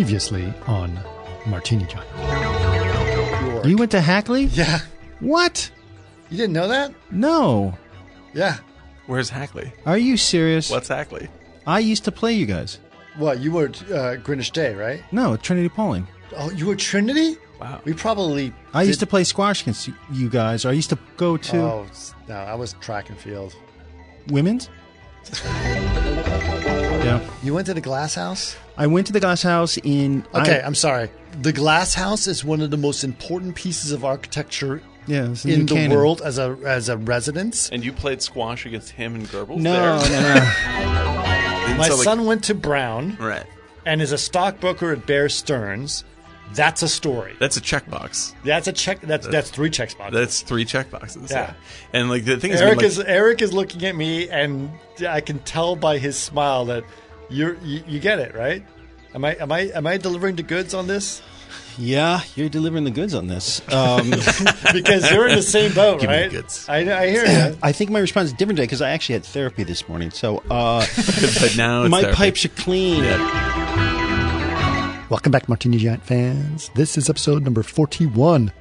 Previously on Martini John. York. You went to Hackley? yeah. What? You didn't know that? No. Yeah. Where's Hackley? Are you serious? What's Hackley? I used to play you guys. What? You were uh, Greenwich Day, right? No, Trinity Pawling. Oh, you were Trinity? Wow. We probably. I used to play squash against you- you guys. I used to go to Oh no, I was track and field. women's. yeah. You went to the Glass House? I went to the glass house in. Okay, I, I'm sorry. The Glass House is one of the most important pieces of architecture yeah, in the Canaan. world as a as a residence. And you played squash against him and Goebbels No, no, there? no. Didn't My sound like- son went to Brown Right. and is a stockbroker at Bear Stearns. That's a story. That's a checkbox. That's a check. That's that's three checks boxes. That's three checkboxes. Yeah. And like the thing is, Eric like, is Eric is looking at me, and I can tell by his smile that you're you, you get it right. Am I am I am I delivering the goods on this? Yeah, you're delivering the goods on this. Um, Because you're in the same boat, Give me right? goods. I, I hear you. I think my response is different today because I actually had therapy this morning. So uh, but now it's my therapy. pipes are clean. Welcome back, Martini Giant fans. This is episode number 41,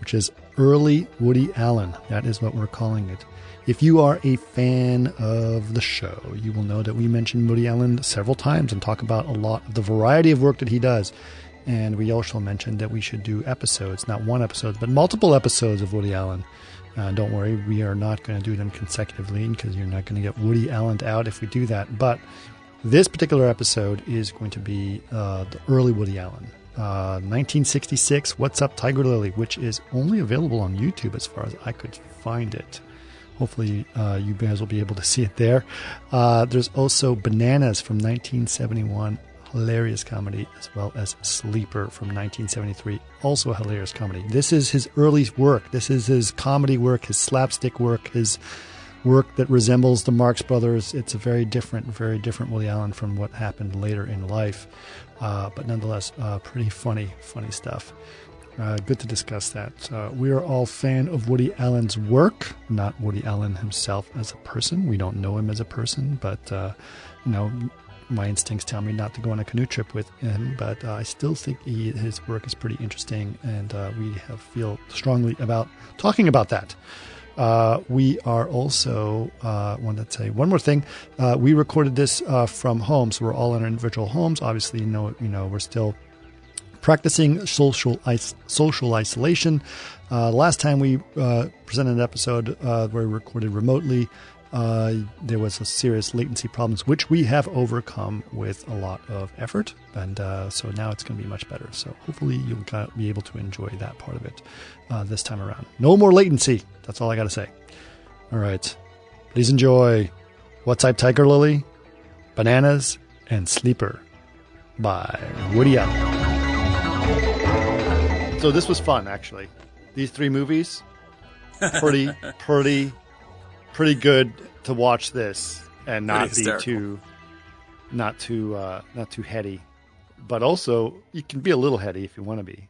which is Early Woody Allen. That is what we're calling it. If you are a fan of the show, you will know that we mention Woody Allen several times and talk about a lot of the variety of work that he does. And we also mentioned that we should do episodes, not one episode, but multiple episodes of Woody Allen. Uh, don't worry, we are not going to do them consecutively because you're not going to get Woody Allen out if we do that. But this particular episode is going to be uh, the early Woody Allen. Uh, 1966, What's Up Tiger Lily, which is only available on YouTube as far as I could find it. Hopefully, uh, you guys will be able to see it there. Uh, there's also Bananas from 1971, hilarious comedy, as well as Sleeper from 1973, also a hilarious comedy. This is his early work. This is his comedy work, his slapstick work, his work that resembles the Marx Brothers. It's a very different, very different Woody Allen from what happened later in life, uh, but nonetheless, uh, pretty funny, funny stuff. Uh, good to discuss that. We are all fan of Woody Allen's work, not Woody Allen himself as a person. We don't know him as a person, but uh, you know, my instincts tell me not to go on a canoe trip with him. But uh, I still think he, his work is pretty interesting, and uh, we have feel strongly about talking about that. Uh, we are also uh, want to say one more thing. Uh, we recorded this uh, from home, so we're all in our individual homes. Obviously, you know, you know, we're still practicing social is- social isolation. Uh, last time we uh, presented an episode where we recorded remotely, uh, there was a serious latency problems, which we have overcome with a lot of effort, and uh, so now it's going to be much better. So hopefully you'll be able to enjoy that part of it uh, this time around. No more latency. That's all I got to say. All right, please enjoy "What's Up, Tiger Lily," "Bananas," and "Sleeper" by Woody Allen. So this was fun, actually. These three movies, pretty, pretty, pretty good to watch this and not be too, not too, uh, not too heady. But also, you can be a little heady if you want to be.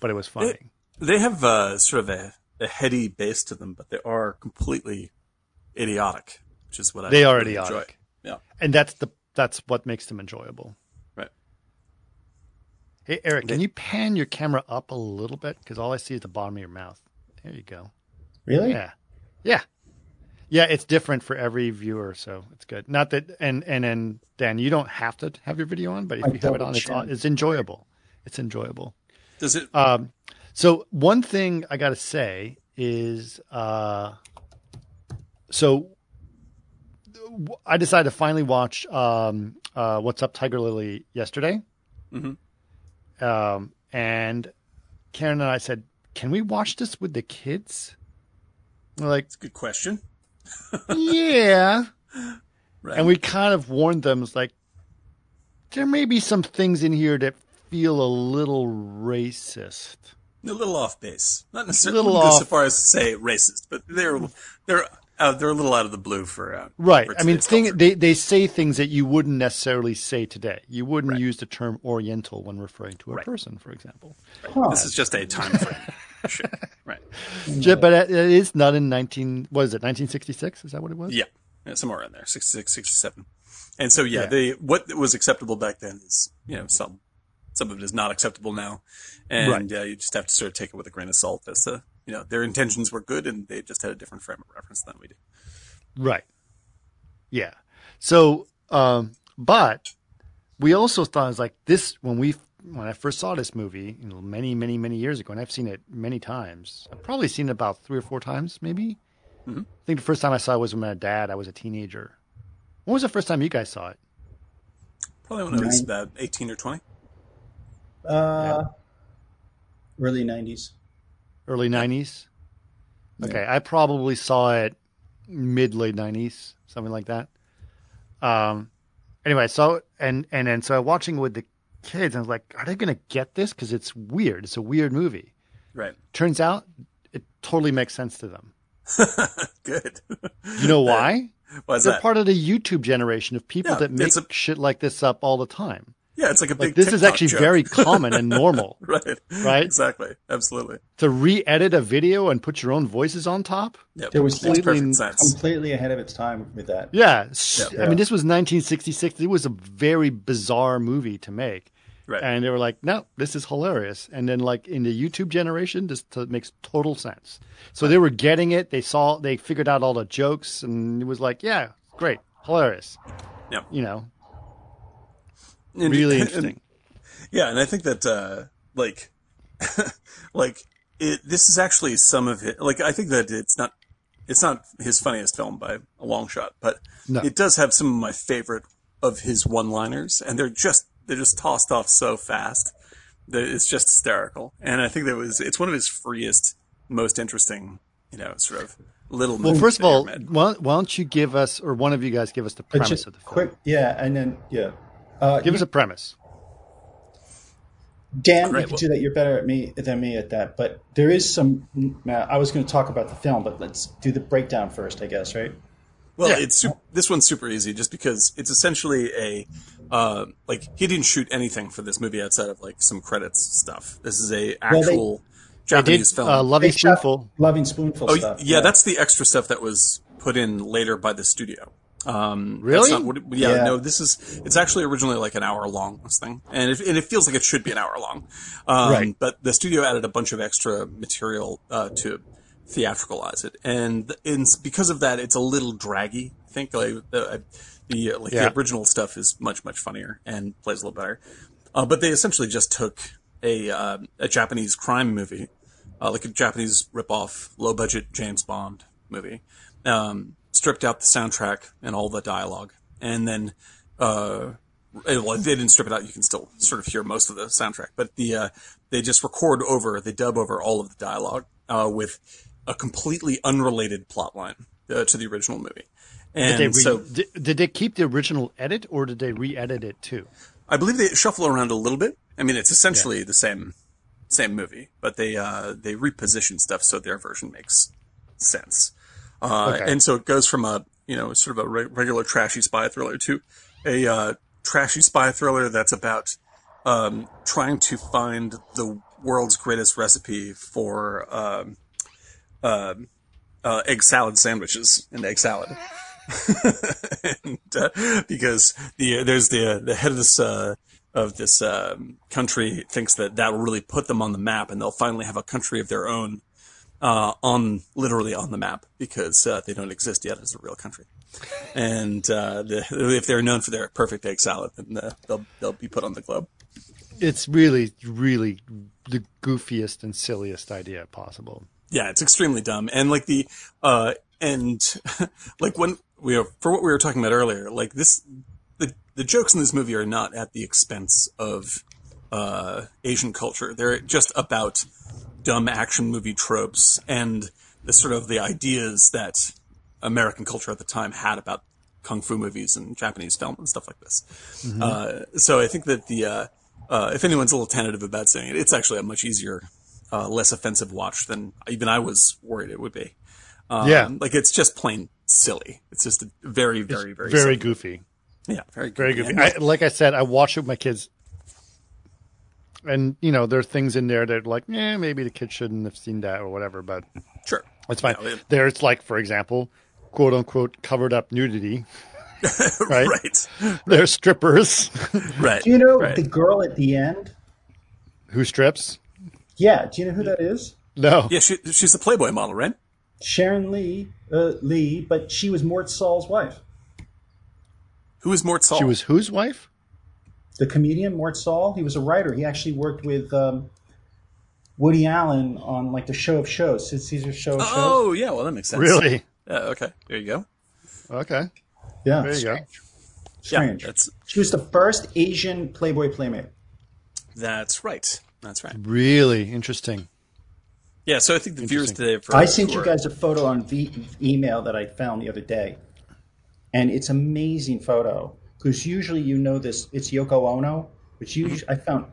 But it was funny. They have uh, sort of a, a heady base to them, but they are completely idiotic, which is what I They are really enjoy. idiotic. Yeah, and that's the that's what makes them enjoyable. right. Hey Eric, can you pan your camera up a little bit? Because all I see is the bottom of your mouth. There you go. Really? Yeah, yeah, yeah. It's different for every viewer, so it's good. Not that, and and then Dan, you don't have to have your video on, but if I you have it on, it's chin. it's enjoyable. It's enjoyable. Does it? Um, so one thing I got to say is, uh, so I decided to finally watch um, uh, What's Up, Tiger Lily yesterday, Mhm. um, and Karen and I said, "Can we watch this with the kids?" We're like, It's a good question. "Yeah," Right. and we kind of warned them, it's like, there may be some things in here that feel a little racist. a little off base, not necessarily Little wouldn't go so far as to say racist, but they're they're uh, they're a little out of the blue for uh, Right. for I mean, thing, they they say things that you wouldn't necessarily say today. You wouldn't Right. use the term Oriental when referring to a Right. person, for example. This is just a time frame. shit. Right. Ju- But it is not in nineteen. What is it? Nineteen sixty six? Is that what it was? Yeah. yeah. Somewhere around there. 66, 67. And so, yeah, Yeah. they what was acceptable back then is, you know, some some of it is not acceptable now, and Right. yeah, you just have to sort of take it with a grain of salt as to, you know, their intentions were good and they just had a different frame of reference than we do. Right. Yeah. So, um, but we also thought it was like this when we when I first saw this movie, you know, many many many years ago, and I've seen it many times. I've probably seen it about three or four times, maybe. I think the first time I saw it was with my dad. I was a teenager. When was the first time you guys saw it? Probably when I was about eighteen or twenty. Uh, early '90s. Early nineties. Okay, I probably saw it mid late nineties, something like that. Um. Anyway, so and and then so watching with the kids, I was like, are they gonna get this? Because it's weird. It's a weird movie. Right. Turns out, it totally makes sense to them. Good. You know why? Why's They're that? part of the YouTube generation of people Yeah, that make a- shit like this up all the time. Yeah, it's like a Like big. this is actually joke. very common and normal. right. Right? Exactly. Absolutely. to re-edit a video and put your own voices on top. Yep. It was completely- Completely ahead of its time with that. Yeah, s- Yeah. I mean, this was 1966. It was a very bizarre movie to make, Right. and they were like, "No, this is hilarious." And then, like in the YouTube generation, this t- makes total sense. So they were getting it. They saw, they figured out all the jokes, and it was like, "Yeah, great, hilarious." Yeah. You know, And- really and- interesting. Yeah, and I think that uh like like it this is actually some of it like I think that it's not it's not his funniest film by a long shot, but No. it does have some of my favorite of his one-liners and they're just they're just tossed off so fast that it's just hysterical. And I think that was it's one of his freest, most interesting, you know, sort of little Well, first of all, why, why don't you give us, or one of you guys, give us the premise just of the film? quick, yeah, and then yeah. Uh, Give us a premise. Dan, Great, you can well- do that. You're better at me than me at that. But there is some. uh, I was going to talk about the film, but let's do the breakdown first, I guess. Right? Well, Yeah. it's super, this one's super easy just because it's essentially a uh, like he didn't shoot anything for this movie outside of like some credits stuff. This is a Well, they- actual They did Japanese film. uh, Lovey They shot Spoonful. Lovin' Spoonful oh, stuff. yeah, that's the extra stuff that was put in later by the studio. Um, Really? not yeah, Yeah. no, this is, it's actually originally like an hour long, this thing. And it, and it feels like it should be an hour long. Um, Right. but the studio added a bunch of extra material, uh, to theatricalize it. And it's, because of that, it's a little draggy. I think like the, the, uh, like Yeah. the original stuff is much, much funnier and plays a little better. Uh, but they essentially just took a, uh, a Japanese crime movie, uh, like a Japanese ripoff, low budget James Bond movie, um, stripped out the soundtrack and all the dialogue, and then, uh, well, they didn't strip it out. You can still sort of hear most of the soundtrack, but the, uh, they just record over, they dub over all of the dialogue, uh, with a completely unrelated plot line, uh, to the original movie. And Did they, re- so did, did they keep the original edit or did they re-edit it too? I believe they shuffle around a little bit. I mean, it's essentially the same same movie, but they uh, they reposition stuff so their version makes sense. Uh, Okay. And so it goes from a you know sort of a re- regular trashy spy thriller to a uh, trashy spy thriller that's about um, trying to find the world's greatest recipe for um, um, uh, egg salad sandwiches and egg salad. and, uh, because the there's the the head of this uh, of this um, country thinks that that will really put them on the map, and they'll finally have a country of their own uh, on literally on the map because uh, they don't exist yet as a real country. And uh, the, if they're known for their perfect egg salad, then they'll they'll be put on the globe. It's really, really the goofiest and silliest idea possible. Yeah, it's extremely dumb. And like the, uh, and like when we are, for what we were talking about earlier, like this, the, the jokes in this movie are not at the expense of, uh, Asian culture. They're just about dumb action movie tropes and the sort of the ideas that American culture at the time had about kung fu movies and Japanese film and stuff like this. Uh, so I think that the, uh, uh, if anyone's a little tentative about saying it, it's actually a much easier, uh, less offensive watch than even I was worried it would be. Um, Yeah. Like it's just plain silly. It's just a very, very, very, Very silly. goofy. yeah, very, Very goofy. goofy. I, like I said, I watched it with my kids. And, you know, there are things in there that like, eh, maybe the kid shouldn't have seen that or whatever, but sure. it's fine. Yeah, it- There's like, for example, quote unquote, covered up nudity right? right, They're strippers right. Do you know right. the girl at the end? who strips. Yeah. Do you know who that is? No, Yeah, she, she's the Playboy model, right? China Lee, uh, Lee, but she was Mort Sahl's wife. Who is Mort Sahl? she was whose wife? The comedian Mort Sahl. He was a writer. He actually worked with um, Woody Allen on like the Show of Shows, Sid Caesar's Show of Shows. Oh, yeah. Well, that makes sense. Really? Yeah, okay. There you go. Okay, yeah, there you go. strange. Yeah, that's She was the first Asian Playboy playmate. that's right. That's right. Really interesting. Yeah, so I think the viewers today. For, I sent you guys a photo on the email that I found the other day, and it's amazing photo because usually you know this. It's Yoko Ono, but usually I found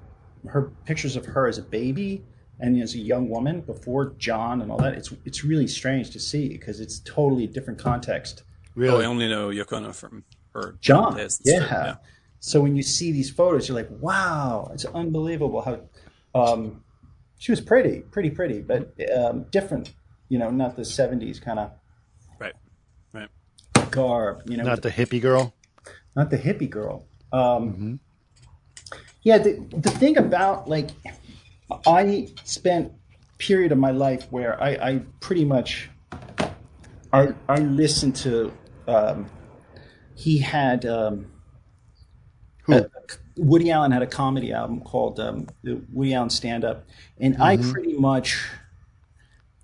her pictures of her as a baby and as a young woman before John and all that. It's it's really strange to see because it's totally a different context. Oh, Really, I only know Yoko Ono from her John, days. yeah. That's true, So when you see these photos, you're like, wow, it's unbelievable how. Um, she was pretty, pretty, pretty, but um, different. You know, not the '70s kind of Right. Right. garb. You know, not the hippie girl. Not the hippie girl. Um, Yeah, the the thing about like I spent period of my life where I, I pretty much I I listened to um, he had um, a- Woody Allen had a comedy album called um, the Woody Allen Stand Up, and I pretty much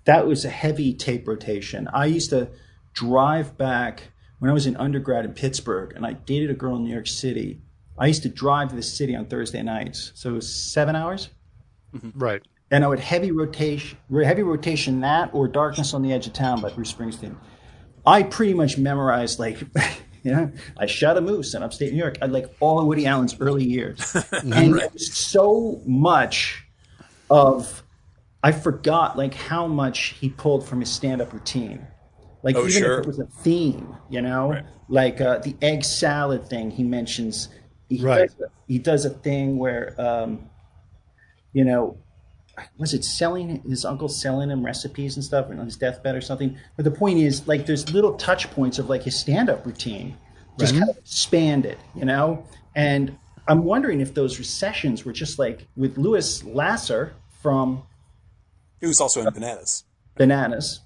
that was a heavy tape rotation. I used to drive back when I was in undergrad in Pittsburgh, and I dated a girl in New York City. I used to drive to the city on Thursday nights, so it was seven hours, mm-hmm. Right. and I would heavy rotation, heavy rotation that or Darkness on the Edge of Town by Bruce Springsteen. I pretty much memorized like, you know, I shot a moose in upstate New York. I like all of Woody Allen's early years, and it was so much of I forgot like how much he pulled from his stand-up routine. Like Oh, even sure. if it was a theme, you know, Right. like uh, the egg salad thing he mentions. He Right. does, he does a thing where, um, you know, was it selling his uncle selling him recipes and stuff on his deathbed or something? But the point is, like, there's little touch points of like his stand-up routine, just kind of expanded, you know. And I'm wondering if those recessions were just like with Louise Lasser from He was also in Bananas. Bananas, Yeah.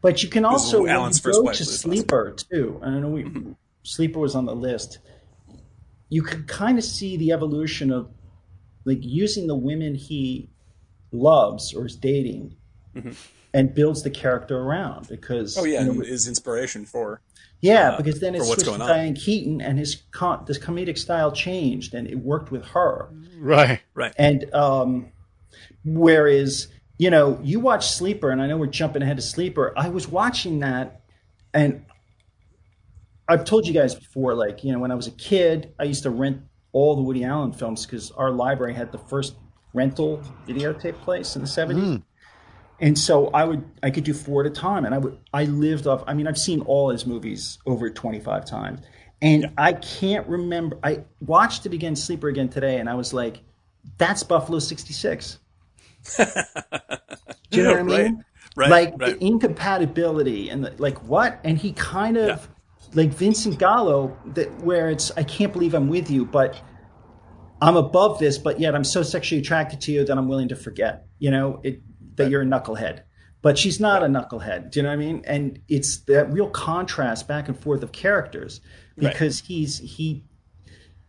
But you can also when Allen's you first go to Louise Lasser. Sleeper too. I don't know. We, Sleeper was on the list. You can kind of see the evolution of like using the women he loves or is dating, and builds the character around because Mm-hmm. Oh yeah, you know, and his inspiration for yeah uh, because then it for what's switched to going on. Diane Keaton and his con- this comedic style changed and it worked with her. Right. right. And um, whereas, you know, you watch Sleeper, and I know we're jumping ahead to Sleeper. I was watching that, and I've told you guys before, like, you know, when I was a kid, I used to rent all the Woody Allen films because our library had the first rental videotape place in the 70s. Hmm. And so I would, I could do four at a time, and I would, I lived off. I mean, I've seen all his movies over twenty five times, and I can't remember. I watched it again, Sleeper again today, and I was like, "That's Buffalo '66." Do you know what I mean? Right, like right. the incompatibility and the, like what? And he kind of like Vincent Gallo, that where it's I can't believe I'm with you, but I'm above this, but yet I'm so sexually attracted to you that I'm willing to forget. You know, it, that you're a knucklehead. But she's not a knucklehead. Do you know what I mean? And it's that real contrast back and forth of characters because he's he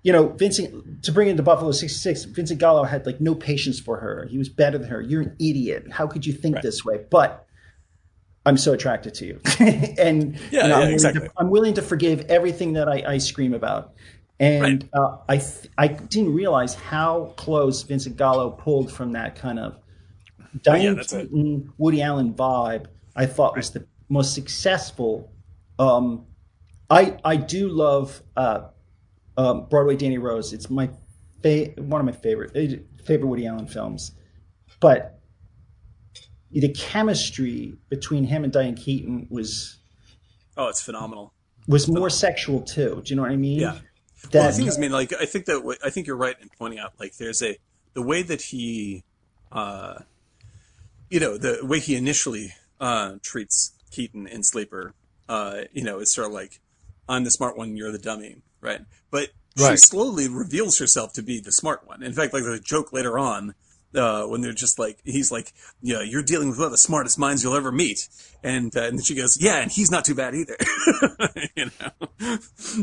you know, Vincent to bring into Buffalo '66, Vincent Gallo had like no patience for her. He was better than her. You're an idiot. How could you think this way? But I'm so attracted to you, and Yeah, you know, yeah, I'm, willing exactly. to, I'm willing to forgive everything that I, I scream about. And uh, I th- I didn't realize how close Vincent Gallo pulled from that kind of Diane that's it. Keaton, Woody Allen vibe. I thought was the most successful. Um, I I do love uh, um, Broadway Danny Rose. It's my fa- one of my favorite eh, favorite Woody Allen films. But the chemistry between him and Diane Keaton was Oh, it's phenomenal. was more sexual too. Do you know what I mean? Yeah. That, well, thing is, I mean, like, I think that I think you're right in pointing out, like, there's a the way that he, uh, you know, the way he initially uh, treats Keaton in Sleeper, uh, you know, is sort of like, I'm the smart one, you're the dummy, right? But she slowly reveals herself to be the smart one. In fact, like the joke later on, uh, when they're just like, he's like, yeah, you're dealing with one of the smartest minds you'll ever meet. And, uh, and then she goes, yeah, and he's not too bad either. you know?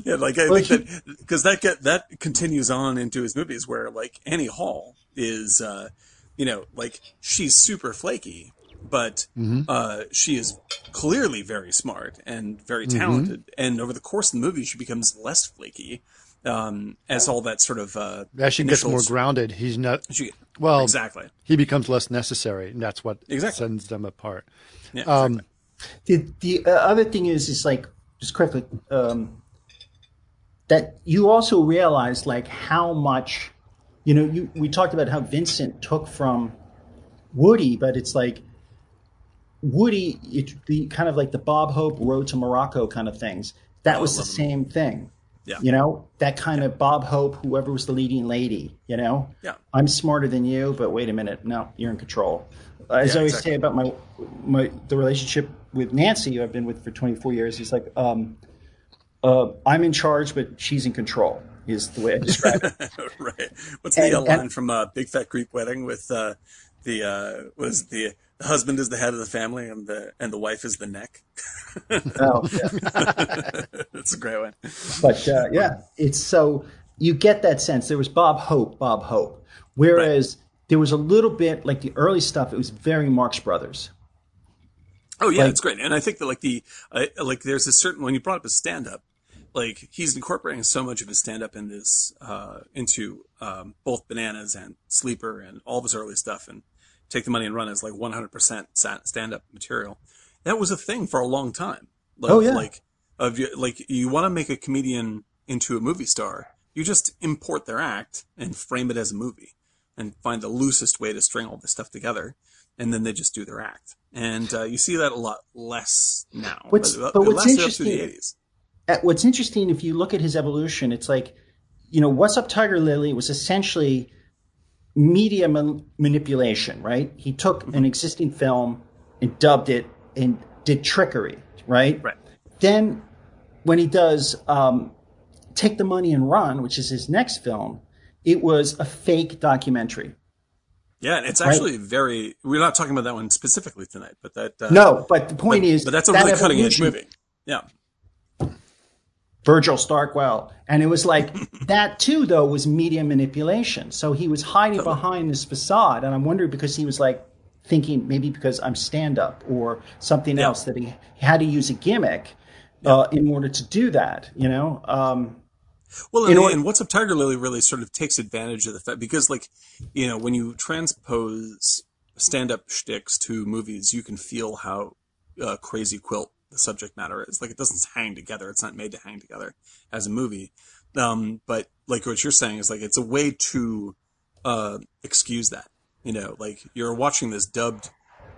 yeah, like, I Well, think that, cause that get, that continues on into his movies where like Annie Hall is, uh, you know, like she's super flaky, but, uh, she is clearly very smart and very talented. And over the course of the movie, she becomes less flaky. Um, as all that sort of, uh, As she gets more grounded, he's not. she, Well, exactly. he becomes less necessary, and that's what Exactly. sends them apart. Yeah, Um, exactly. The the uh, other thing is is like just quickly um, that you also realize like how much you know you we talked about how Vincent took from Woody, but it's like Woody, it, the kind of like the Bob Hope Road to Morocco kind of things. That was the same thing. Yeah. You know, that kind of Bob Hope, whoever was the leading lady, you know? Yeah. I'm smarter than you, but wait a minute. No, you're in control. As Yeah, I always exactly. say about my, my, the relationship with Nancy, who I've been with for 24 years, he's like, um, uh, I'm in charge, but she's in control, is the way I describe it. right. What's the uh, And- line and- from uh, Big Fat Greek Wedding with uh, the uh, was the the husband is the head of the family and the and the wife is the neck. oh, yeah. That's a great one. But uh, yeah, it's so you get that sense. There was Bob Hope, Bob Hope. Whereas there was a little bit like the early stuff. It was very Marx Brothers. Oh yeah, Like- it's great. And I think that like the uh, like there's a certain when you brought up his stand up, like he's incorporating so much of his stand up in this uh, into um, both bananas and sleeper and all of his early stuff and take the money and run as like 100% stand up material. That was a thing for a long time. Like, Oh, yeah. Like of you, like you want to make a comedian into a movie star, you just import their act and frame it as a movie and find the loosest way to string all this stuff together. And then they just do their act. And uh, you see that a lot less now. What's- but what's lasted the interesting- 80s. Uh, What's interesting, if you look at his evolution, it's like, you know, What's Up Tiger Lily was essentially media man- manipulation, right? He took an existing film and dubbed it and did trickery, right? Right. Then when he does um, Take the Money and Run, which is his next film, it was a fake documentary. Yeah, and it's actually very. We're not talking about that one specifically tonight, but that. Uh, No, but the point but, is, but that's a that really cutting edge movie. Yeah. Virgil Starkwell. And it was like that too, though, was media manipulation. So he was hiding behind this facade. And I'm wondering because he was like thinking maybe because I'm stand up or something else that he had to use a gimmick uh, in order to do that, you know? Um, Well, and, order- and What's Up Tiger Lily really sort of takes advantage of the fact because, like, you know, when you transpose stand-up shticks to movies, you can feel how uh, crazy quilt the subject matter is. Like, it doesn't hang together. It's not made to hang together as a movie. Um, but like what you're saying is like it's a way to uh, excuse that. You know, like you're watching this dubbed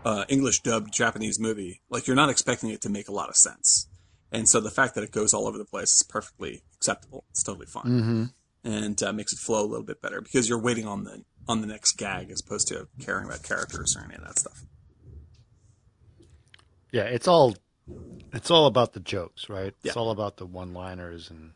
uh, English dubbed Japanese movie, like you're not expecting it to make a lot of sense. And so the fact that it goes all over the place is perfectly acceptable. It's totally fine, and uh, makes it flow a little bit better because you're waiting on the on the next gag as opposed to caring about characters or any of that stuff. Yeah, it's all it's all about the jokes, right? It's all about the one-liners and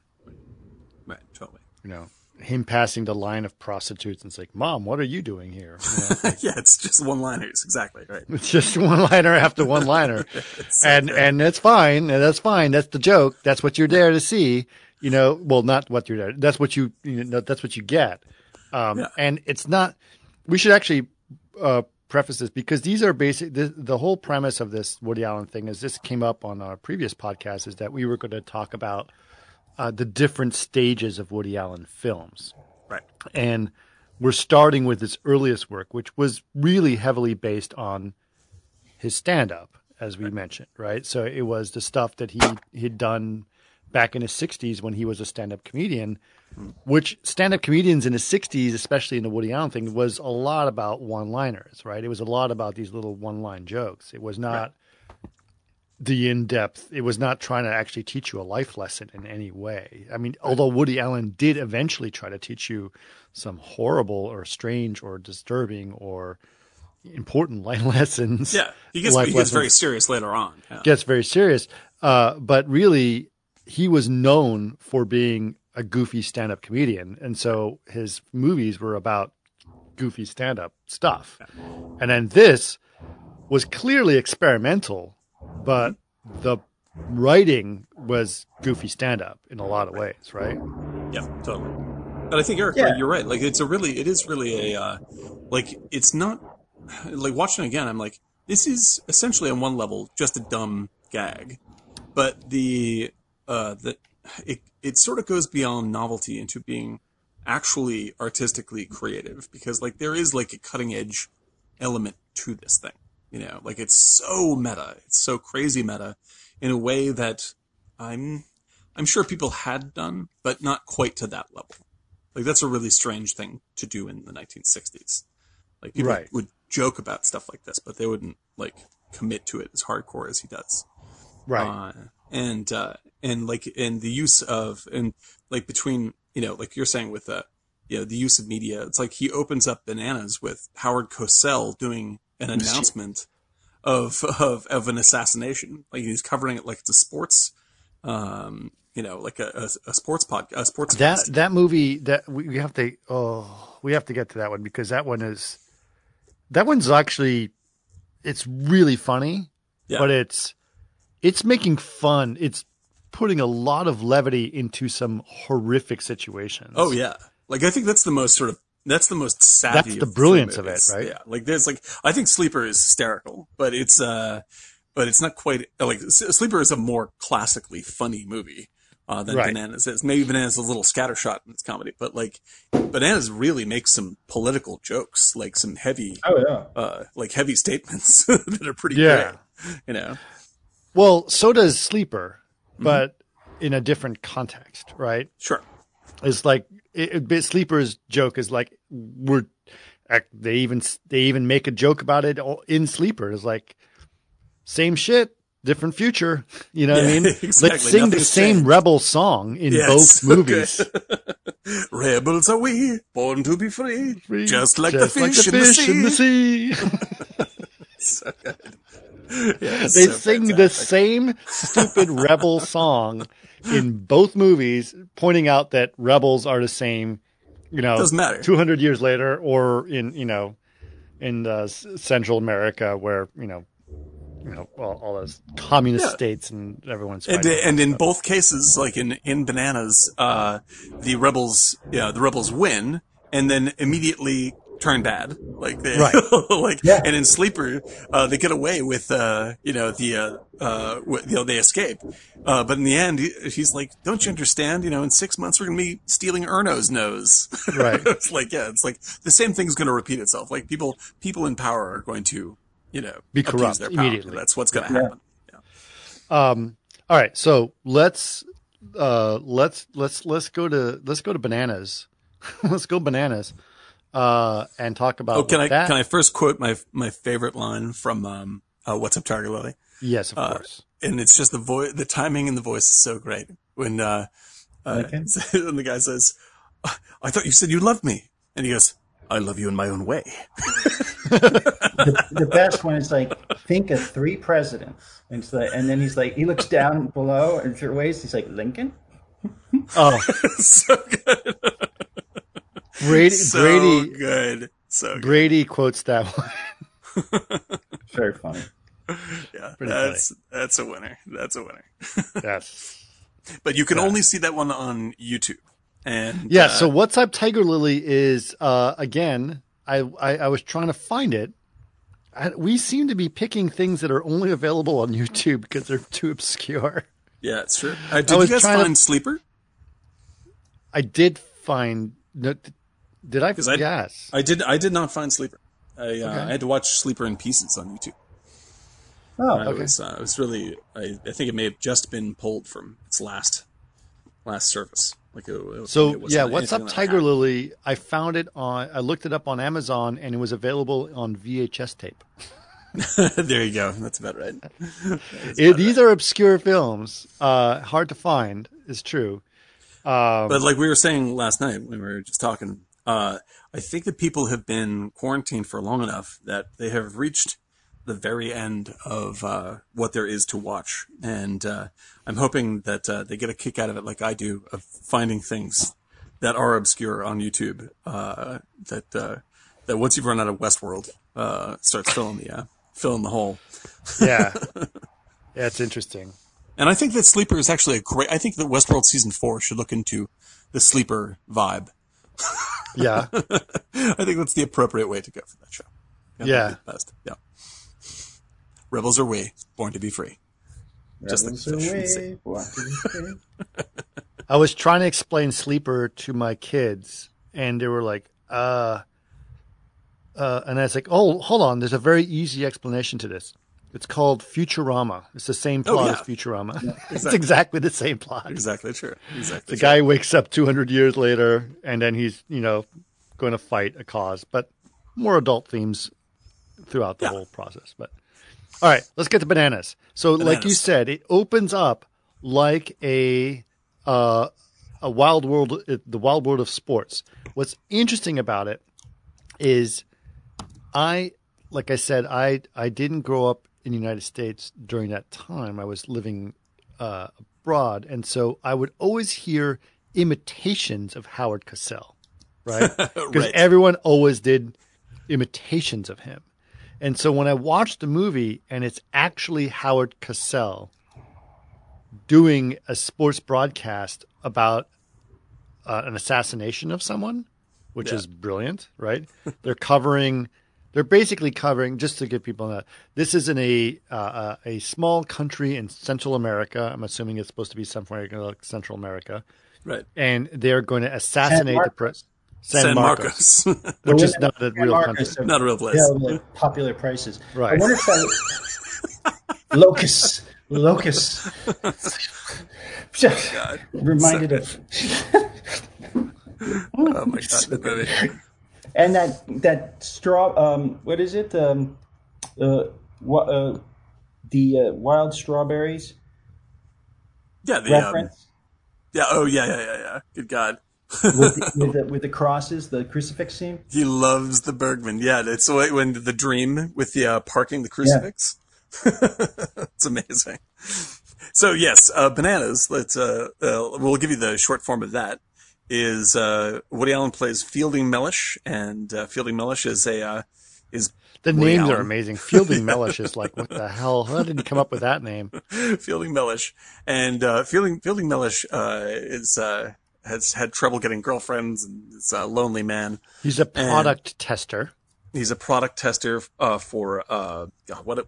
Right, totally. you know him passing the line of prostitutes and it's like, "Mom, what are you doing here?" You know, yeah, it's just one liners, exactly right. it's just one-liner after one-liner, and and that's fine, and that's fine. That's the joke. That's what you're there to see. You know, well, not what you're there. That's what you, you know, that's what you get. Um, Yeah. And it's not. We should actually uh, preface this because these are basic. The, the whole premise of this Woody Allen thing is this came up on our previous podcast. Is that we were going to talk about uh, the different stages of Woody Allen films Right. and we're starting with his earliest work, which was really heavily based on his stand-up, as we mentioned, right? So it was the stuff that he he'd done back in his '60s when he was a stand-up comedian, which stand-up comedians in the '60s, especially in the Woody Allen thing, was a lot about one-liners, right? It was a lot about these little one-line jokes. It was not the in-depth. It was not trying to actually teach you a life lesson in any way. I mean, although Woody Allen did eventually try to teach you some horrible or strange or disturbing or important life lessons. Yeah, he gets he gets very serious later on. Yeah. gets very serious. Uh, but really, he was known for being a goofy stand-up comedian, and so his movies were about goofy stand-up stuff. And then this was clearly experimental, but the writing was goofy stand-up in a lot of ways, right? Yeah, totally. But I think Eric, Yeah. you're right. Like it's a really, it is really a, uh, like it's not like watching again. I'm like, this is essentially on one level just a dumb gag, but the uh the it it sort of goes beyond novelty into being actually artistically creative because like there is like a cutting edge element to this thing. You know, like it's so meta, it's so crazy meta in a way that I'm I'm sure people had done, but not quite to that level. Like that's a really strange thing to do in the 1960s. Like people Right. would joke about stuff like this, but they wouldn't like commit to it as hardcore as he does. Right. Uh, and uh, and like and the use of and like between you know like you're saying with uh you know the use of media, it's like he opens up bananas with Howard Cosell doing an announcement of of of an assassination. Like he's covering it like it's a sports, um, you know, like a, a, a sports pod, a sports that that movie that we we have to oh we have to get to that one because that one is that one's actually it's really funny Yeah. but it's it's making fun it's putting a lot of levity into some horrific situations Oh yeah, like I think that's the most sort of that's the most savvy. That's the of brilliance of it, right? Yeah, like there's like I think Sleeper is hysterical, but it's uh, but it's not quite like Sleeper is a more classically funny movie. Uh, than Right. Bananas is. Maybe Bananas is a little scattershot in its comedy, but like Bananas really makes some political jokes, like some heavy, Oh yeah. uh, like heavy statements that are pretty Yeah. great. You know, well so does sleeper Mm-hmm. but in a different context right sure. It's like it, it, Sleeper's joke is like we're they even they even make a joke about it in Sleeper. It's like same shit, different future. You know what I mean? exactly. Let's sing the Nothing's same changed. rebel song in Yeah, both movies. good. Rebels are we, born to be free, Free, just like just the fish, in, the fish in the sea. so good. Yeah, they so sing the same stupid rebel song in both movies, pointing out that rebels are the same. You know, Doesn't matter. Two hundred years later, or in you know, in uh, Central America, where you know, you know, all, all those communist Yeah. states and everyone's And, and in both cases, like in, in Bananas, uh, the rebels, yeah, the rebels win and then immediately turn bad. Like they, Right. like, Yeah. and in Sleeper, uh, they get away with, uh, you know, the, uh, uh, w- you know, they escape. Uh, but in the end, he, he's like, don't you understand? You know, in six months, we're going to be stealing Erno's nose. Right. it's like, yeah, it's like the same thing's going to repeat itself. Like people, people in power are going to, you know, Be corrupt their power. immediately. That's what's going to Yeah. happen. Um, all right, so let's uh, let's let's let's go to let's go to bananas. let's go bananas uh, and talk about Oh, can I that. can I first quote my my favorite line from um, uh, "What's Up, Tiger Lily"? Yes, of Uh, course. And it's just the voice, the timing and the voice is so great. When uh, uh, Okay. and the guy says, "I thought you said you loved me," and he goes, "I love you in my own way." the, the best one is like think of three presidents, and, it's like, and then he's like he looks down below and through ways he's like Lincoln. Oh, so good, Brady so Brady good, so good. Brady quotes that one. Very funny. Yeah, Pretty that's that's a winner. That's a winner. yes. But you can only see that one on YouTube. And Yeah. uh, so what's up, Tiger Lily is uh, again. I, I I was trying to find it. I, we seem to be picking things that are only available on YouTube because they're too obscure. yeah, it's true. Uh, did was you guys trying to- find Sleeper? I did find. No, did I? 'Cause I- yes. I did. I did not find Sleeper. I, uh, Okay. I had to watch Sleeper in pieces on YouTube. Oh, I was, uh, it was really. I, I think it may have just been pulled from its last last service. Like it, it- So it yeah, what's up, Tiger had. Lily? I found it on. I looked it up on Amazon, and it was available on VHS tape. there you go. That's about right. It- these are obscure films, uh, hard to find. Is true. Um, But like we were saying last night when we were just talking, uh, I think that people have been quarantined for long enough that they have reached the very end of uh, what there is to watch, and uh, I'm hoping that uh, they get a kick out of it, like I do, of finding things that are obscure on YouTube. Uh, that uh, that once you've run out of Westworld, uh, starts filling the uh, filling the hole. Yeah, yeah, it's interesting. And I think that Sleeper is actually a great. I think that Westworld season four should look into the Sleeper vibe. Yeah, I think that's the appropriate way to go for that show. That would Yeah. be best. Yeah. Rebels are we, born to be free. Just like Rebels the fish in the sea. away, walking free. I was trying to explain Sleeper to my kids, and they were like, "Uh." Uh, and I was like, "Oh, hold on. There's a very easy explanation to this. It's called Futurama. It's the same Oh, plot yeah. as Futurama. it's exactly the same plot. Exactly true. Exactly. The guy wakes up 200 years later, and then he's, you know, going to fight a cause, but more adult themes throughout the Yeah. whole process. But all right, let's get to bananas. So, like you said, it opens up like a uh, a wild world, the wild world of sports. What's interesting about it is, I like I said, I I didn't grow up in the United States during that time. I was living uh, abroad, and so I would always hear imitations of Howard Cosell, right? Because Right. everyone always did imitations of him. And so when I watched the movie and it's actually Howard Cosell doing a sports broadcast about uh, an assassination of someone, which Yeah. is brilliant, right? they're covering, they're basically covering, just to give people that, this is in a, uh, uh, a small country in Central America. I'm assuming it's supposed to be somewhere like Central America. Right. And they're going to assassinate the Marcos. president. San Marcos. Which is not a San real Marcos country. Not a real place. Yeah, like popular prices. Right. I wonder if that locus, locus. Reminded of, oh my god, that movie. And that that straw. Um, what is it? Um, uh, what? Uh, the uh, wild strawberries Yeah, the um, yeah. Oh yeah, yeah, yeah, yeah. Good God. with, the, with, the, with the crosses, the crucifix scene. He loves the Bergman. Yeah, it's like when the dream with the uh, parking the crucifix. it's amazing. So yes, uh, bananas. Let's. Uh, uh, we'll give you the short form of that. Is uh, Woody Allen plays Fielding Mellish, and uh, Fielding Mellish is a uh, is The Woody names are amazing. Fielding Mellish is like, what the hell? How did he come up with that name? Fielding Mellish, and uh, Fielding Fielding Mellish uh, is uh, has had trouble getting girlfriends and is a lonely man. He's a product tester. He's a product tester uh, for uh, God, what it,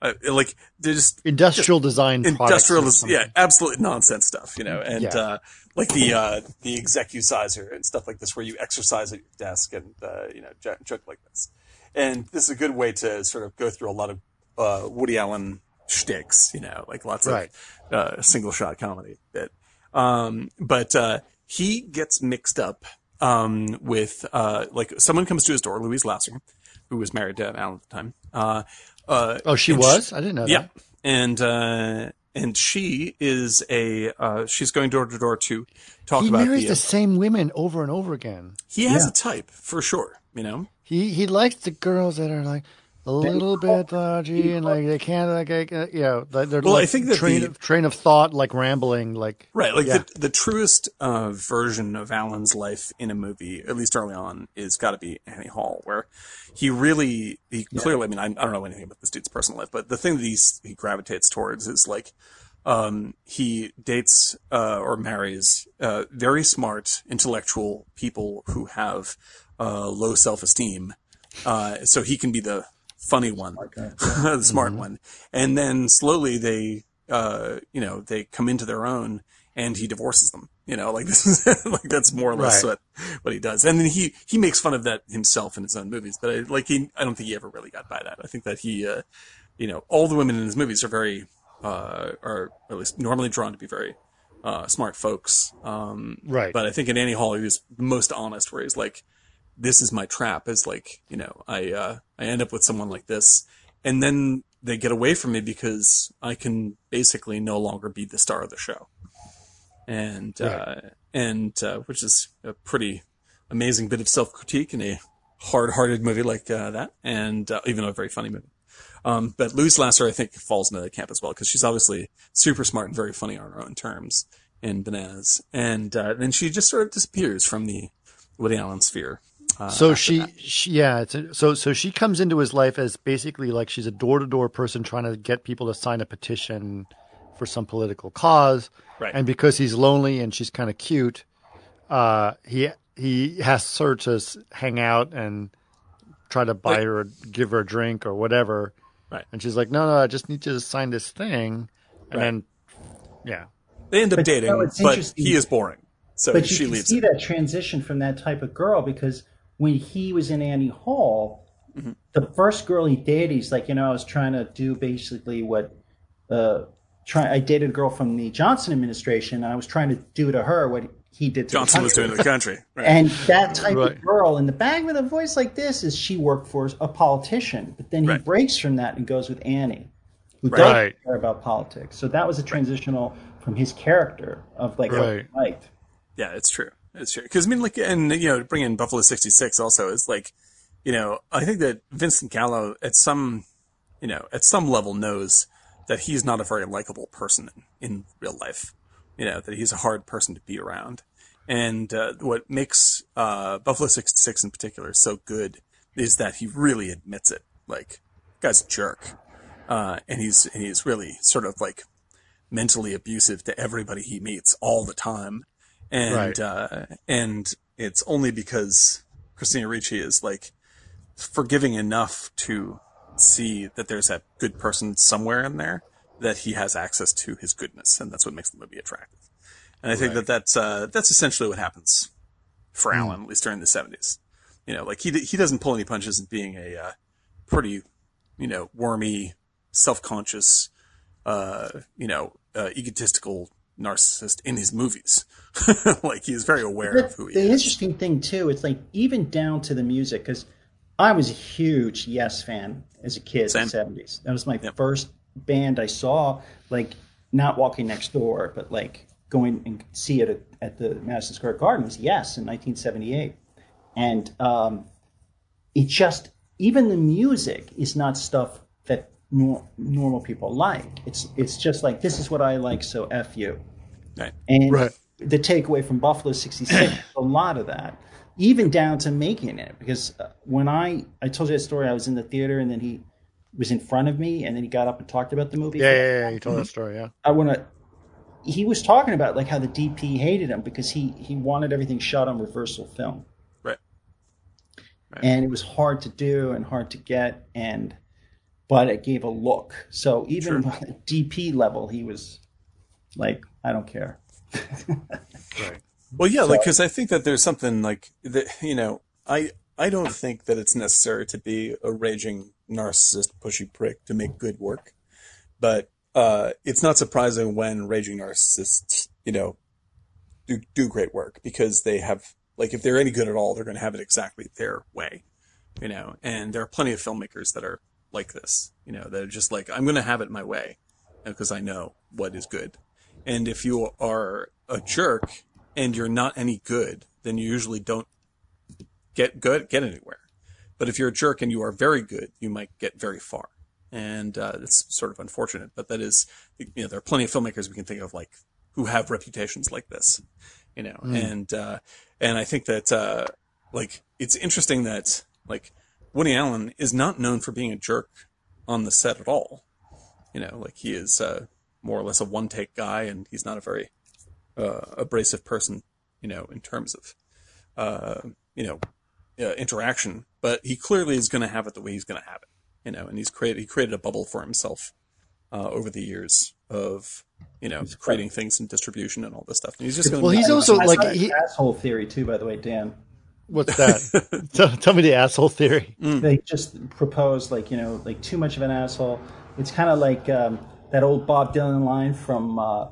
uh, like they're just Industrial design products. industrial yeah absolute nonsense stuff you know and Yeah. Like the uh the execusizer and stuff like this where you exercise at your desk and uh you know joke like this and this is a good way to sort of go through a lot of uh woody allen shticks you know like lots Right. of uh single shot comedy bit um but uh he gets mixed up um with uh like someone comes to his door louise lasser who was married to allen at the time uh uh Oh, she was? I didn't know yeah, that. and uh, and she is a uh, she's going door to door to talk He about marries the. the same women over and over again. he has Yeah. a type for sure, you know. He he likes the girls that are like a little bit dodgy and like they can't like, like uh, you know they're Well, I like think that train the- of train of thought like rambling like Right, like Yeah. the the truest uh, version of Allen's life in a movie, at least early on, is got to be Annie Hall, where he really, he clearly, I mean, I, I don't know anything about this dude's personal life, but the thing that he's, he gravitates towards is like, um, he dates uh, or marries uh, very smart, intellectual people who have uh, low self esteem, uh, so he can be the funny one, the smart one, and then slowly they, uh, you know, they come into their own, and he divorces them. You know, like this is like that's more or less Right. what what he does, and then he he makes fun of that himself in his own movies. But I, like he, I don't think he ever really got by that. I think that he, uh, you know, all the women in his movies are very, uh, are at least normally drawn to be very uh, smart folks. Um, Right. But I think in Annie Hall, he was the most honest, where he's like, "This is my trap." Is like, you know, I uh, I end up with someone like this, and then they get away from me because I can basically no longer be the star of the show, and uh, and uh, which is a pretty amazing bit of self critique in a hard hearted movie like uh, that, and uh, even though a very funny movie. Um, but Louise Lasser, I think, falls into that camp as well because she's obviously super smart and very funny on her own terms in Bananas. And uh, then she just sort of disappears from the Woody Allen sphere. Uh, so she, she, yeah, it's a, so so she comes into his life as basically like she's a door to door person trying to get people to sign a petition for some political cause, Right. and because he's lonely and she's kind of cute, uh, he he has her to s- hang out and try to buy Right. her, give her a drink or whatever, Right. and she's like, no, no, I just need you to sign this thing, and Right. then, yeah, They end up But, dating, no, but he is boring. So but you she can leaves. see him. that transition from that type of girl because when he was in Annie Hall, Mm-hmm. the first girl he dated, he's like, you know, I was trying to do basically what, uh, try. I dated a girl from the Johnson administration, and I was trying to do to her what he did to Johnson the was doing to the country. Right. And that type Right. of girl in the bag with a voice like this is she worked for a politician, but then he Right. breaks from that and goes with Annie, who Right. doesn't care about politics. So that was a transitional from his character of like what he Right. liked. Yeah, it's true. It's true. Because I mean, like, and you know, bring in Buffalo '66 also is like, you know, I think that Vincent Gallo at some, you know, at some level knows that he's not a very likable person in, in real life. You know, that he's a hard person to be around. And uh, what makes uh, Buffalo '66 in particular so good is that he really admits it. Like, guy's a jerk, uh, and he's and he's really sort of like mentally abusive to everybody he meets all the time and Right. uh, and it's only because Christina Ricci is like forgiving enough to see that there's a good person somewhere in there that he has access to his goodness, and that's what makes the movie attractive. And I think that that's uh, that's essentially what happens for Allen, at least during the '70s. You know, like he he doesn't pull any punches in being a uh, pretty, you know, wormy, self-conscious, uh, you know, uh, egotistical narcissist in his movies. like he's very aware of who he the is. interesting thing too, it's like even down to the music because I was a huge Yes fan as a kid Same. in the seventies. That was my first band I saw. Like not walking next door, but like going and see it at, at the Madison Square Garden was Yes in 1978, and um, it just even the music is not stuff that nor- normal people like. It's it's just like this is what I like, so f you. Right. And Right. the takeaway from Buffalo 66, a lot of that, even down to making it. Because uh, when I, I told you that story, I was in the theater and then he was in front of me and then he got up and talked about the movie. yeah, yeah, yeah. You told that story, yeah. I want to, he was talking about like how the DP hated him because he, he wanted everything shot on reversal film. Right. Right. And it was hard to do and hard to get. And, but it gave a look. So even at DP level, he was like, I don't care. Right. Well, yeah, like because I think that there's something like that. You know, I I don't think that it's necessary to be a raging narcissist, pushy prick to make good work, but uh, it's not surprising when raging narcissists, you know, do do great work because they have like if they're any good at all, they're going to have it exactly their way, you know. And there are plenty of filmmakers that are like this, you know, they're just like I'm going to have it my way because I know what is good. And if you are a jerk and you're not any good, then you usually don't get good, get anywhere. But if you're a jerk and you are very good, you might get very far. And uh, it's sort of unfortunate, but that is, you know, there are plenty of filmmakers we can think of like who have reputations like this, you know, and uh, and I think that uh, like it's interesting that like Woody Allen is not known for being a jerk on the set at all. You know, like he is uh, more or less a one take guy, and he's not a very uh, abrasive person, you know, in terms of, uh, you know, uh, interaction. But he clearly is going to have it the way he's going to have it, you know. And he's created he created a bubble for himself uh, over the years of, you know, creating things and distribution and all this stuff. And he's just going. Well, he's also like my he. asshole theory too, by the way, Dan. What's that? tell, tell me the asshole theory. They just proposed like you know like too much of an asshole. It's kind of like um, that old Bob Dylan line from uh,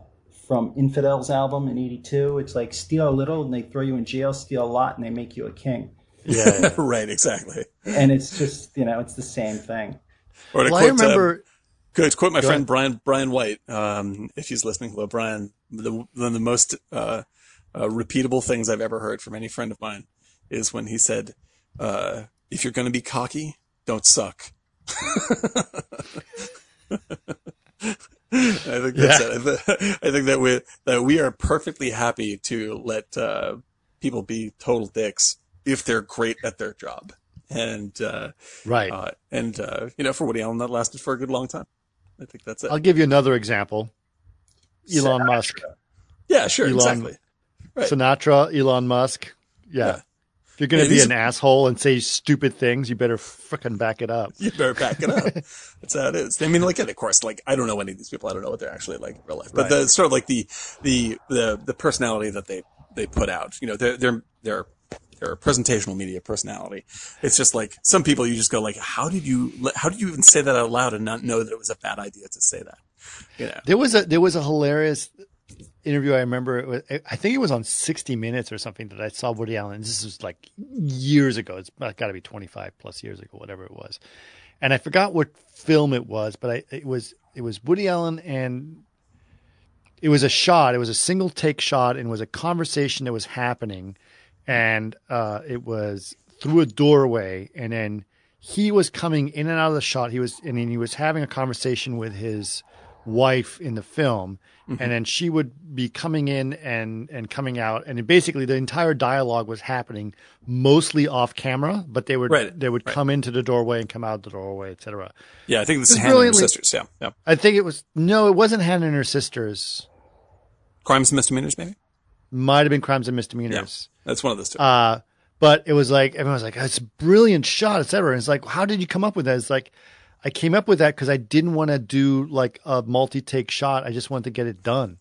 from Infidels album in '82. It's like steal a little and they throw you in jail, steal a lot and they make you a king. Yeah. yeah. right, exactly. And it's just you know it's the same thing. Or to Well, I quote, uh, remember. Good. To quote my friend ahead. Brian Brian White, um, if he's listening, hello Brian. The, one of the most uh, uh, repeatable things I've ever heard from any friend of mine is when he said, uh, "If you're going to be cocky, don't suck. I think that's it. I think that we that we are perfectly happy to let uh, people be total dicks if they're great at their job, and uh, Right. uh, and uh, you know, for Woody Allen, that lasted for a good long time. I think that's it. I'll give you another example. Elon Musk, yeah, sure, Elon- exactly. Right. Sinatra, Elon Musk. Yeah. Yeah. If you're going to be an asshole and say stupid things, you better frickin' back it up. You better back it up. That's how it is. I mean, like, and of course, like, I don't know any of these people. I don't know what they're actually like in real life, but Right. the sort of like the, the, the, the personality that they, they put out, you know, they're, they're, they're, they're a presentational media personality. It's just like some people you just go like, how did you, how did you even say that out loud and not know that it was a bad idea to say that? You know, There was a there was a hilarious interview. I remember. Was, I think it was on 60 Minutes or something that I saw Woody Allen. This was like years ago. It's got to be 25 plus years ago, whatever it was. And I forgot what film it was, but I it was it was Woody Allen and it was a shot. It was a single take shot, and was a conversation that was happening, and uh, it was through a doorway, and then he was coming in and out of the shot. He was and he was having a conversation with his wife in the film, and then she would be coming in and and coming out, and basically the entire dialogue was happening mostly off camera, but they would Right, they would come into the doorway and come out the doorway, etc. yeah, I think this is Hannah and her sisters. Yeah. Yeah. I think it was no, it wasn't Hannah and her sisters. Crimes and misdemeanors, maybe. Might have been crimes and misdemeanors. Yeah. That's one of those two. Uh, but it was like everyone was like, oh, "It's a brilliant shot, etc." And it's like, how did you come up with that? It's like, I came up with that because I didn't want to do like a multi-take shot. I just wanted to get it done.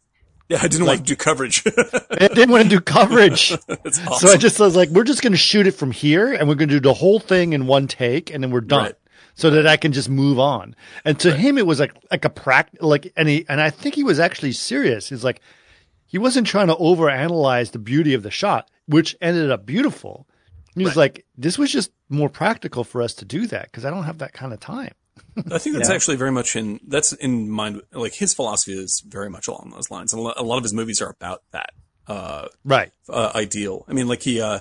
yeah, I didn't want to do coverage. I didn't want to do coverage, That's so I awesome. just was like, we're just going to shoot it from here, and we're going to do the whole thing in one take, and then we're done. Right. So that I can just move on. And to him, it was like like a practice, like, and he and I think he was actually serious. He's like, he wasn't trying to overanalyze the beauty of the shot, which ended up beautiful. He was like, this was just more practical for us to do that because I don't have that kind of time. I think that's actually very much in that's in mind. Like his philosophy is very much along those lines, and a lot of his movies are about that uh, Right. uh, ideal. I mean, like he, uh,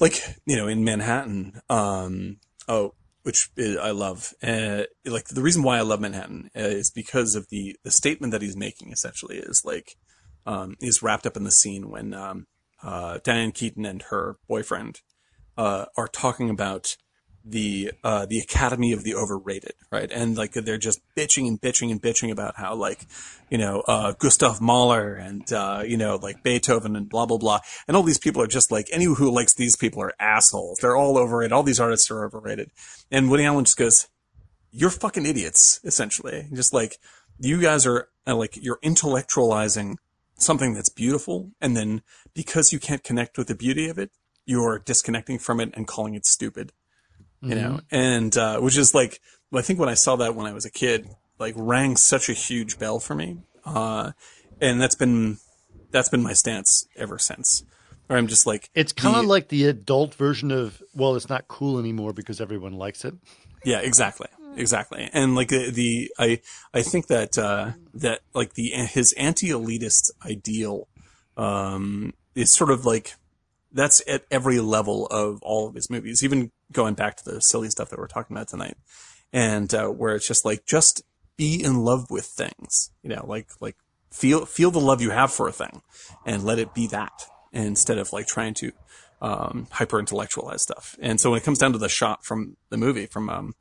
like you know, in Manhattan, um, oh, which is, I love. Uh, like the reason why I love Manhattan uh, is because of the the statement that he's making. Essentially, is like um, is wrapped up in the scene when um, uh, Diane Keaton and her boyfriend uh, are talking about the uh, the Academy of the Overrated, right? And like they're just bitching and bitching and bitching about how like you know uh, Gustav Mahler and uh, you know like Beethoven and blah blah blah, and all these people are just like anyone who likes these people are assholes. They're all overrated. All these artists are overrated. And Woody Allen just goes, "You're fucking idiots." Essentially, just like you guys are uh, like you're intellectualizing something that's beautiful, and then because you can't connect with the beauty of it, you're disconnecting from it and calling it stupid you know, and uh, which is like I think when I saw that when I was a kid, like rang such a huge bell for me, uh, and that's been that's been my stance ever since. Where I'm just like It's kind of like the adult version of, well, it's not cool anymore because everyone likes it. Yeah, exactly, exactly. And like the, the I I think that uh, that like the his anti-elitist ideal um, is sort of like that's at every level of all of his movies, even going back to the silly stuff that we're talking about tonight, and uh, where it's just like just be in love with things, you know, like like feel feel the love you have for a thing, and let it be that instead of like trying to um, hyper intellectualize stuff. And so when it comes down to the shot from the movie from um,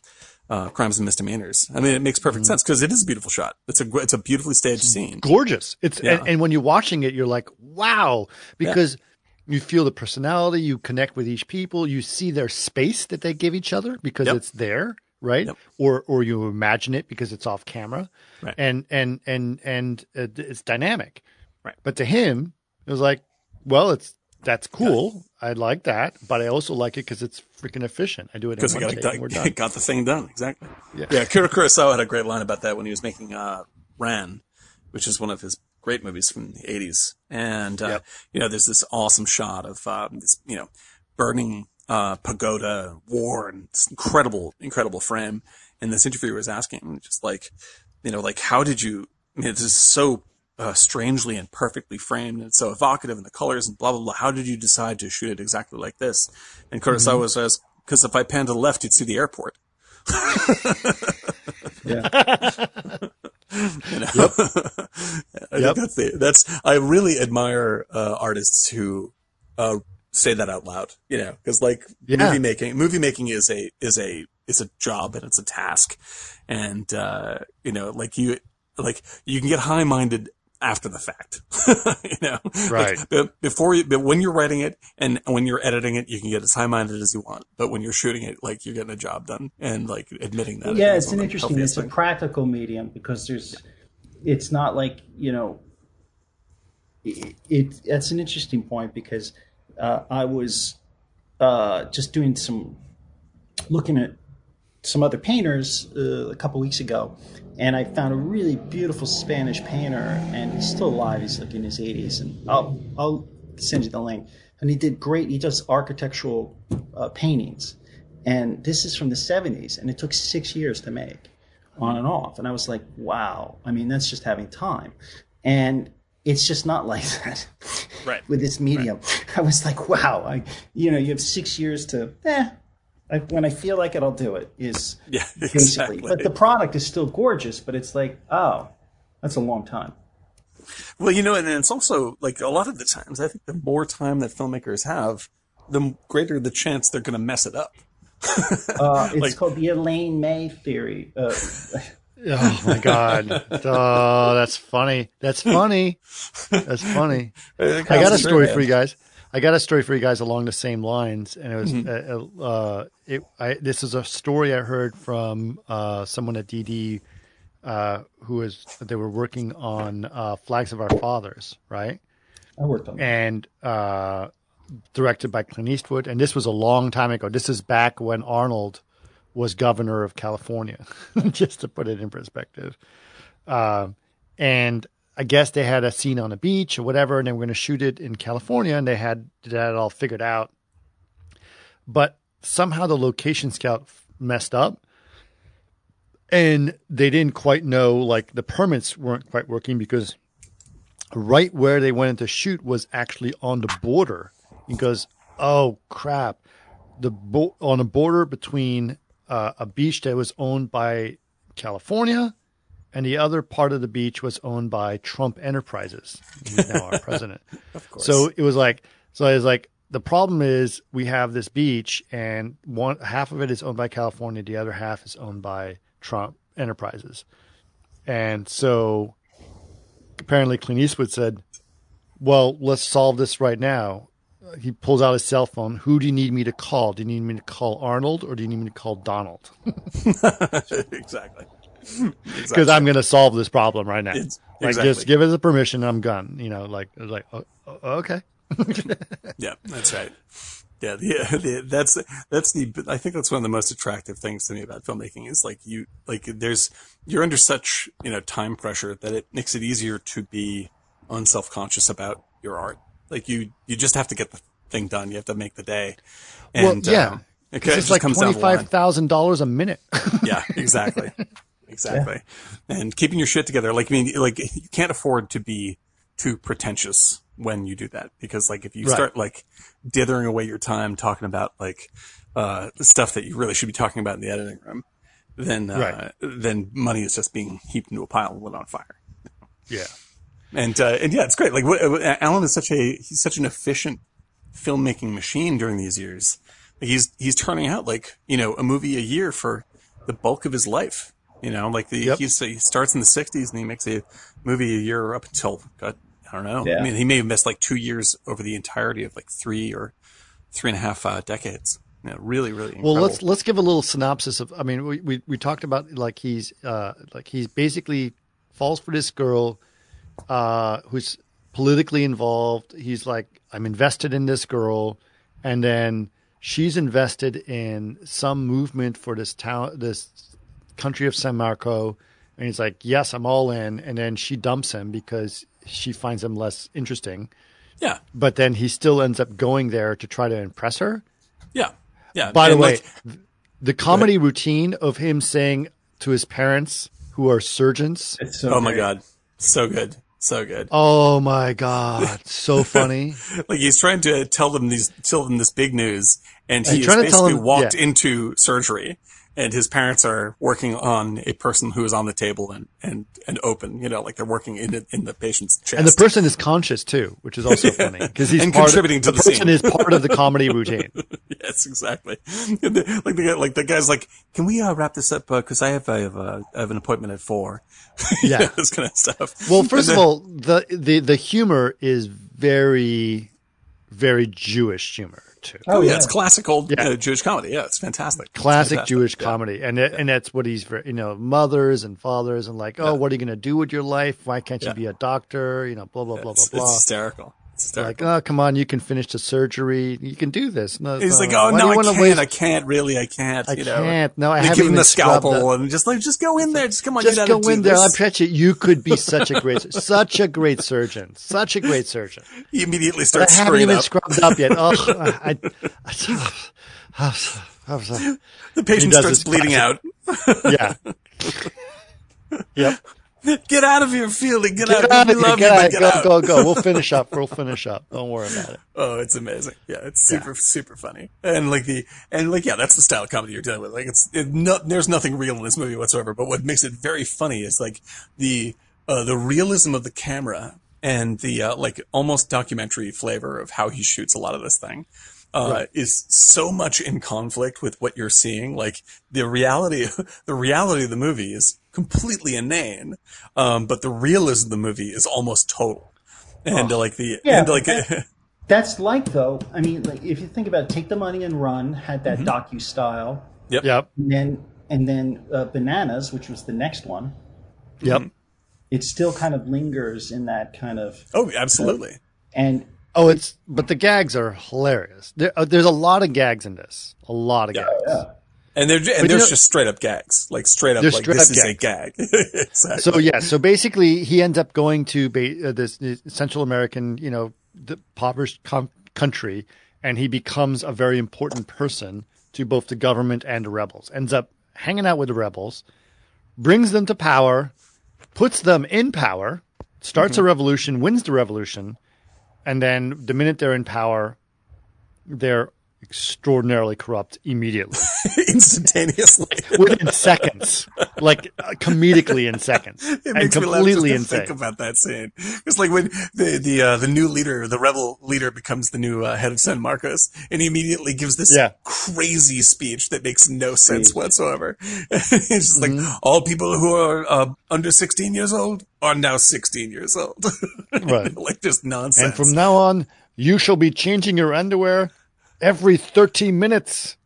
uh, Crimes and Misdemeanors, I mean, it makes perfect sense because it is a beautiful shot. It's a it's a beautifully staged scene. gorgeous. It's Yeah. and, and when you're watching it, you're like, wow, because you feel the personality, you connect with each people, you see their space that they give each other because Yep. it's there, right? Yep. Or or you imagine it because it's off camera, Right. and and and and uh, it's dynamic, Right. But to him, it was like, well, it's that's cool. I like that, but I also like it because it's freaking efficient. I do it Because I got, got, got the thing done exactly. Yeah. Yeah, Akira Kurosawa had a great line about that when he was making uh, Ran, which is one of his great movies from the '80s. And uh, Yep. you know, there's this awesome shot of um, this, you know, burning uh, pagoda war and this incredible, incredible frame. And this interviewer was asking, just like, you know, like how did you? I mean, this is so uh, strangely and perfectly framed and so evocative, and the colors and blah blah blah. How did you decide to shoot it exactly like this? And Kurosawa says, because if I panned to the left, you'd see the airport. Yeah. You know? I Yep. think that's the, that's, I really admire, uh, artists who, uh, say that out loud, you know, cause like Yeah. movie making, movie making is a, is a, is a job and it's a task. And, uh, you know, like you, like you can get high minded after the fact, you know, Right. Like, but before you, but when you're writing it and when you're editing it, you can get as high minded as you want. But when you're shooting it, like you're getting a job done and like admitting that. Yeah, it's an one interesting. healthiest It's a practical medium because there's. It's not like you know. It, it that's an interesting point because uh, I was uh, just doing some looking at some other painters uh, a couple weeks ago, and I found a really beautiful Spanish painter, and he's still alive. He's like in his 80s, and I'll I'll send you the link. And he did great. He does architectural uh, paintings, and this is from the 70s, and it took six years to make, on and off. And I was like, wow. I mean, that's just having time, and it's just not like that Right. with this medium. I was like, wow. I you know you have six years to eh. I, when I feel like it, I'll do it. Is Yeah, basically. exactly. But the product is still gorgeous. But it's like, oh, that's a long time. Well, you know, and it's also like a lot of the times, I think the more time that filmmakers have, the greater the chance they're going to mess it up. Uh, it's Like- called the Elaine May theory. Uh, Oh my god. Oh, that's funny. That's funny. That's funny. I got a story for you guys. I got a story for you guys along the same lines, and it was uh, uh, it. I, this is a story I heard from uh, someone at DD uh, who was they were working on uh, Flags of Our Fathers, right? I worked on that. and uh, directed by Clint Eastwood. And this was a long time ago. This is back when Arnold was governor of California, just to put it in perspective. Um, and I guess they had a scene on a beach or whatever, and they were going to shoot it in California, and they had that all figured out. But somehow the location scout messed up, and they didn't quite know, like the permits weren't quite working because right where they went to shoot was actually on the border. He goes, "Oh crap!" The bo- on a border between uh, a beach that was owned by California, and the other part of the beach was owned by Trump Enterprises, who's now our president. Of course. So it was like, so I was like, the problem is we have this beach, and one half of it is owned by California, the other half is owned by Trump Enterprises, and so apparently Clint Eastwood said, "Well, let's solve this right now." He pulls out his cell phone. Who do you need me to call? Do you need me to call Arnold or do you need me to call Donald? exactly. Because I'm going to solve this problem right now. It's- like, exactly. just give us a permission. I'm gone. You know, like, like, oh, okay. Yeah, that's right. Yeah, the, the, that's that's the. I think that's one of the most attractive things to me about filmmaking is like you like there's you're under such you know time pressure that it makes it easier to be unself conscious about your art. Like you you just have to get the thing done. You have to make the day. And well, yeah. um, it, It's like twenty the five thousand dollars a minute. Yeah, exactly. Exactly. And keeping your shit together. Like, I mean, like, you can't afford to be too pretentious when you do that. Because, like, if you Right. start, like, dithering away your time talking about, like, uh, stuff that you really should be talking about in the editing room, then, uh, Right. then money is just being heaped into a pile and lit on fire. yeah. And, uh, and yeah, it's great. Like, what, Allen is such a, he's such an efficient filmmaking machine during these years. Like, he's, he's turning out, like, you know, a movie a year for the bulk of his life. You know, like the, Yep. he starts in the sixties and he makes a movie a year up until, God, I don't know. Yeah. I mean, he may have missed like two years over the entirety of like three or three and a half, uh, decades. Know, really, really incredible. Well, let's let's give a little synopsis of. I mean, we we, we talked about like he's uh like he's basically falls for this girl, uh, who's politically involved. He's like, I'm invested in this girl, and then she's invested in some movement for this town, this country of San Marco, and he's like, yes, I'm all in. And then she dumps him because she finds him less interesting. yeah. But then he still ends up going there to try to impress her. Yeah. Yeah. By the way, like, the comedy routine of him saying to his parents, who are surgeons, It's so oh my. God. So good. So good. "Oh my god, so funny!" like he's trying to tell them these tell them this big news and He's he has trying to tell basically them- walked yeah. into surgery and his parents are working on a person who is on the table and and and open. You know, like they're working in in the patient's chest. And the person is conscious too, which is also funny because he's And part contributing of, to the, the person scene. is part of the comedy routine. yes, exactly. The- like the guy, like the guy's like, "Can we uh, wrap this up? Because I have I have, uh, I have an appointment at four. Yeah. this kind of stuff. Well, first And of all, the, the the humor is very, very Jewish humor too. oh yeah, yeah. it's classic old Yeah. uh, Jewish comedy. Yeah, it's fantastic. It's Classic fantastic. Jewish Yeah. comedy, and it, and that's what he's for. You know, mothers and fathers, and like, oh, what are you going to do with your life? Why can't you be a doctor? You know, blah blah blah blah It's, blah. it's hysterical. It's like, oh, come on, you can finish the surgery. You can do this. No, He's no, like, oh no, I can't. waste- I can't really. I can't. I you know. can't. No, I haven't give him the scalpel and just like, just go in there. Just come on, Just go in there. I this. bet you you could be such a great, such a great surgeon, such a great surgeon. He immediately I haven't even up. scrubbed up yet. Oh, I, I, I, the patient starts bleeding out. yeah. Yep. Get out of here, Fielding. Get, Get out. out of here. love Get you, out. get Go, out. go, go. We'll finish up. We'll finish up. Don't worry about it. Oh, it's amazing. Yeah, it's super, super funny. And like the, and like, yeah, that's the style of comedy you're dealing with. Like it's, it, no, there's nothing real in this movie whatsoever. But what makes it very funny is like the, uh, the realism of the camera and the, uh, like almost documentary flavor of how he shoots a lot of this thing. Uh, is so much in conflict with what you're seeing. Like the reality, the reality of the movie is completely inane. Um, but the realism of the movie is almost total. And uh, like the, Yeah, and like, that- That's like though. I mean, like if you think about it, Take the Money and Run had that Mm-hmm. docu style, Yep. and then and then uh, Bananas, which was the next one. Yep. It still kind of lingers in that kind of oh, absolutely. and Oh, it's but the gags are hilarious. There, uh, there's a lot of gags in this. A lot of Yeah. gags. And they're and you there's know- just straight up gags, like straight up, like straight this up is a gag. exactly. So yeah, so basically he ends up going to ba- uh, this uh, Central American, you know, the impoverished com- country, and he becomes a very important person to both the government and the rebels. Ends up hanging out with the rebels, brings them to power, puts them in power, starts a revolution, wins the revolution, and then the minute they're in power, they're extraordinarily corrupt immediately instantaneously. within seconds, like uh, comedically in seconds, It and makes me laugh completely insane. think about that scene. It's like when the the uh, the new leader, the rebel leader, becomes the new uh, head of San Marcos, and he immediately gives this Yeah. crazy speech that makes no sense whatsoever. it's just Mm-hmm. like all people who are uh, under sixteen years old are now sixteen years old. Right. like just nonsense. And from now on, you shall be changing your underwear every 13 minutes.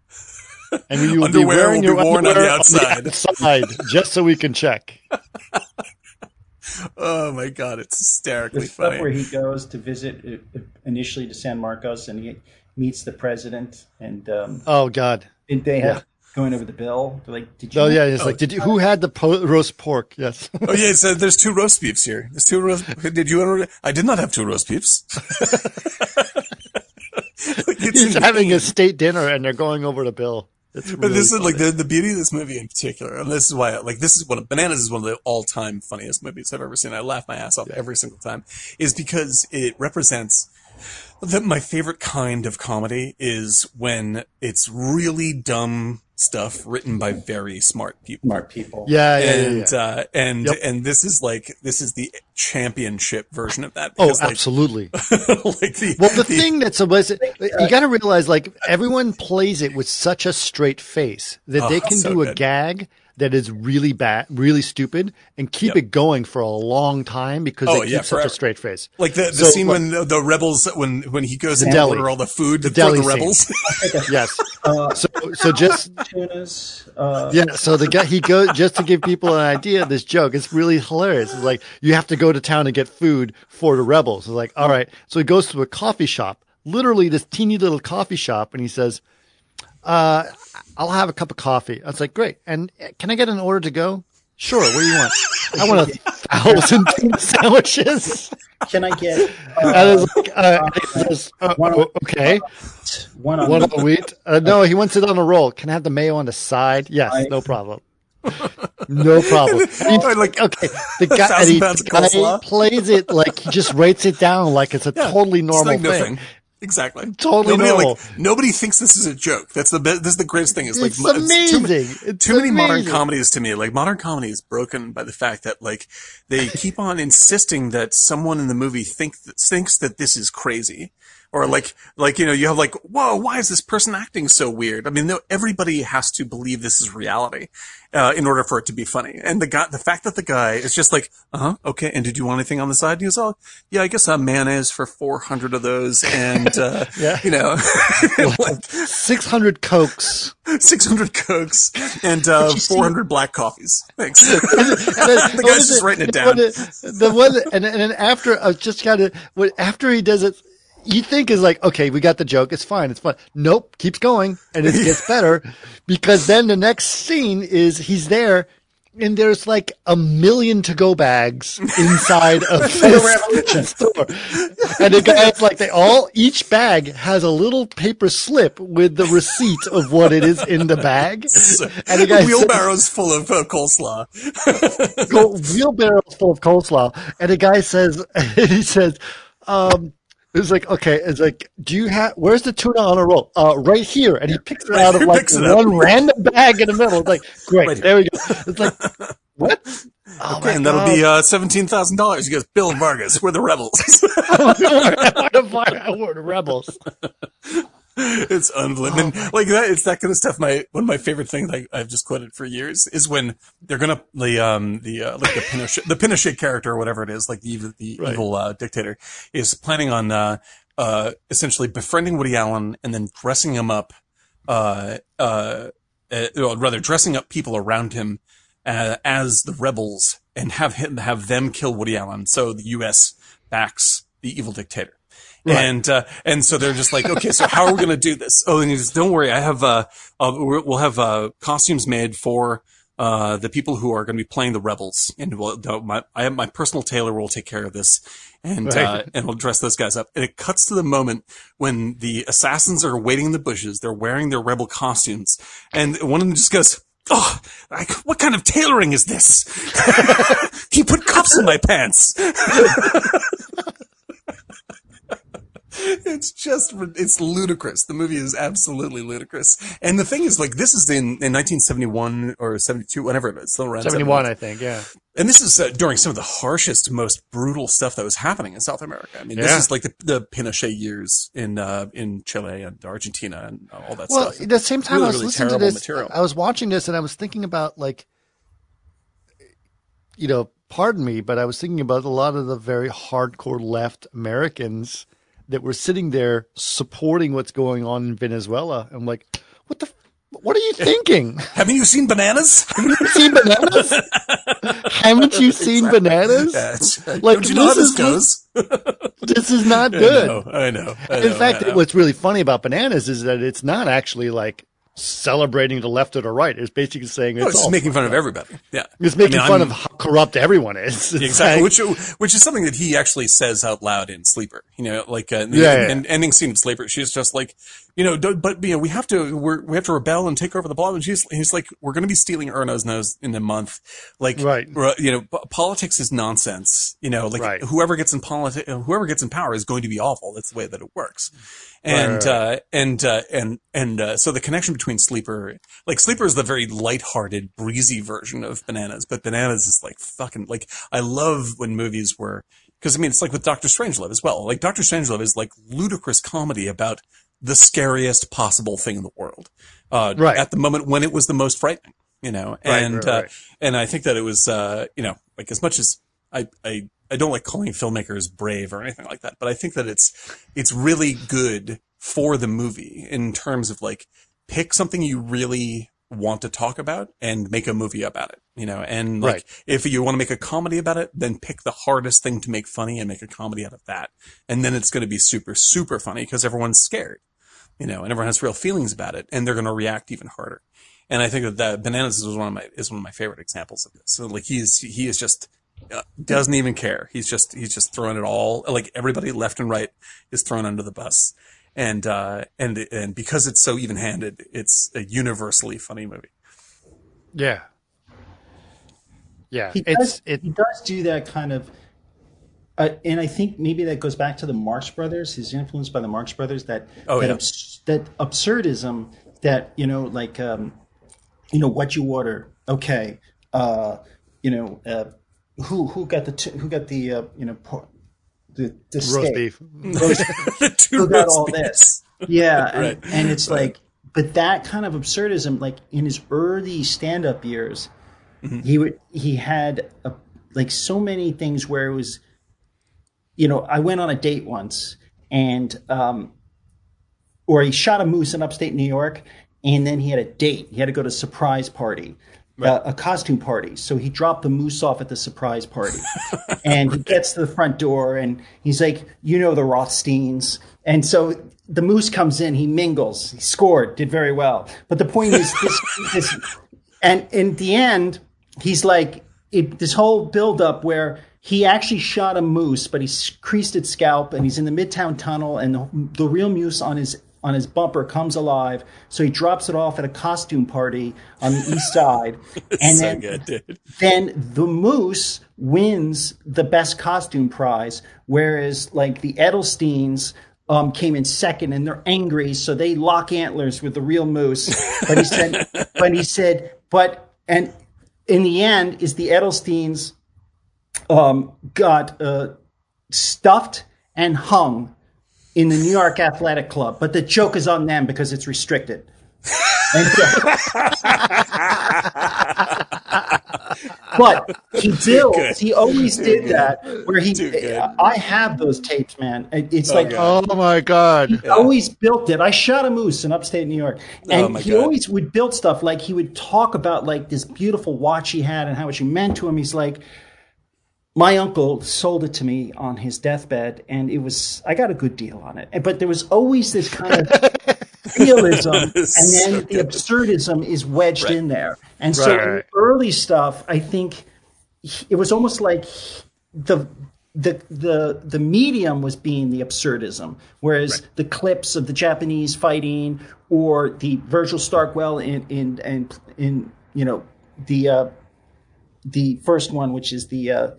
And you will be wearing will your be worn on the underwear outside. outside, just so we can check. oh my god, it's hysterically the funny. where he goes to visit uh, initially to San Marcos and he meets the president and um, Oh God. and they have going over the bill. They're like, did you? Oh yeah, it's like, did you? Who had the po- roast pork? Yes. Oh yeah, so there's two roast beefs here. There's two roast. Did you? I did not have two roast beefs. He's having a state dinner, and they're going over the bill. It's But really this is like the, the beauty of this movie in particular, and this is why, like, this is one of Bananas is one of the all time funniest movies I've ever seen. I laugh my ass off every single time, is because it represents that my favorite kind of comedy is when it's really dumb stuff written by very smart people. Smart people. yeah, yeah, yeah, and yeah. uh, and Yep. and this is like this is the championship version of that. Oh, because, like, absolutely. like the, Well, the thing that's always you got to realize, like everyone plays it with such a straight face that they Oh, can so do a good. gag that is really bad, really stupid, and keep Yep. it going for a long time because Oh, they keep yeah, such a straight face. like the, the So, scene like- when the, the rebels when when he goes and deli. order all the food The for deli the rebels. Yes. so, so just Tunas. Uh, yeah. So the guy he goes just to give people an idea. of This joke it's really hilarious. It's like you have to go to town and get food for the rebels. It's like all right. So he goes to a coffee shop, literally this teeny little coffee shop, and he says, uh, "I'll have a cup of coffee." I was like, "Great." And uh, can I get an order to go? Sure. What do you want? I want a thousand sandwiches. Can I get And uh, I was like, uh, and uh, One- okay. one on One on the wheat? Uh, no, he wants it on a roll. Can I have the mayo on the side? Yes, I- no problem. No problem. He- like okay, the guy, he, the guy plays it like he just writes it down like it's a totally It's normal like thing. nothing. Exactly. Totally nobody, normal. Like, nobody thinks this is a joke. That's the be- this is the greatest thing. It's mo- amazing. too, It's too many modern comedies to me. Like modern comedy is broken by the fact that like they keep on insisting that someone in the movie think thinks that this is crazy. Or like, like, you know, you have like, whoa, why is this person acting so weird? I mean, no, everybody has to believe this is reality, uh, in order for it to be funny. And the guy, the fact that the guy is just like, uh huh, okay. And did you want anything on the side? And he goes, oh, yeah, I guess uh, mayonnaise for 400 of those. And, uh, Yeah. you know, like 600 Cokes. 600 Cokes and, uh, 400 black coffees. Thanks. And then- the guy's just it? writing it down. it- The one, and, and then after, I was just kind of, after he does it, you think is like, okay, we got the joke. It's fine. It's fun. Nope. Keeps going and it gets better because then the next scene is he's there and there's like a million to go bags inside of this store. And the guy's like, they all, each bag has a little paper slip with the receipt of what it is in the bag. And the guy says- Wheelbarrows full of uh, coleslaw. go wheelbarrows full of coleslaw, and the guy says, he says, um, it's like, okay, it's like, do you have, where's the tuna on a roll? Uh, right here. And he picks it out of like one random bag in the middle. It's like, great, Right. there we go. It's like, what? Oh my and that'll God. be uh, seventeen thousand dollars. He goes, Bill Vargas, we're the rebels. fire word, rebels. it's unbelievable. Oh like that, it's that kind of stuff. My one of my favorite things like I've just quoted for years is when they're gonna the um the uh, like the Pinochet the Pinochet character or whatever it is like the evil- the Right. evil uh, dictator is planning on uh uh essentially befriending Woody Allen and then dressing him up uh uh, uh or rather dressing up people around him uh, as the rebels and have him have them kill Woody Allen so the U.S. backs the evil dictator. And, uh, and so they're just like, okay, so how are we going to do this? Oh, and he says, don't worry. I have, uh, uh we'll have, uh, costumes made for, uh, the people who are going to be playing the rebels. And we'll, my, I have my personal tailor will take care of this. And, uh, and we'll dress those guys up. And it cuts to the moment when the assassins are waiting in the bushes. They're wearing their rebel costumes. And one of them just goes, Oh, like, what kind of tailoring is this? he put cups in my pants. It's just, it's ludicrous. The movie is absolutely ludicrous. And the thing is, like, this is in, in 1971 or 72, whenever it is, still around 71, I think, yeah. And this is uh, during some of the harshest, most brutal stuff that was happening in South America. I mean, this is like the, the Pinochet years in, uh, in Chile and Argentina and all that Well, stuff. at the same time, Really, I was really listening to this. material. I was watching this, and I was thinking about like, you know, pardon me, but I was thinking about a lot of the very hardcore left Americans that were sitting there supporting what's going on in Venezuela. I'm like, what the. What are you thinking? Haven't you seen Bananas? Haven't you seen bananas? Haven't you seen bananas? Yeah, uh, Like, don't you know how this is- goes? This is not I good. know, I know. I In fact, I know. what's really funny about bananas is that it's not actually like celebrating the left or the right. It's basically saying it's, No, it's making fun of everybody. Yeah. it's making I mean, fun I'm- of how corrupt everyone is. It's Exactly, like- which which is something that he actually says out loud in Sleeper. You know, like uh, in the Yeah, yeah, en- ending scene of Sleeper, she's just like, you know, don't, but you know, we have to we're, we have to rebel and take over the block. And she's he's like, we're going to be stealing Erno's nose in a month. Like, Right. You know, politics is nonsense. You know, like Right. whoever gets in politics, whoever gets in power is going to be awful. That's the way that it works. And right, uh, and uh, and and uh, so the connection between Sleeper, like Sleeper, is the very lighthearted, breezy version of Bananas, but Bananas is like fucking like I love when movies were because I mean it's like with Doctor Strangelove as well. Like Doctor Strangelove is like ludicrous comedy about the scariest possible thing in the world, uh, Right. At the moment when it was the most frightening, you know, Right, and right, uh, right. and I think that it was uh, you know like as much as I I I don't like calling filmmakers brave or anything like that, but I think that it's it's really good for the movie in terms of like pick something you really want to talk about and make a movie about it, you know, and like Right. if you want to make a comedy about it, then pick the hardest thing to make funny and make a comedy out of that. And then it's going to be super, super funny because everyone's scared, you know, and everyone has real feelings about it and they're going to react even harder. And I think that, that Bananas is one of my, is one of my favorite examples of this. So like he is, he is just, doesn't even care. He's just, he's just throwing it all, like everybody left and right is thrown under the bus. And, uh, and, and because it's so even handed, it's a universally funny movie. yeah, yeah. He It's does, it. he does do that kind of uh, and I think maybe that goes back to the Marx Brothers. His influence by the Marx Brothers. That Oh, that, yeah. abs- that absurdism. That you know, like um, you know, what you order. Okay, uh, you know, uh, who who got the t- who got the uh, you know por- the the Roast steak. beef. The two who got all beefs. this? Yeah, and, Right. and it's like, but that kind of absurdism, like in his early stand-up years, he would he had a, like so many things where it was, you know, I went on a date once and um, or he shot a moose in upstate New York, and then he had a date. He had to go to a surprise party. Uh, a costume party. So he dropped the moose off at the surprise party. and he gets to the front door and he's like, You know, the Rothsteins. And so the moose comes in, he mingles, he scored, did very well. But the point is, this, this and in the end, he's like, it, this whole buildup where he actually shot a moose, but he creased its scalp, and he's in the Midtown Tunnel, and the, the real moose on his on his bumper comes alive. So he drops it off at a costume party on the east side, and so then good, then the moose wins the best costume prize, whereas like the Edelsteins um, came in second, and they're angry, so they lock antlers with the real moose. But he said, but he said, but and in the end, is the Edelsteins um, got uh, stuffed and hung in the New York Athletic Club, but the joke is on them because it's restricted. But he did. He always did that. Where he, I have those tapes, man. It- It's like Oh my god! he always built it. I shot a moose in upstate New York, and Oh, he God. always would build stuff. Like he would talk about like this beautiful watch he had and how much it meant to him. He's like, my uncle sold it to me on his deathbed, and it was I got a good deal on it. But there was always this kind of realism, and then So the absurdism is wedged in there. And so Right, in early stuff, I think it was almost like the the the the medium was being the absurdism, whereas the clips of the Japanese fighting or the Virgil Starkwell in in in, in you know the uh, the first one, which is the uh,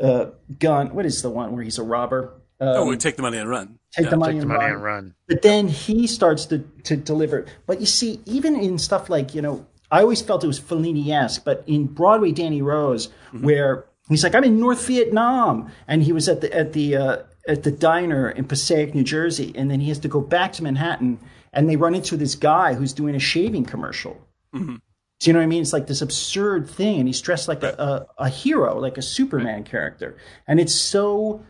uh, gun. What is the one where he's a robber? Uh, Oh, we take the money and run. take the money, Take the and, money run. and run. But then he starts to to deliver. But you see, even in stuff like you know, I always felt it was Fellini-esque. But in Broadway, Danny Rose, where he's like, I'm in North Vietnam, and he was at the at the uh, at the diner in Passaic, New Jersey, and then he has to go back to Manhattan, and they run into this guy who's doing a shaving commercial. Do you know what I mean? It's like this absurd thing, and he's dressed like a, a, a hero, like a Superman character, and it's so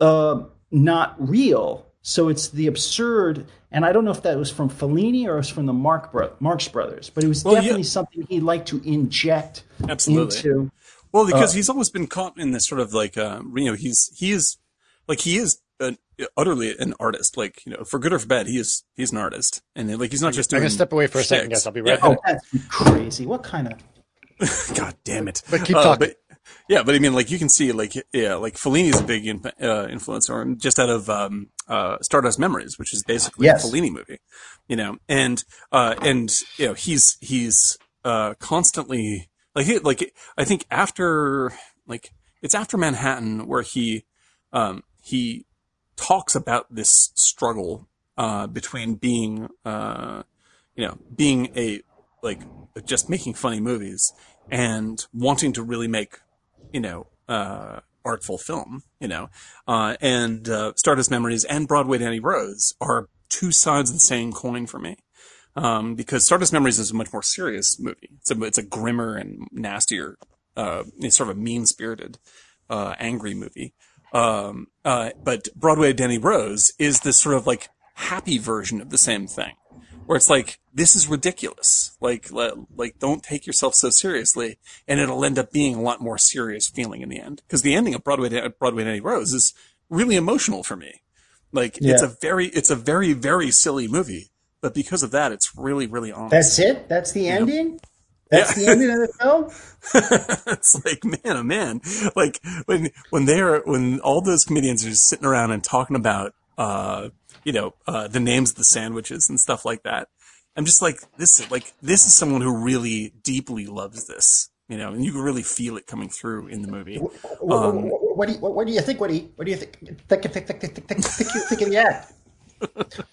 uh, not real. So it's the absurd, and I don't know if that was from Fellini or it was from the Mark bro- Marx Brothers, but it was Well, definitely yeah. something he liked to inject Absolutely. into. Well, Uh, because he's always been caught in this sort of like, uh, you know, he's he is like he is utterly an artist. Like you know, for good or for bad, he is he's an artist, and like he's not just I'm gonna step away for a second, shticks. guys. I'll be right Yeah. back. Oh, that's crazy! What kind of? God damn it! But keep Uh, talking. but- yeah, but I mean, like you can see, like yeah, like Fellini's a big in, uh, influencer, and just out of um, uh, Stardust Memories, which is basically Yes. a Fellini movie, you know, and uh, and you know he's he's uh, constantly like he, like I think after like it's after Manhattan where he um, he talks about this struggle uh, between being uh, you know being a like just making funny movies and wanting to really make you know uh, artful film you know uh, and uh, Stardust Memories and Broadway Danny Rose are two sides of the same coin for me. Um, because Stardust Memories is a much more serious movie. It's a it's a grimmer and nastier uh, it's sort of a mean spirited uh, angry movie um, uh, but Broadway Danny Rose is this sort of like happy version of the same thing, where it's like this is ridiculous. Like, le- like don't take yourself so seriously, and it'll end up being a lot more serious feeling in the end. Because the ending of Broadway Da- Broadway Danny Rose is really emotional for me. Like, it's a very, it's a very, very silly movie, but because of that, it's really, really honest. That's it. That's the ending. That's Yeah. the ending of the film. it's like man oh man like when when they're when all those comedians are just sitting around and talking about uh you know uh the names of the sandwiches and stuff like that i'm just like this like this is someone who really deeply loves this you know, and you can really feel it coming through in the movie. Um, what, what, do you, what, what, do you think? What do you, what do you think? Think, think, think, think, think, think, think, think of the act.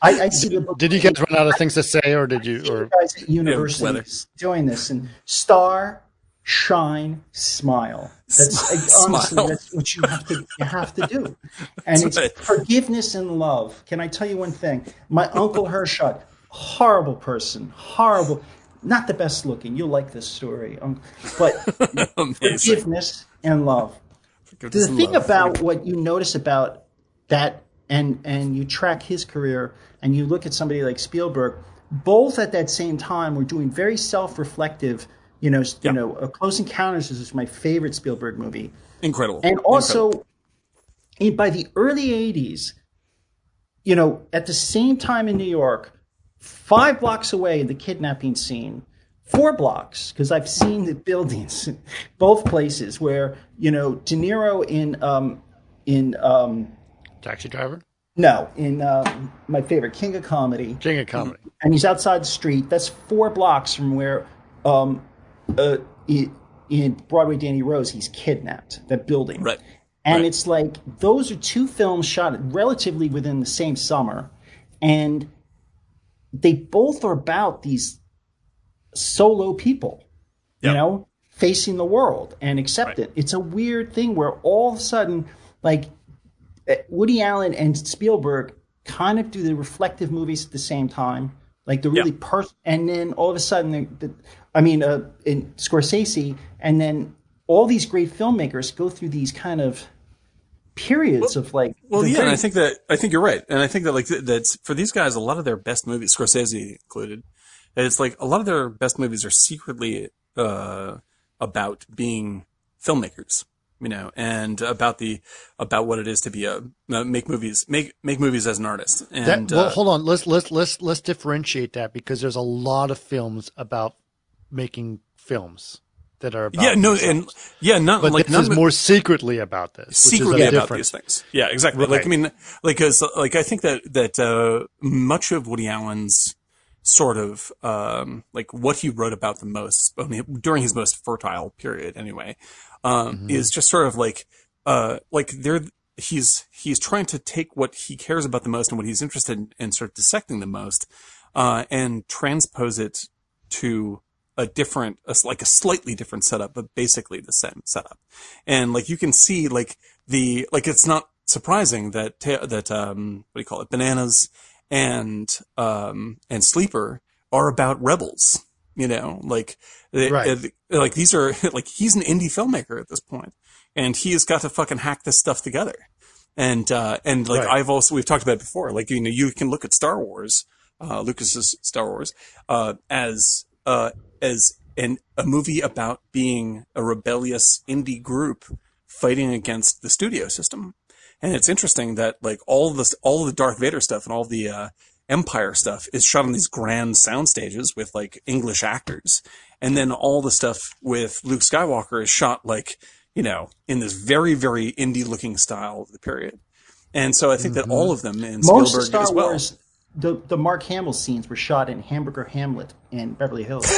I, I see the Did you guys run out of things to say, or did you? Or guys at universities doing this and star, shine, smile. That's like, honestly Smile. that's what you have to you have to do. And it's right. forgiveness and love. Can I tell you one thing? My uncle Hershot, horrible person, horrible. Not the best looking. You'll like this story, um, but forgiveness and love. Forgiveness The thing love. about what you notice about that, and and you track his career, and you look at somebody like Spielberg, both at that same time were doing very self-reflective. You know, Yeah. you know, Close Encounters is my favorite Spielberg movie, incredible, and also Incredible. in, by the early '80s, you know, at the same time in New York, five blocks away, the kidnapping scene, four blocks, because I've seen the buildings, both places where you know De Niro in um, in um, taxi driver, no in um, my favorite King of Comedy, King of comedy. and he's outside the street. That's four blocks from where um, uh, in, in Broadway Danny Rose he's kidnapped. That building, Right. And Right. it's like those are two films shot relatively within the same summer, and they both are about these solo people, you know, facing the world and accept it. It's a weird thing where all of a sudden, like uh, Woody Allen and Spielberg kind of do the reflective movies at the same time, like the really Yeah. pers- and then all of a sudden, the, the, I mean, uh, in Scorsese, and then all these great filmmakers go through these kind of periods of like, Well, yeah, very- I think that I think you're right, and I think that like th- that's for these guys, a lot of their best movies, Scorsese included, it's like a lot of their best movies are secretly uh, about being filmmakers, you know, and about the about what it is to be a uh, make movies make make movies as an artist. And That, well, uh, hold on. Let's let's let's let's differentiate that because there's a lot of films about making films that are about yeah, no, these and yeah, not but like this is more secretly about this. which is secretly about difference. these things. Yeah, exactly. Like I mean, like, cause, like I think that that uh, much of Woody Allen's sort of um, like what he wrote about the most I mean, during his most fertile period, anyway, um, Mm-hmm. is just sort of like uh, like there. He's he's trying to take what he cares about the most and what he's interested in, in sort of dissecting the most, uh, and transpose it to a different, a, like a slightly different setup, but basically the same setup. And like you can see, like the like it's not surprising that ta- that um what do you call it, bananas and um and sleeper are about rebels. You know, like they- Right. Like these are like he's an indie filmmaker at this point, and he has got to fucking hack this stuff together. And uh, and like Right. I've also we've talked about it before. Like you know you can look at Star Wars, uh, Lucas's Star Wars, uh, as uh, as an a movie about being a rebellious indie group fighting against the studio system. And it's interesting that like all this all the Darth Vader stuff and all the uh, Empire stuff is shot on these grand sound stages with like English actors, and then all the stuff with Luke Skywalker is shot like you know in this very very indie looking style of the period. And so I think that all mm-hmm. of them in most Spielberg of Star as well. Wars, the the Mark Hamill scenes were shot in Hamburger Hamlet in Beverly Hills.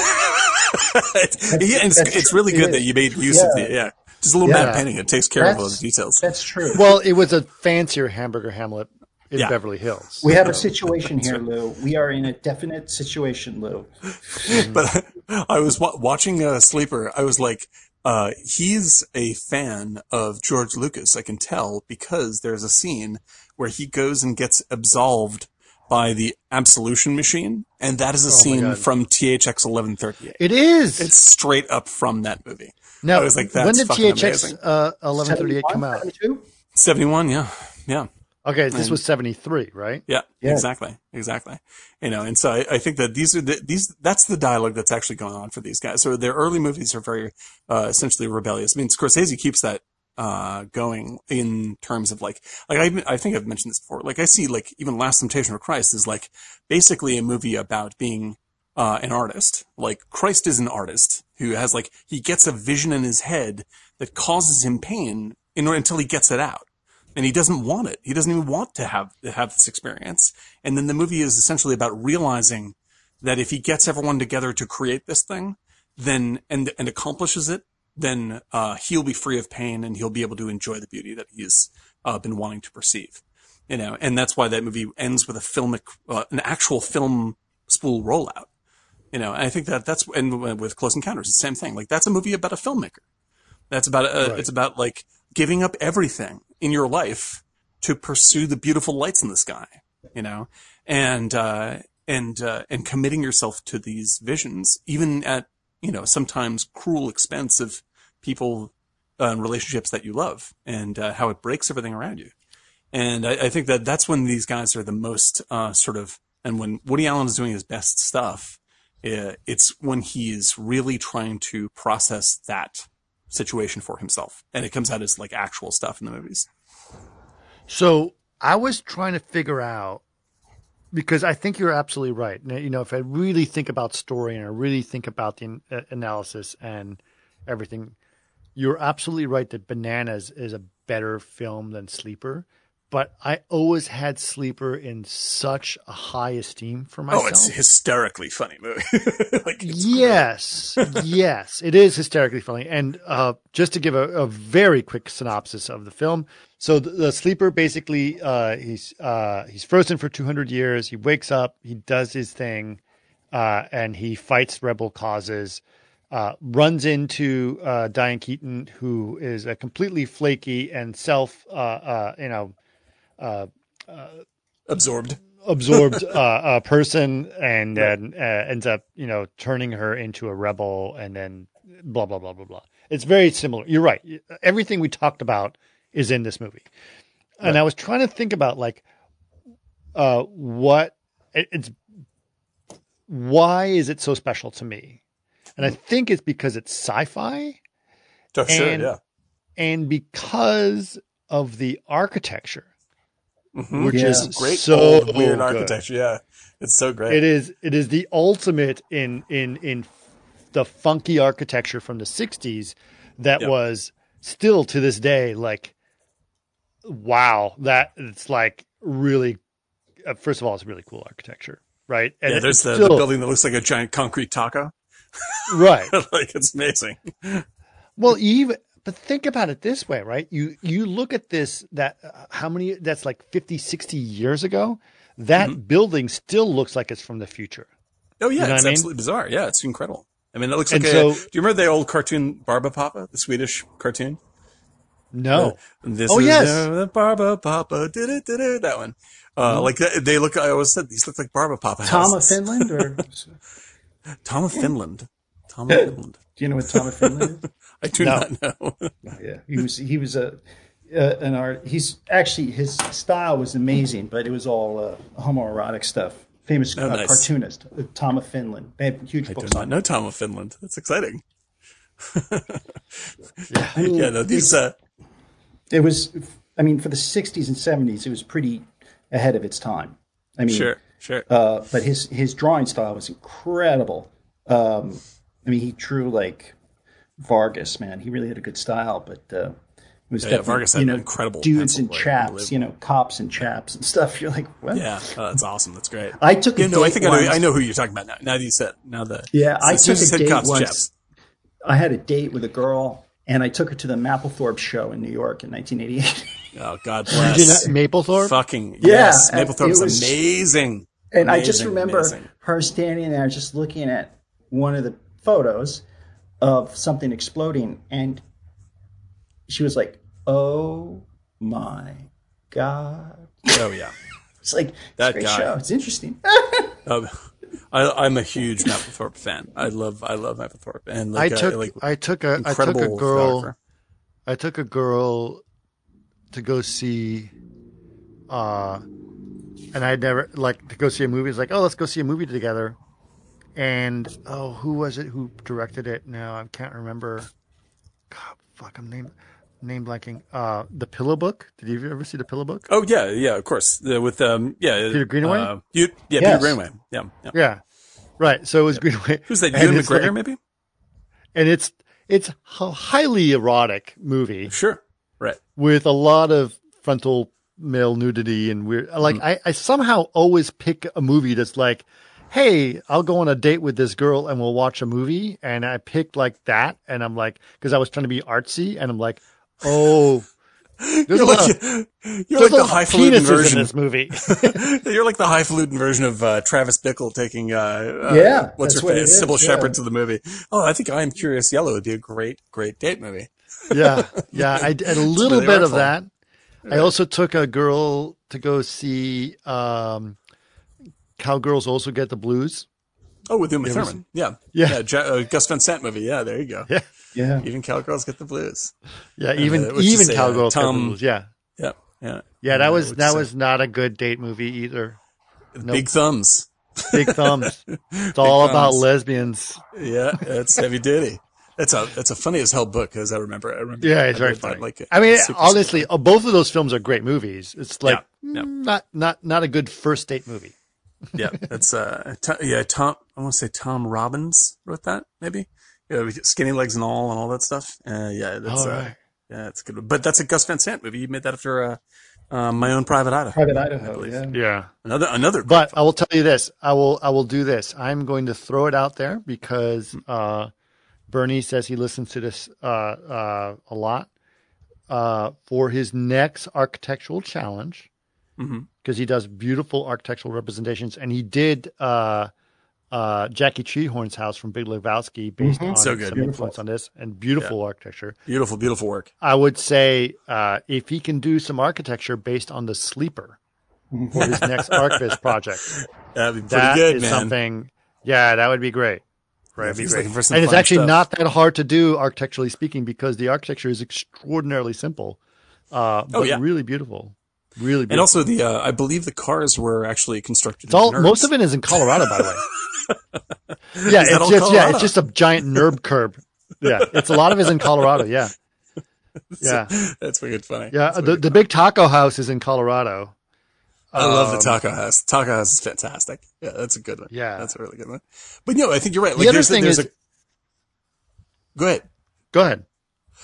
it's, yeah, it's, it's really good is. that you made use of Yeah. the yeah. Just a little Yeah. matte painting. It takes care of all the details. That's true. Well, it was a fancier hamburger Hamlet in Yeah. Beverly Hills. we have a situation here, Lou. We are in a definite situation, Lou. but I was wa- watching uh, Sleeper. I was like, uh, he's a fan of George Lucas. I can tell because there's a scene where he goes and gets absolved by the absolution machine, and that is a scene from THX 1138. It is. It's straight up from that movie. now, I was like, that's when did THX uh, 1138 come out? 72? 71, yeah, yeah. Okay, this was 73, right? Yeah, Yeah. exactly, exactly. You know, and so I, I think that these are the, these that's the dialogue that's actually going on for these guys. So their early movies are very uh, essentially rebellious. I mean, Scorsese keeps that uh, going in terms of like like I I think I've mentioned this before. Like I see like even Last Temptation of Christ is like basically a movie about being uh, an artist. Like Christ is an artist who has like he gets a vision in his head that causes him pain in order until he gets it out and he doesn't want it. He doesn't even want to have to have this experience. And then the movie is essentially about realizing that if he gets everyone together to create this thing, then and and accomplishes it, then uh, he'll be free of pain and he'll be able to enjoy the beauty that he's uh, been wanting to perceive. You know, and that's why that movie ends with a filmic, uh, an actual film spool rollout. You know, and I think that that's and with Close Encounters, it's the same thing. Like that's a movie about a filmmaker. That's about uh, Right. it's about like giving up everything in your life to pursue the beautiful lights in the sky. You know, and uh, and uh, and committing yourself to these visions, even at you know sometimes cruel expense of people uh, and relationships that you love, and uh, how it breaks everything around you. And I, I think that that's when these guys are the most uh, sort of, and when Woody Allen is doing his best stuff, it's when he is really trying to process that situation for himself, and it comes out as like actual stuff in the movies. So I was trying to figure out because I think you're absolutely right. You know, if I really think about story and I really think about the uh, analysis and everything, you're absolutely right that Bananas is a better film than Sleeper. But I always had Sleeper in such a high esteem for myself. Oh, it's a hysterically funny movie. like, Yes, yes, it is hysterically funny. And uh, just to give a, a very quick synopsis of the film, so the, the sleeper basically uh, he's uh, he's frozen for 200 years. He wakes up, he does his thing, uh, and he fights rebel causes. Uh, runs into uh, Diane Keaton, who is a completely flaky and self, uh, uh, you know, absorbed. absorbed uh, uh, person and then uh, ends up you know turning her into a rebel and then blah blah blah blah blah. It's very similar. You're right. Everything we talked about is in this movie. And i was trying to think about like uh what it, it's why is it so special to me? And i think it's because it's sci-fi. Oh, sure, And- yeah. and because of the architecture Mhm. which Yeah. is Great so old weird good. architecture. Yeah, it's so great. It is it is the ultimate in in in the funky architecture from the 60s that Yep. was still to this day like wow that it's like really uh, first of all it's really cool architecture right and yeah, there's the, still- the building that looks like a giant concrete taco. right like it's amazing. Well, even but think about it this way, right? You you look at this that uh, how many that's like 50, 60 years ago. That Mm-hmm. building still looks like it's from the future. Oh yeah, You know it's I mean? absolutely bizarre. Yeah, it's incredible. I mean, it looks And like so- a. Do you remember the old cartoon Barba Papa, the Swedish cartoon? No. This Oh, is yes. the Barba Papa. did it That one. Uh, Like that, they look. I always said these look like Barba Papa. Tom of houses. Finland, or Tom of Finland. Tom of Finland. Do you know what Tom of Finland is? I do No. not know. Yeah, he was he was a uh, an art. He's actually his style was amazing, but it was all uh, homoerotic stuff. Famous Oh, uh, nice. cartoonist uh, Tom of Finland. They have huge I do books not know Tom of Finland. That's exciting. yeah, no, these. Uh, It was, I mean, for the '60s and '70s, it was pretty ahead of its time. I mean, sure, sure. Uh, but his his drawing style was incredible. Um, I mean, he drew like Vargas, man. He really had a good style, but uh, it was yeah, definitely Vargas had you know incredible dudes and chaps, you know, cops and chaps and stuff. You're like, what? yeah, oh, that's awesome. That's great. I took a Yeah, no, I date think I know, I know who you're talking about now. Now that you said, now that Yeah, I took a date cops, once. chaps. I had a date with a girl, and I took her to the Mapplethorpe show in New York in 1988. Oh God Did you bless. know Mapplethorpe? Fucking Yeah, yes, and Mapplethorpe's it was- amazing. And I just remember amazing. her standing there just looking at one of the photos of something exploding and she was like, "Oh my god." Oh yeah. It's like That it's a great guy. show. It's interesting. Um, I, I'm a huge Mapplethorpe fan. I love I love Mapplethorpe and I like, uh, took like I took a I took a girl. I took a girl to go see uh and I'd never like to go see a movie. It's like, oh, let's go see a movie together. And oh, who was it who directed it? Now I can't remember. God, fuck, I'm name name blanking. Uh, the Pillow Book. Did you ever see the Pillow Book? Oh yeah, yeah, of course. The, with um, yeah, Peter Greenaway? Uh, you, yeah, Yes. Peter Greenaway. Yeah, yeah. Yeah, right. So it was Greenaway. Who's that? And Ewan McGregor, like- maybe? and it's it's a highly erotic movie. Sure. Right. with a lot of frontal male nudity and weird. Like Mm. I, I somehow always pick a movie that's like hey, I'll go on a date with this girl and we'll watch a movie. And I picked like that. And I'm like, because I was trying to be artsy. And I'm like, oh, there's You're a like, of, you're there's like a the lot of highfalutin version. of this movie. You're like the highfalutin version of uh, Travis Bickle taking, uh, uh, Yeah, what's that's her what it face, Cybill yeah. Shepherd to the movie. Oh, I think I Am Curious Yellow would be a great, great date movie. yeah. Yeah. I did a little really bit of artful. that. I also took a girl to go see, um, Cowgirls Also Get the Blues. Oh, with Uma You ever Thurman. Yeah. Yeah. Ja- uh, Gus Van Sant movie. Yeah, there you go. Yeah. Yeah. Even Cowgirls get the blues. Yeah. Even, uh, even say, uh, Cowgirls Get the Blues. Yeah. Yeah. Yeah. Yeah. That Uh, was, that was not a good date movie either. Big thumbs. Big thumbs. It's all about lesbians. Yeah, that's heavy duty. That's a that's a funny as hell book as I remember. I remember. Yeah, it's I very read that, funny. Like, I mean, honestly, uh, both of those films are great movies. It's like Yeah, yeah. not not not a good first date movie. Yeah, that's uh, Tom, yeah, Tom. I want to say Tom Robbins wrote that, maybe. Yeah, with skinny legs and all, and all that stuff. Uh, yeah, that's All uh, right. yeah, it's good. But that's a Gus Van Sant movie. You made that after uh, uh, my own private Idaho. Private Idaho. Yeah. Yeah, Another another. but I will tell you this: I will I will do this. I'm going to throw it out there because uh, Bernie says he listens to this uh, uh, a lot uh, for his next architectural challenge Mhm. because he does beautiful architectural representations, and he did. Uh, uh, Jackie Treehorn's house from Big Lebowski, based on So good. some Beautiful. influence on this, and beautiful architecture. beautiful, beautiful work. I would say uh, if he can do some architecture based on the sleeper for his next Archivist project, That'd be pretty that good, is man. something. Yeah, that would be great. Right, be great. looking for some and it's actually stuff. not that hard to do architecturally speaking because the architecture is extraordinarily simple, uh, but Oh, yeah. really beautiful, really beautiful. And also the uh, I believe the cars were actually constructed. it's all most of it is in Colorado, by the way. yeah, it's just yeah, it's just a giant nerd curb. Yeah, it's a lot of it is in Colorado. Yeah, yeah, That's wicked funny. yeah. That's The the big taco house is in Colorado. I love the Um, Taco House. Taco House is fantastic. Yeah, that's a good one. Yeah. that's a really good one. But no, I think you're right. Like, The other there's, thing there's is- a. Go ahead. Go ahead.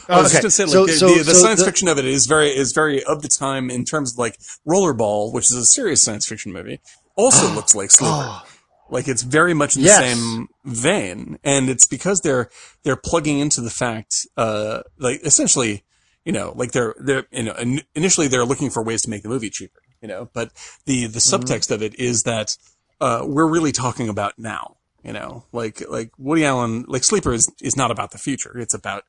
I was Okay, just gonna say, so- like, the, so- the, the so science the- fiction of it is very is very of the time in terms of like Rollerball, which is a serious science fiction movie. Also looks like Sleeper. Like it's very much in the Yes. same vein, and it's because they're they're plugging into the fact, uh, like essentially, you know, like they're they're you know in, initially they're looking for ways to make the movie cheaper, you know, but the the subtext of it is that uh, we're really talking about now, you know, like like Woody Allen, like Sleeper is is not about the future, it's about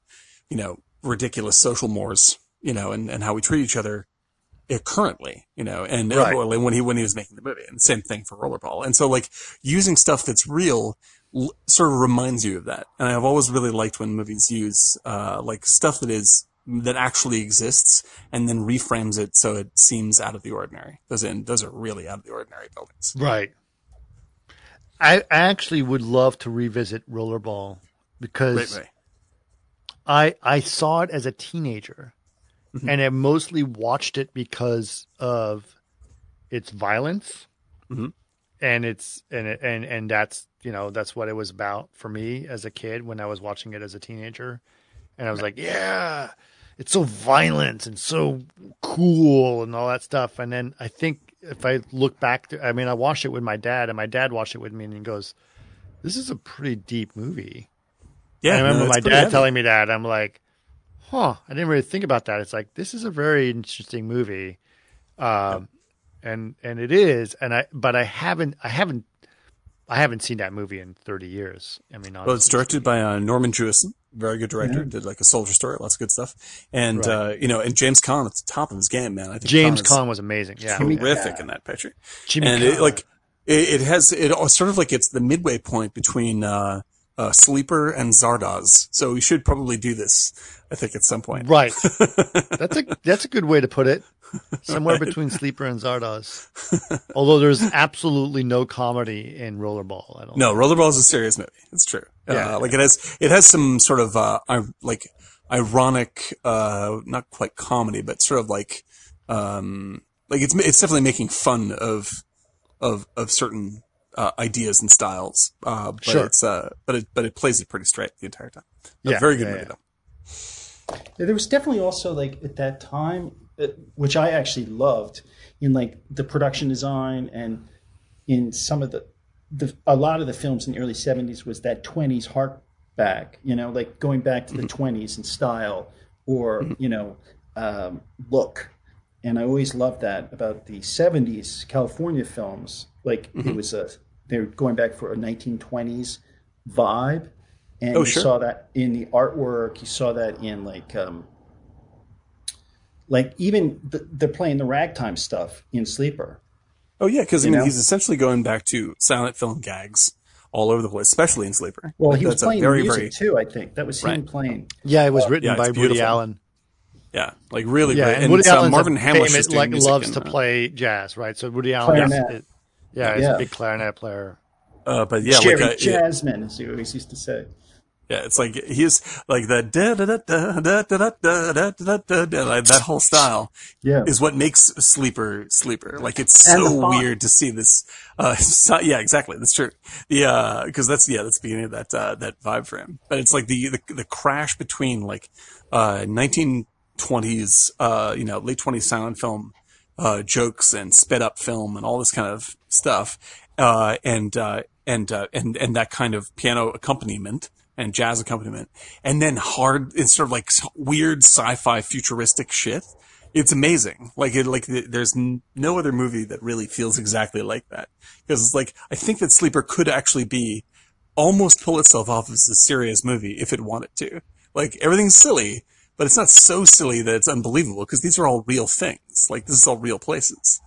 you know ridiculous social mores, you know, and and how we treat each other currently, you know, and Right. when he when he was making the movie, and same thing for Rollerball. And so like using stuff that's real l- sort of reminds you of that. And I've always really liked when movies use uh like stuff that is that actually exists and then reframes it so it seems out of the ordinary. Those in those are really out of the ordinary buildings. Right. I I actually would love to revisit Rollerball because Right, right. I I saw it as a teenager, and I mostly watched it because of its violence, Mhm. and it's and it, and and that's you know that's what it was about for me as a kid when I was watching it as a teenager, and I was like, yeah, it's so violent and so cool and all that stuff. And then I think if I look back, to, I mean, I watched it with my dad, and my dad watched it with me, and he goes, "This is a pretty deep movie." Yeah, I remember no, my dad heavy. telling me that. I'm like, huh, I didn't really think about that. It's like this is a very interesting movie, um, and and it is. And I, but I haven't, I haven't, I haven't seen that movie in 30 years. I mean, Well, it's directed by uh, Norman Jewison, very good director. Did like a soldier story, lots of good stuff. And Right. uh, you know, and James Caan at the top of his game, man. I think James is Caan was amazing. Yeah, terrific in that picture. Jimmy and it, like it, it has it sort of like it's the midway point between uh, uh, Sleeper and Zardoz. So we should probably do this. I think at some point. right. that's a that's a good way to put it. Somewhere between Sleeper and Zardoz. Although there's absolutely no comedy in Rollerball. I don't. No, Rollerball is a serious movie. It's true. Yeah. Uh, like it has, it has some sort of, uh, I, like ironic, uh, not quite comedy, but sort of like, um, like it's, it's definitely making fun of, of, of certain, uh, ideas and styles. Uh, but Sure. it's, uh, but it, but it plays it pretty straight the entire time. A Yeah, very good yeah, movie yeah. though. There was definitely also like at that time, uh, which I actually loved in like the production design and in some of the the, a lot of the films in the early 70s was that 20s hark back, you know, like going back to the 20s in style or, you know, um, look. And I always loved that about the 70s California films. Like it was a, they're going back for a 1920s vibe. And Oh, you sure. saw that in the artwork. You saw that in like, um, like even the, they're playing the ragtime stuff in Sleeper. Oh yeah, because I mean know? he's essentially going back to silent film gags all over the place, especially in Sleeper. Well, he was that's a playing very, music very too. I think that was him Right. playing. Yeah, it was written yeah, by it's Woody. Allen. yeah, like really Yeah, great. and, And, Woody uh, Allen Marvin Hamlisch famous, like loves in, to uh, play jazz, right? So Woody Allen, is, it- yeah, he's Yeah. a big clarinet player. Uh, but yeah, Jerry like uh, yeah, Jasmine, as he always used to say. yeah, it's like he's like that da da da da da da da da da da da like that whole style Yeah. is what makes Sleeper Sleeper. Like it's so weird to see this. Uh, so, yeah, exactly. That's true. The uh, because that's yeah, that's the beginning of that uh, that vibe for him. But it's like the the, the crash between like uh 1920s uh you know late 20s silent film uh jokes and sped up film and all this kind of stuff uh and uh and uh and and that kind of piano accompaniment and jazz accompaniment. And then hard it's sort of like weird sci-fi futuristic shit. It's amazing. Like it like th- there's no other movie that really feels exactly like that. Because it's like i think that sleeper could actually be almost pull itself off as a serious movie if it wanted to. Like everything's silly, but it's not so silly that it's unbelievable because these are all real things. Like this is all real places,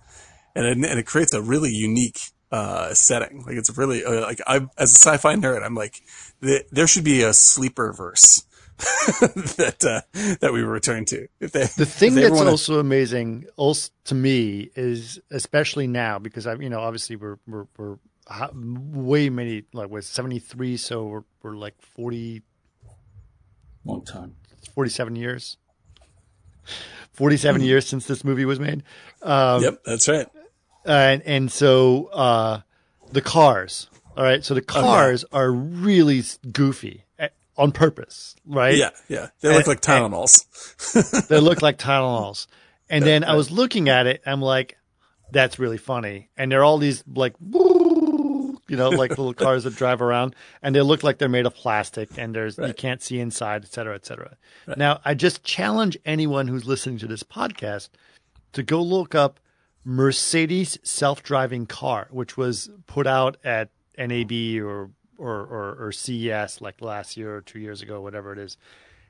and it, and it creates a really unique uh, setting. Like it's really uh, like I as a sci-fi nerd, I'm like th- there should be a sleeper verse that uh, that we return to. If they The thing if they that's wanna- also amazing, also to me, is especially now because I, you know, obviously we're we're, we're way many like we're seventy three, so we're we're like 40, Long time. 47 years, forty seven years since this movie was made. Um, Yep, that's right. And and so uh, the cars. All right, so the cars are really goofy eh, on purpose, right? Yeah, yeah. They look like Tylenols. they look like Tylenols. And then I was looking at it, I'm like, that's really funny. And they're all these like, you know, like little cars that drive around, and they look like they're made of plastic, and there's you can't see inside, et cetera, et cetera. Now, I just challenge anyone who's listening to this podcast to go look up Mercedes self-driving car, which was put out at NAB or or, or, or CES like last year or two years ago, whatever it is.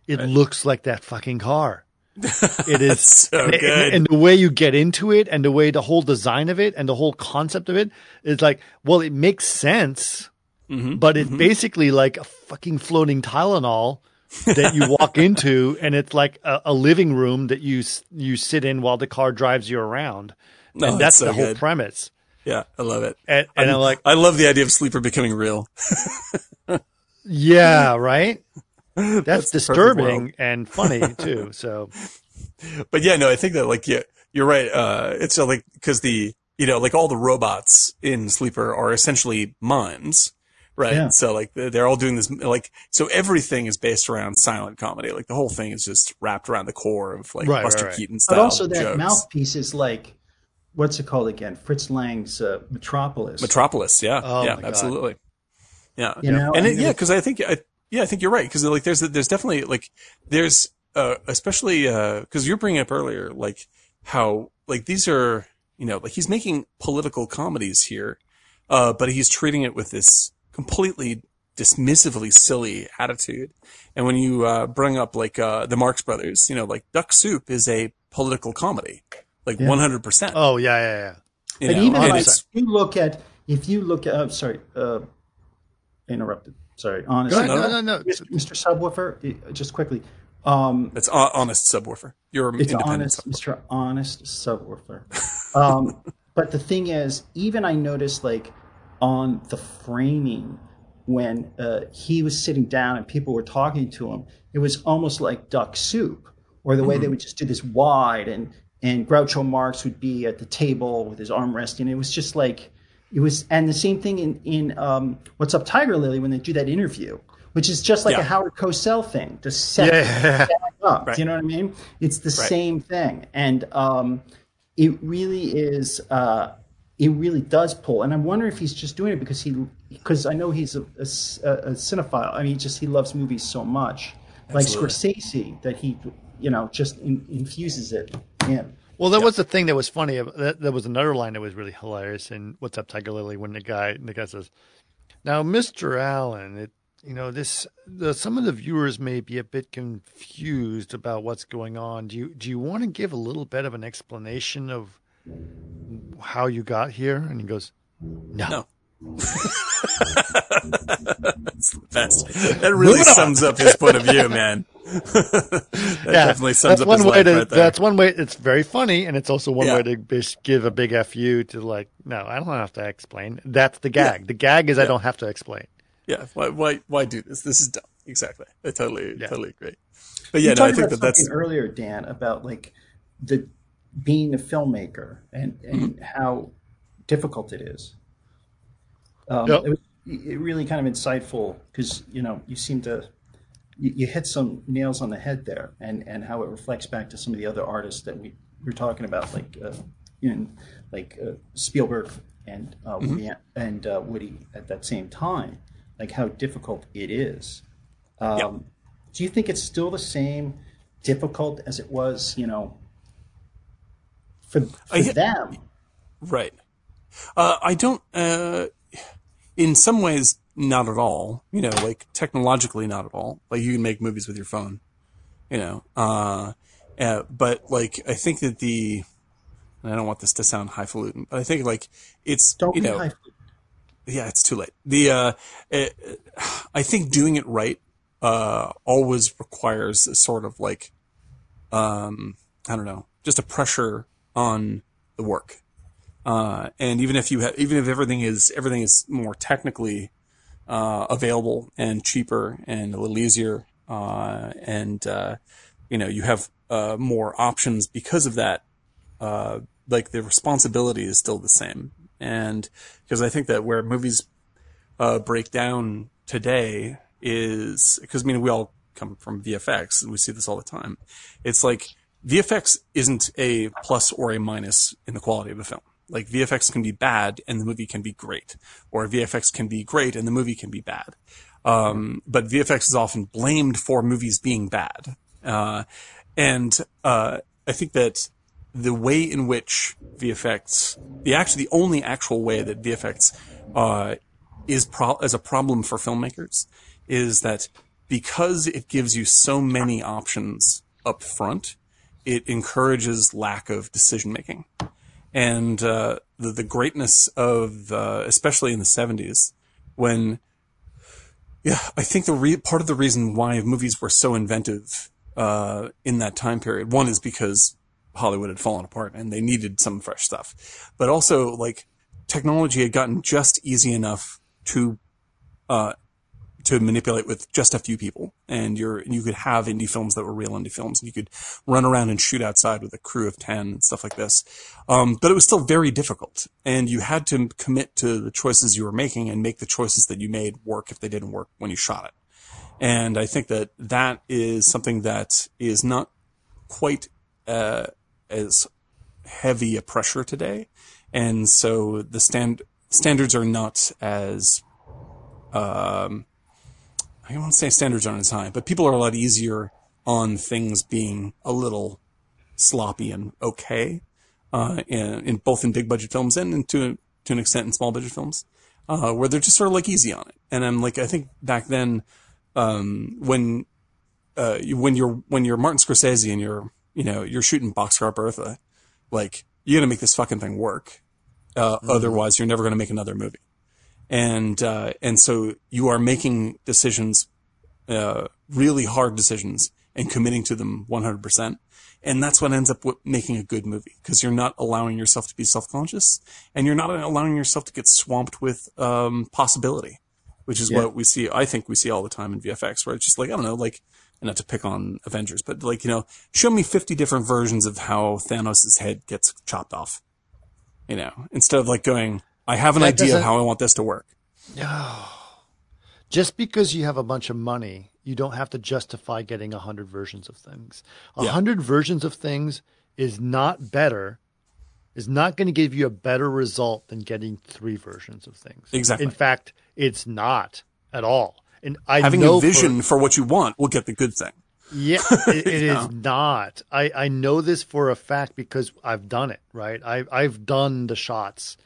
It looks like that fucking car. It is so and, good. and the way you get into it, and the way the whole design of it, and the whole concept of it is like, well, it makes sense, Mm-hmm. but it's basically like a fucking floating Tylenol that you walk into, and it's like a, a living room that you you sit in while the car drives you around, No, and that's so the whole good. premise. Yeah, I love it. And, and I'm like, I love the idea of sleeper becoming real. yeah, right. That's, the perfect disturbing and funny too. So But yeah, no, I think that like yeah, you're right. Uh, it's uh, like because the you know like all the robots in sleeper are essentially minds right? Yeah. So like they're they're all doing this like so everything is based around silent comedy. Like the whole thing is just wrapped around the core of like Right, Buster right, right. Keaton But style also that jokes. mouthpiece is like, what's it called again? Fritz Lang's uh, Metropolis. Metropolis, yeah, Oh yeah, my God. absolutely, yeah, You know, and I it, yeah, because I think, I, yeah, I think you're right. Because like, there's there's definitely like there's uh, especially because you're bringing up earlier like how like these are you know like he's making political comedies here, uh, but he's treating it with this completely dismissively silly attitude. And when you uh, bring up like uh, the Marx Brothers, you know, like Duck Soup is a political comedy, like 100. percent oh yeah, yeah, yeah. You But know, even like, if you look at, if you look at, uh, sorry, uh, interrupted. Sorry, honest. No, No, no, no. Mr. Mr. Subwoofer, uh, just quickly. Um, It's hon- honest subwoofer. You're it's independent. honest, subwoofer. Mr. Honest Subwoofer. Um, but the thing is, even I noticed like on the framing when uh, he was sitting down and people were talking to him, it was almost like duck soup, or the way they would just do this wide and and Groucho Marx would be at the table with his arm resting. It was just like it was, and the same thing in in um, What's Up Tiger Lily when they do that interview, which is just like Yeah. a Howard Cosell thing, to set Yeah. up. Right. Do you know what I mean? It's the Right. same thing, and um, it really is. Uh, it really does pull. And I'm wondering if he's just doing it because he, because I know he's a, a, a cinephile. I mean, just he loves movies so much, Absolutely. like Scorsese, that he, you know, just in, infuses it in. Well, that was the thing that was funny. Uh, that, that was another line that was really hilarious And "What's Up, Tiger Lily" when the guy the guy says, "Now, Mister Allen, it, you know this. The, some of the viewers may be a bit confused about what's going on. Do you do you want to give a little bit of an explanation of how you got here?" And he goes, "No." no. That's the best. That really sums up his point of view, man. that yeah, definitely sums up one way to, right That's one way. It's very funny, and it's also one yeah. way to give a big fu to like. No, I don't have to explain. That's the gag. Yeah. The gag is yeah. I don't have to explain. Yeah. Why? Why? Why do this? This is dumb. Exactly. I totally, totally agree. But yeah, no, I think that that's earlier, Dan, about like the being a filmmaker and and mm-hmm. how difficult it is. Um, yep. it, was, it really kind of insightful because you know you seem to you, you, hit some nails on the head there, and and how it reflects back to some of the other artists that we were talking about, like uh, you know, like uh, Spielberg and uh, mm-hmm. Woody and uh, Woody at that same time, like how difficult it is. Um. Do you think it's still the same difficult as it was, you know, for, for them? Right. Uh, I don't. Uh, in some ways, not at all. You know, like technologically, not at all. Like you can make movies with your phone. You know, uh, uh, but like I think that the, I don't want this to sound highfalutin, but I think like it's don't you know, yeah, it's too late. The uh, it, I think doing it right uh, always requires a sort of like, um, I don't know, just a pressure on the work. Uh, and even if you have, even if everything is everything is more technically uh, available and cheaper and a little easier, uh, and uh, you know you have uh, more options because of that. Uh, like the responsibility is still the same, and because I think that where movies break down today is because I mean we all come from VFX and we see this all the time. It's like VFX isn't a plus or a minus in the quality of a film. Like VFX can be bad and the movie can be great, or VFX can be great and the movie can be bad. Um, but VFX is often blamed for movies being bad. Uh, and, uh, I think that the way in which VFX, the actually, the only actual way that VFX, uh, is pro- as a problem for filmmakers is that because it gives you so many options up front, it encourages lack of decision making and uh, the the greatness of uh, especially in the seventies when yeah I think the re- part of the reason why movies were so inventive uh, in that time period one is because Hollywood had fallen apart and they needed some fresh stuff, but also like technology had gotten just easy enough to uh, to manipulate with just a few people. And you're, you could have indie films that were real indie films and you could run around and shoot outside with a crew of 10 and stuff like this. Um, but it was still very difficult and you had to commit to the choices you were making and make the choices that you made work if they didn't work when you shot it. And I think that that is something that is not quite, uh, as heavy a pressure today. And so the stand, standards are not as, um, I won't say standards aren't as high, but people are a lot easier on things being a little sloppy and okay, uh, in, in, both in big budget films and in, to to an extent in small budget films, uh, where they're just sort of like easy on it. And I'm like, I think back then, um, when uh, when you're when you're Martin Scorsese and you're you know you're shooting Boxcar Bertha, like you got to make this fucking thing work. Uh, mm-hmm. Otherwise, you're never going to make another movie and uh, and so you are making decisions, uh, really hard decisions, and committing to them 100 percent. And that's what ends up making a good movie because you're not allowing yourself to be self-conscious, and you're not allowing yourself to get swamped with um, possibility, which is yeah. what we see. I think we see all the time in VFX, where it's just like I don't know, like not to pick on Avengers, but like you know, show me 50 different versions of how Thanos' head gets chopped off. You know, instead of like going, I have an that idea of how I want this to work. No. Just because you have a bunch of money, you don't have to justify getting a hundred versions of things. A hundred yeah. versions of things is not better is not going to give you a better result than getting three versions of things. Exactly. In fact, it's not at all. And I Having a vision for, for, what you want will get the good thing. yeah, it, it is not. I, I know this for a fact because I've done it, right? I, I've done the shots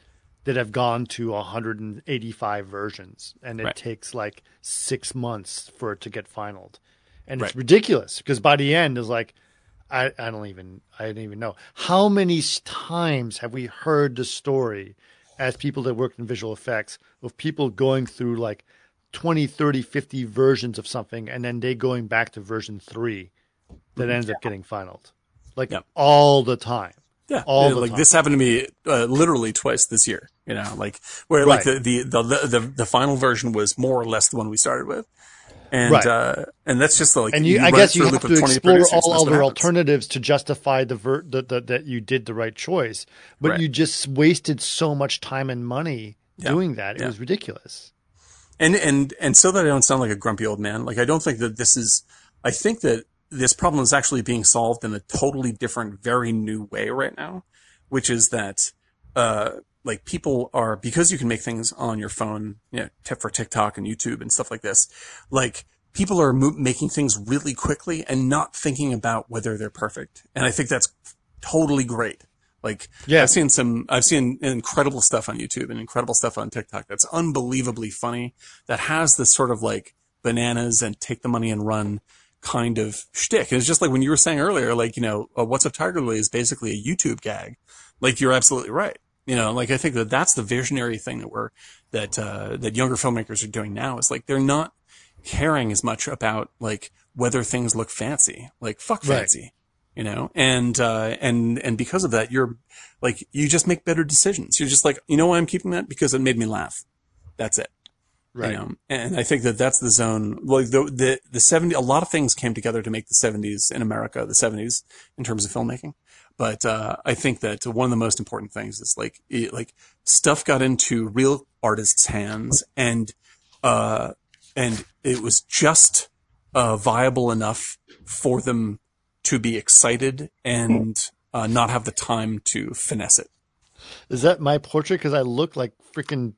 that have gone to 185 versions, and it Right. takes like six months for it to get finaled. And Right. it's ridiculous because by the end, it's like, I, I don't even, I don't even know. How many times have we heard the story as people that work in visual effects of people going through like 20, 30, 50 versions of something and then they going back to version three that ends up getting finaled? Like Yeah. all the time. Yeah, All Yeah, the like time. this happened to me uh, literally twice this year. You know, like where like the, the the the the final version was more or less the one we started with, and Right. uh, and that's just the, like And you, I guess you have to 20 explore all other alternatives to justify the, ver- the, the that you did the right choice. But Right. you just wasted so much time and money Yeah. doing that. It Yeah. was ridiculous. And and and so that I don't sound like a grumpy old man, like I don't think that this is. I think that this problem is actually being solved in a totally different, very new way right now, which is that uh like people are because you can make things on your phone, you know, tip for TikTok and YouTube and stuff like this. Like people are mo- making things really quickly and not thinking about whether they're perfect, and I think that's totally great. Like Yeah. I've seen some, I've seen incredible stuff on YouTube and incredible stuff on TikTok that's unbelievably funny that has this sort of like bananas and take the money and run kind of shtick. And it's just like when you were saying earlier, like, you know, uh, What's Up Tiger Lily is basically a YouTube gag. Like you're absolutely right. You know, like I think that that's the visionary thing that we're, that, uh, that younger filmmakers are doing now is like they're not caring as much about like whether things look fancy. Like fuck Right. fancy you know? And uh and and because of that you're like you just make better decisions. You're just like you know why i'm keeping that? Because it made me laugh. That's it Right. you know and i think that that's the zone like the the the 70 a lot of things came together to make the 70s in america the 70s in terms of filmmaking but uh i think that one of the most important things is like it, like stuff got into real artists hands and uh and it was just uh viable enough for them to be excited and uh, not have the time to finesse it. Is that my portrait? Because I look like freaking.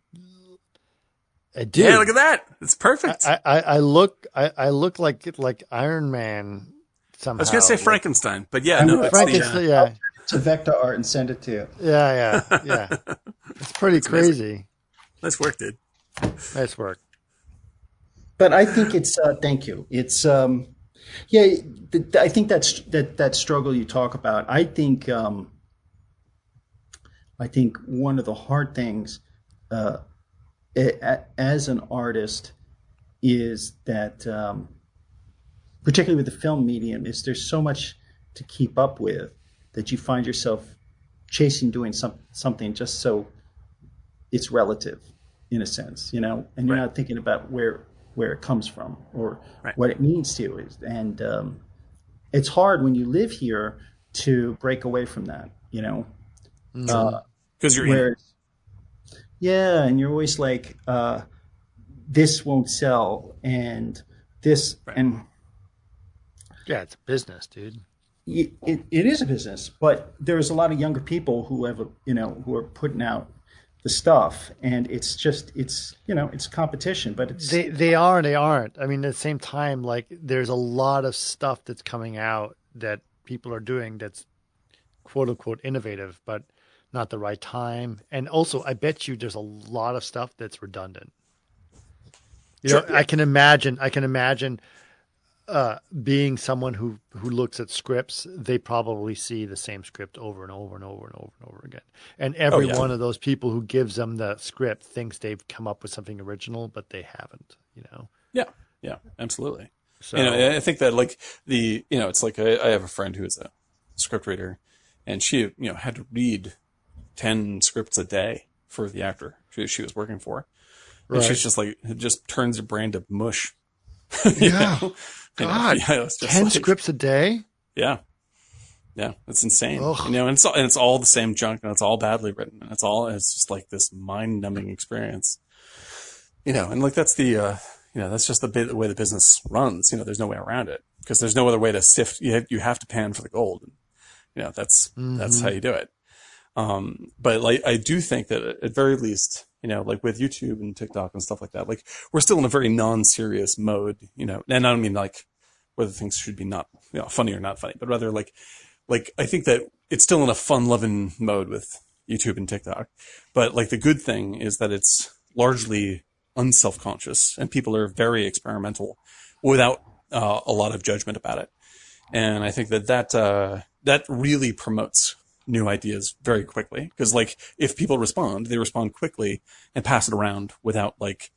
I do. Yeah, look at that. It's perfect. I, I, I, I look I, I look like like Iron Man somehow. I was going to say Frankenstein, but yeah, I'm no, with it's the, uh, Frankenstein. Yeah, to vector art and send it to you. yeah, yeah, yeah. It's pretty crazy. nice work, dude. Nice work. But I think it's uh, thank you. It's um, yeah. th- th- I think that's that that struggle you talk about. I think um, I think one of the hard things uh, a- a- as an artist is that um, particularly with the film medium is there's so much to keep up with that you find yourself chasing doing some, something just so it's relative in a sense, you know, and you're Right. not thinking about where where it comes from or Right. what it means to you. And um, it's hard when you live here to break away from that, you know. Uh, Because you're in. Yeah, and you're always like, uh, this won't sell, and this, and Yeah, it's a business, dude. it, it, it is a business, but there's a lot of younger people who have, a, you know, who are putting out the stuff, and it's just, it's, you know, it's competition, but it's, They they are and they aren't. I mean, at the same time, like there's a lot of stuff that's coming out that people are doing that's quote unquote innovative, but not the right time. And also, I bet you there's a lot of stuff that's redundant. You know, Sure. I can imagine. I can imagine uh, being someone who who looks at scripts. They probably see the same script over and over and over and over and over again. And every yeah. one of those people who gives them the script thinks they've come up with something original, but they haven't. You know. Yeah, yeah, absolutely. So You know, I think that like the, you know, it's like I, I have a friend who is a script reader and she, you know, had to read 10 scripts a day for the actor she, she was working for. And Right. she's just like, it just turns your brain to mush. Yeah. Know? God, yeah, it's just ten like- scripts a day. Yeah. Yeah, it's insane. Ugh. You know, and it's all, and it's all the same junk and it's all badly written and it's all it's just like this mind-numbing experience. You know, and like that's the uh you know, that's just the, bit, the way the business runs. You know, there's no way around it because there's no other way to sift. You have, you have to pan for the gold. You know, that's that's how you do it. Um, but like, I do think that at very least, you know, like with YouTube and TikTok and stuff like that, like we're still in a very non-serious mode, you know, and I don't mean like whether things should be not, you know, funny or not funny, but rather like, like I think that it's still in a fun-loving mode with YouTube and TikTok. But like the good thing is that it's largely unself-conscious and people are very experimental without uh, a lot of judgment about it. And I think that that, uh, that really promotes new ideas very quickly. Cause like if people respond, they respond quickly and pass it around without like,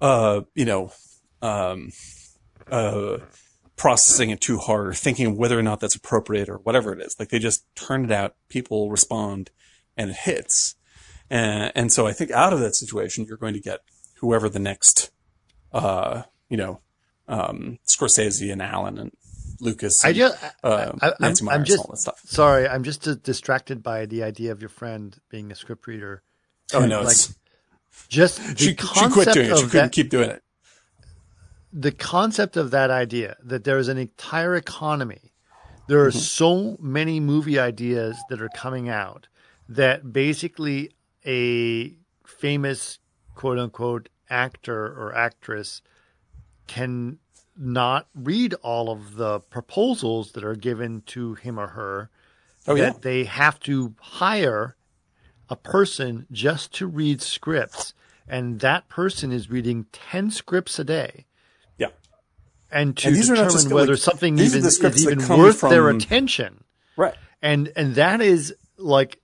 uh, you know, um, uh, processing it too hard or thinking whether or not that's appropriate or whatever it is. Like they just turn it out, people respond and it hits. And, and so I think out of that situation, you're going to get whoever the next, uh, you know, um, Scorsese and Allen and Lucas. I just, uh, I, am and just all that stuff. sorry. I'm just uh, distracted by the idea of your friend being a script reader. Oh no, like, just the she, she quit doing it. She couldn't that, keep doing it. the concept of that idea that there is an entire economy. There are Mm-hmm. so many movie ideas that are coming out that basically a famous quote unquote actor or actress can not read all of the proposals that are given to him or her Oh that yeah. they have to hire a person just to read scripts and that person is reading 10 scripts a day Yeah. and to And determine whether like, something even is even worth their attention Right. and and that is like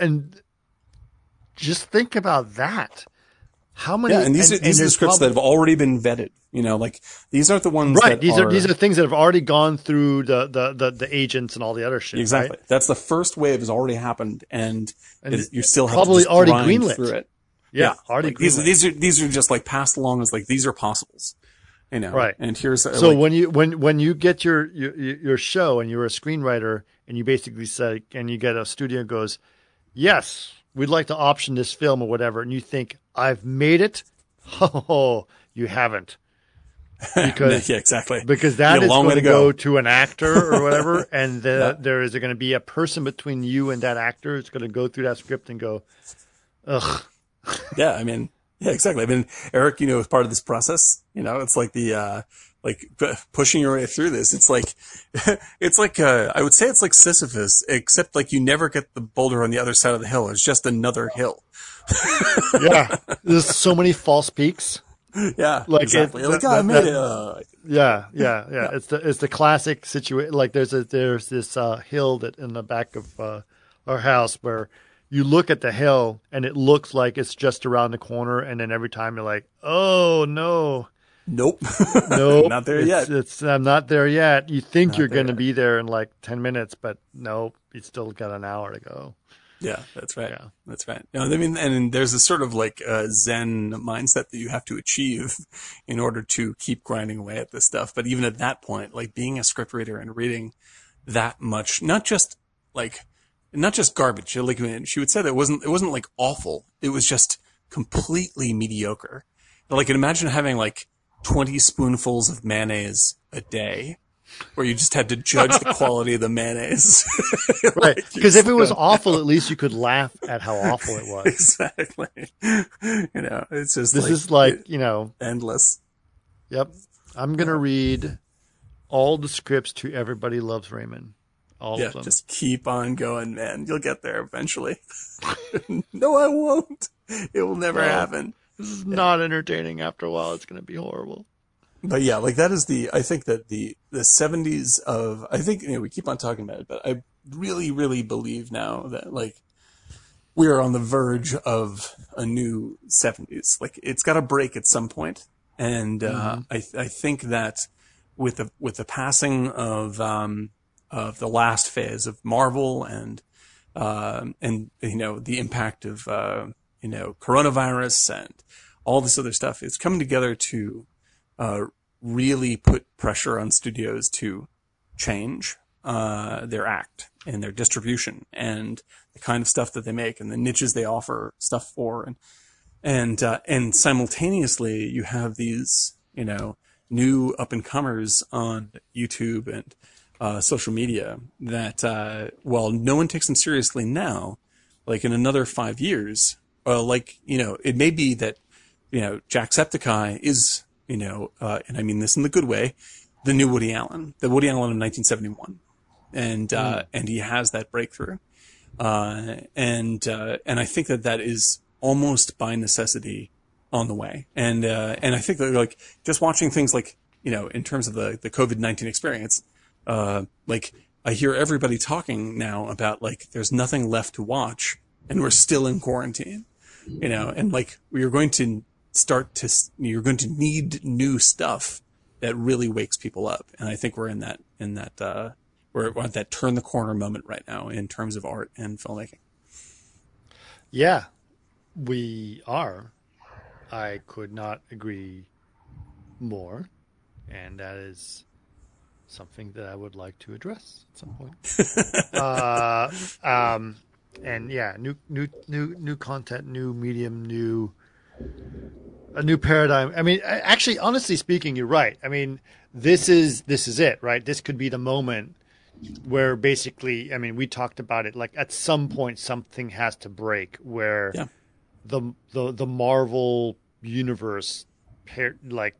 and just think about that how many Yeah. And these are, these are the scripts prob- that have already been vetted. You know, like these aren't the ones right that these are, these are things that have already gone through the the the, the agents and all the other shit Exactly. right? That's the first wave has already happened, and, And it- you still have probably to just already grind greenlit. through it. yeah, already Like, these greenlit. these are these are just like passed along as like these are possibles, you know. Right. And here's So like, when you when when you get your, your your show and you're a screenwriter and you basically say and you get a studio goes, yes, we'd like to option this film or whatever, and you think I've made it, oh, you haven't, because yeah, exactly. because that is got a long going to go. go. to an actor or whatever, and the, there is going to be a person between you and that actor. It's going to go through that script and go, ugh, yeah, I mean, yeah, exactly. I mean, Eric, you know, is part of this process. You know, it's like the uh like pushing your way through this. It's like it's like uh I would say it's like Sisyphus, except like you never get the boulder on the other side of the hill. It's just another hill. yeah. There's so many false peaks. Yeah, Like, exactly. it- like, that- oh, I made that- it. Uh, Yeah, yeah, yeah. It's the it's the classic situation. Like there's a there's this uh, hill that in the back of uh, our house where you look at the hill and it looks like it's just around the corner, and then every time you're like, oh no, nope. nope. Not there yet. It's I'm not there yet. You think Not you're going to be there in like ten minutes, but nope, you still got an hour to go. Yeah, that's right. Yeah. That's right. No, I mean, and there's a sort of like uh, Zen mindset that you have to achieve in order to keep grinding away at this stuff. But even at that point, like being a scriptwriter and reading that much, not just like, not just garbage. Like she would say that it wasn't, it wasn't like awful. It was just completely mediocre. Like imagine having like 20 spoonfuls of mayonnaise a day. Where you just had to judge the quality of the mayonnaise. Right. Like, you Because if it was awful, at least you could laugh at how awful it was. exactly. You know, it's just This like, is like you know endless. Yep. I'm going to read all the scripts to Everybody Loves Raymond. All Yeah, of them. just keep on going, man. You'll get there eventually. no, I won't. It will never happen. This is not entertaining after a while. It's going to be horrible. But yeah, like that is the. I think that the the seventies of. I think you know we keep on talking about it, but I really, really believe now that like we are on the verge of a new seventies. Like it's got to break at some point, and uh, I I think that with the with the passing of um of the last phase of Marvel and um and you know the impact of uh, you know coronavirus and all this other stuff, it's coming together to uh, really put pressure on studios to change uh, their act and their distribution and the kind of stuff that they make and the niches they offer stuff for. And and uh, and simultaneously you have these you know new up and comers on YouTube and uh, social media that uh, while no one takes them seriously now, like in another five years, uh, like you know, it may be that you know Jacksepticeye is you know, uh, and I mean this in the good way, the new Woody Allen, the Woody Allen of 1971, and uh, and he has that breakthrough, uh, and uh, and I think that that is almost by necessity on the way, and uh, and I think that like just watching things like you know in terms of the the COVID 19 experience, uh, like I hear everybody talking now about like there's nothing left to watch, and we're still in quarantine, you know, and like we're going to start to you're going to need new stuff that really wakes people up. And I think we're in that, in that, uh, we're at that turn the corner moment right now in terms of art and filmmaking. Yeah, we are. I could not agree more. And that is something that I would like to address at some point. uh, um, and yeah, new, new, new, new content, new medium, new, a new paradigm. I mean, actually, honestly speaking, you're right. I mean, this is this is it, right? This could be the moment where basically, I mean, we talked about it. Like at some point, something has to break where yeah. the the the Marvel universe, like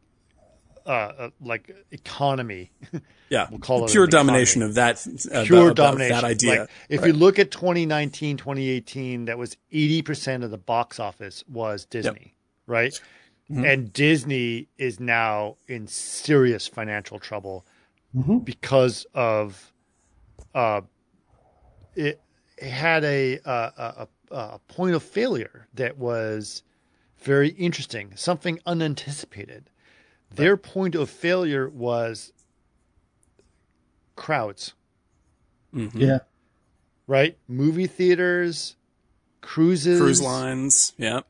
uh, uh, like economy. Yeah, we'll call it pure domination of that. Uh, pure domination. That idea. Like, if right. you look at 2019, 2018, that was 80% of the box office was Disney, yep. right? Mm-hmm. And Disney is now in serious financial trouble mm-hmm. because of uh, it, it had a, a, a, a point of failure that was very interesting, something unanticipated. Right. Their point of failure was crowds. Mm-hmm. Yeah. Right? Movie theaters, cruises, cruise lines, yeah.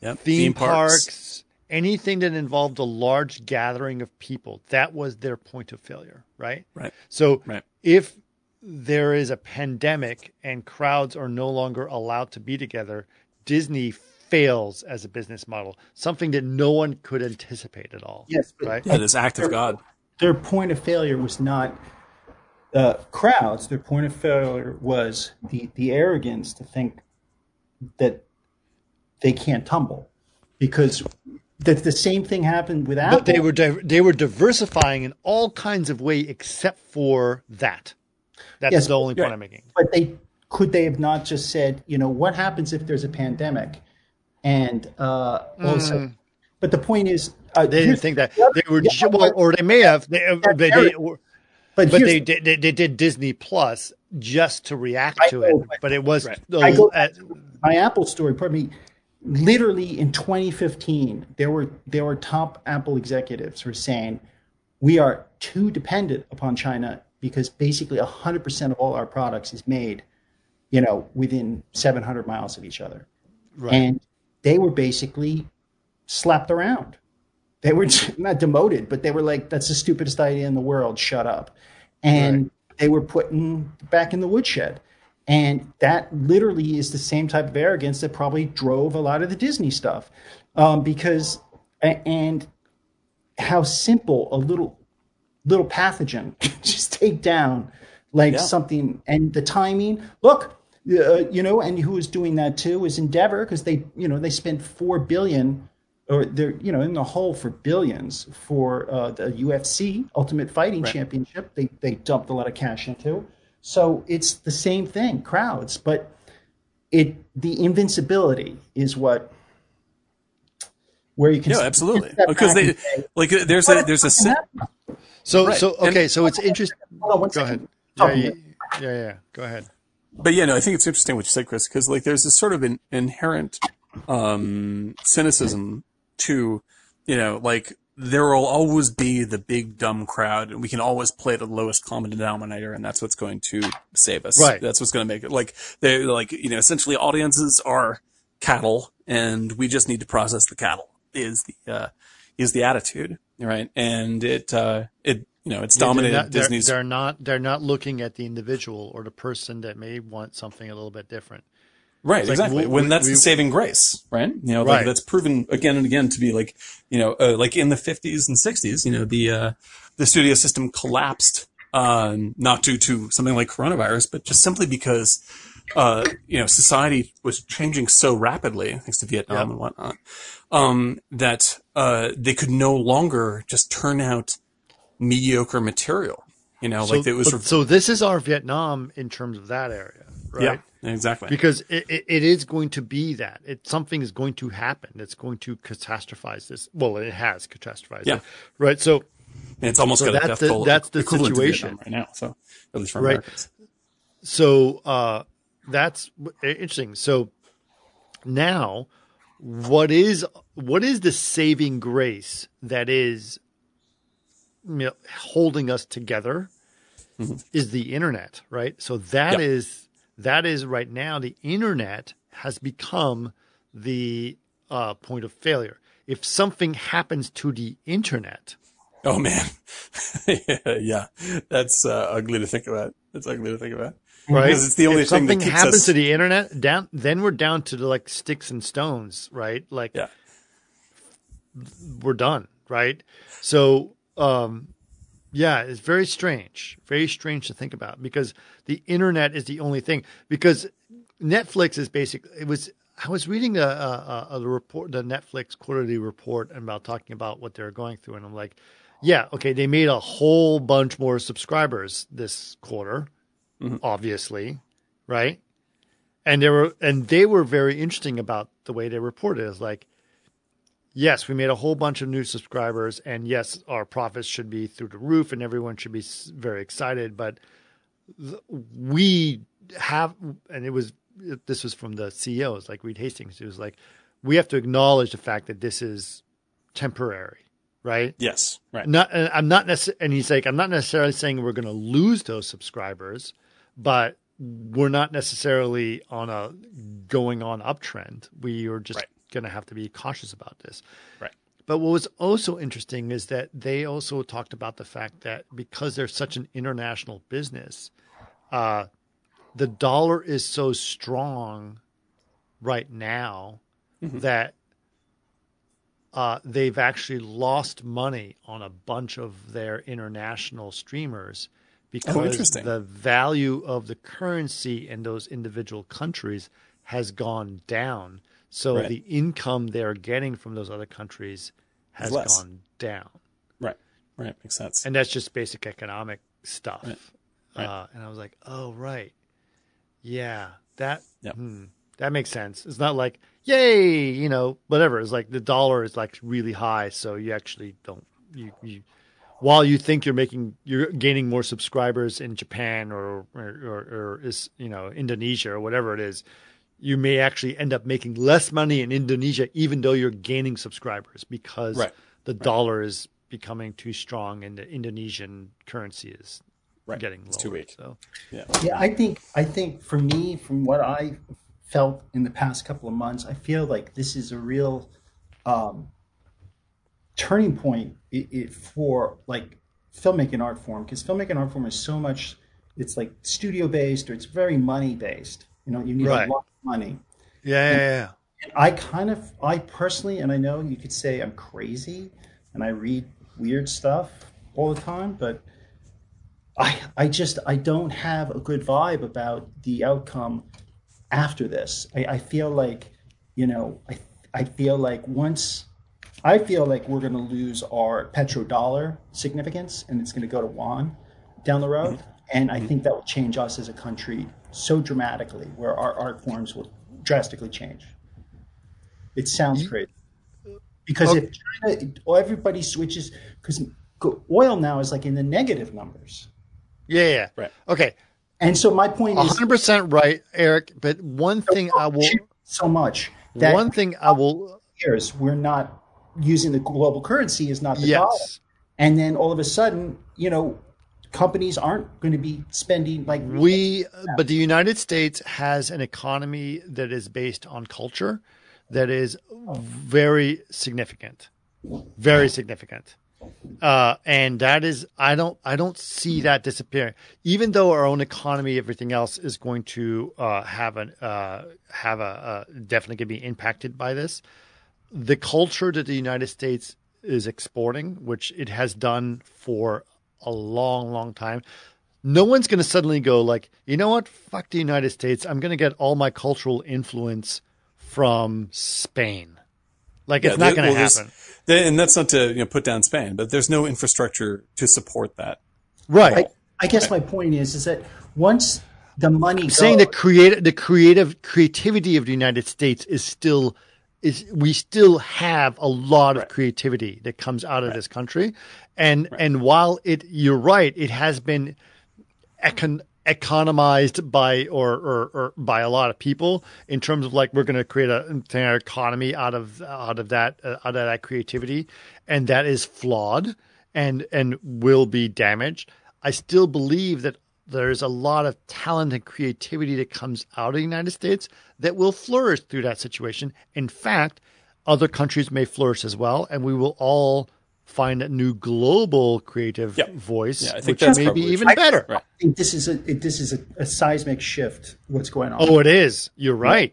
Yep. Theme, theme parks. parks anything that involved a large gathering of people, that was their point of failure, right? Right. So right. if there is a pandemic and crowds are no longer allowed to be together, Disney fails as a business model, something that no one could anticipate at all. Yes, right. Yeah, this act of God. Their point of failure was not uh, crowds. Their point of failure was the the arrogance to think that they can't tumble, because that the same thing happened with Apple. But they were di- they were diversifying in all kinds of way except for that. That's yes, the only point I'm making. But they could they have not just said, you know, what happens if there's a pandemic, and uh, also. Mm. But the point is, uh, they didn't think that they were yeah, well, or they may have. They, they, they, but, but they, they, they did Disney Plus just to react to know, it. But it was right. I go, at, my Apple story. Pardon me literally in 2015, there were there were top Apple executives who were saying we are too dependent upon China because basically 100% of all our products is made, you know, within 700 miles of each other. Right. And they were basically slapped around. They were not demoted, but they were like, that's the stupidest idea in the world. Shut up. And right. they were put in, back in the woodshed. And that literally is the same type of arrogance that probably drove a lot of the Disney stuff. Um, because, and how simple a little, little pathogen just take down like yeah. something and the timing. Look, uh, you know, and who is doing that too is Endeavor because they, you know, they spent four billion or they're, you know, in the hole for billions for uh, the UFC Ultimate Fighting right. Championship. They they dumped a lot of cash into. So it's the same thing, crowds, but it the invincibility is what where you can yeah absolutely because they say, like there's a there's a so right. so okay and, so it's interesting go ahead yeah, yeah, yeah yeah go ahead but yeah no I think it's interesting what you said Chris because like there's this sort of an inherent um cynicism to you know like there will always be the big dumb crowd and we can always play the lowest common denominator and that's what's going to save us. Right. That's what's going to make it like they like, you know, essentially audiences are cattle and we just need to process the cattle is the, uh, is the attitude. Right. And it, uh, it, you know, it's yeah, dominated they're not, Disney's. They're, they're not, they're not looking at the individual or the person that may want something a little bit different. Right, like, exactly. We, when that's we, the saving grace, right? You know, like right. that's proven again and again to be like, you know, uh, like in the 50s and 60s, you know, the uh, the studio system collapsed um, not due to something like coronavirus, but just simply because uh, you know society was changing so rapidly thanks to Vietnam and whatnot um, that uh, they could no longer just turn out mediocre material. You know, So, like it was. but- so this is our Vietnam in terms of that area, right? Yeah, exactly. Because it, it, it is going to be that it something is going to happen that's going to catastrophize this. Well, it has catastrophized, Yeah. it, right? So And it's almost So got a that's death the- toll that's the situation. Right now. So at least for Right. Americans. so uh, that's interesting. So now, what is what is the saving grace that is you know, holding us together? Is the internet right? So that Yeah. is that is right now the internet has become the uh, point of failure. If something happens to the internet, Oh man, yeah, that's uh, ugly to think about. That's ugly to think about. right? Because it's the only if thing that something keeps happens us- to the internet, down then we're down to the, like sticks and stones, right? Like Yeah, we're done, right? So, um, yeah, it's very strange, very strange to think about because the internet is the only thing. Because Netflix is basically it was. I was reading a, a, a, report, the Netflix quarterly report and about talking about what they're going through, and I'm like, yeah, okay, they made a whole bunch more subscribers this quarter, obviously, right? And they were and they were very interesting about the way they reported. It's like, yes, we made a whole bunch of new subscribers, and yes, our profits should be through the roof, and everyone should be very excited. But th- we have, and it was this was from the CEOs like Reed Hastings. It was like we have to acknowledge the fact that this is temporary, right? yes, right. Not, and I'm not necessarily, and he's like, I'm not necessarily saying we're going to lose those subscribers, but we're not necessarily on a going on uptrend. We are just Right. Going to have to be cautious about this. Right. But what was also interesting is that they also talked about the fact that because they're such an international business, uh, the dollar is so strong right now that uh, they've actually lost money on a bunch of their international streamers because interesting. the value of the currency in those individual countries has gone down. So Right. the income they're getting from those other countries has less. gone down. Right, right, makes sense. And that's just basic economic stuff. Right. Uh, and I was like, oh, right. Yeah, that Yep. hmm, that makes sense. It's not like, yay, you know, whatever. It's like the dollar is like really high, so you actually don't you you while you think you're making you're gaining more subscribers in Japan or or, or, or is you know Indonesia or whatever it is, you may actually end up making less money in Indonesia even though you're gaining subscribers because Right. the dollar is becoming too strong and the Indonesian currency is Right. getting lower. It's too weak. So Yeah, yeah. I think I think for me, from what I felt in the past couple of months, I feel like this is a real um, turning point i i for like filmmaking art form because filmmaking art form is so much. It's like studio based or it's very money based. You know, you need Right. a lot of money. yeah, yeah, yeah. And I kind of, I personally, and I know you could say I'm crazy and I read weird stuff all the time, but I, I just, I don't have a good vibe about the outcome after this. I, I feel like, you know, I, I feel like once, I feel like we're going to lose our petrodollar significance and it's going to go to yuan down the road. Mm-hmm. And I mm-hmm. think that will change us as a country so dramatically where our art forms will drastically change. It sounds crazy. Because if China, oh, everybody switches, because oil now is like in the negative numbers. Yeah, yeah. Right. Okay. And so my point is, 100% right, Eric. But one thing I will, so much that one thing I will, years we're not using the global currency is not the dollar. yes, And then all of a sudden, you know, companies aren't going to be spending like we, but the United States has an economy that is based on culture that is very significant, very significant. Uh, and that is, I don't, I don't see that disappearing. Even though our own economy, everything else is going to uh, have an, uh, have a, uh, definitely going to be impacted by this. The culture that the United States is exporting, which it has done for a long, long time. No one's going to suddenly go like, you know what? Fuck the United States. I'm going to get all my cultural influence from Spain. Like it's not going to well, happen. there- and that's not to you know put down Spain, but there's no infrastructure to support that. Right. I, I guess my point is is that once the money saying goes, the creative the creative creativity of the United States is still is we still have a lot of creativity that comes out of this country. And and while it you're right it has been econ- economized by or, or or by a lot of people in terms of like we're going to create a, an entire economy out of out of that uh, out of that creativity. And that is flawed and and will be damaged. I still believe that there's a lot of talent and creativity that comes out of the united states that will flourish through that situation in fact other countries may flourish as well and we will all find a new global creative Yeah. voice Yeah, I think which may be even true. better Right. I think this is a it, this is a, a seismic shift. What's going on? Oh, it is. You're right.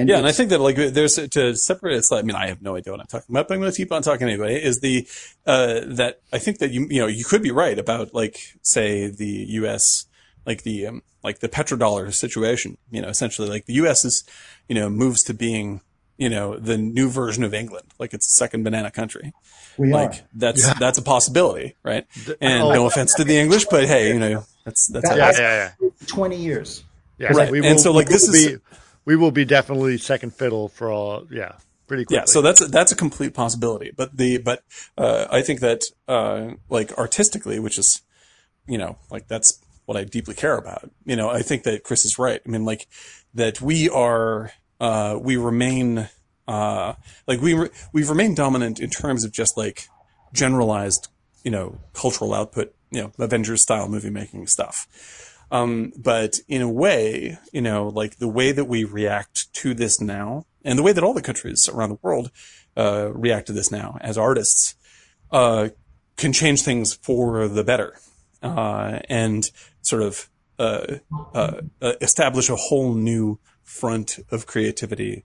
And Yeah, and I think that like there's to separate. It's like, I mean, I have no idea what I'm talking about, but I'm going to keep on talking anyway. Is the uh, that I think that you you know you could be right about like say the U.S. like the um, like the petrodollar situation. You know, essentially like the U.S. is you know moves to being you know the new version of England, like it's a second banana country. we Like are. that's that's a possibility, right? And oh. no offense to the English, but hey, you know that's that's That- how it is. Yeah, yeah, Twenty years. yeah. Right. We And so, like, we this will is- be, we will be definitely second fiddle for all. Yeah, pretty quickly. Yeah, so that's that's a complete possibility. But the but uh, I think that uh, like artistically, which is you know like that's what I deeply care about. You know, I think that Chris is right. I mean, like that we are uh, we remain uh, like we re- we've remained dominant in terms of just like generalized you know cultural output. You know, Avengers style movie making stuff. Um, but in a way, you know, like the way that we react to this now, and the way that all the countries around the world uh, react to this now as artists, uh, can change things for the better, uh, and sort of uh, uh, uh, establish a whole new front of creativity,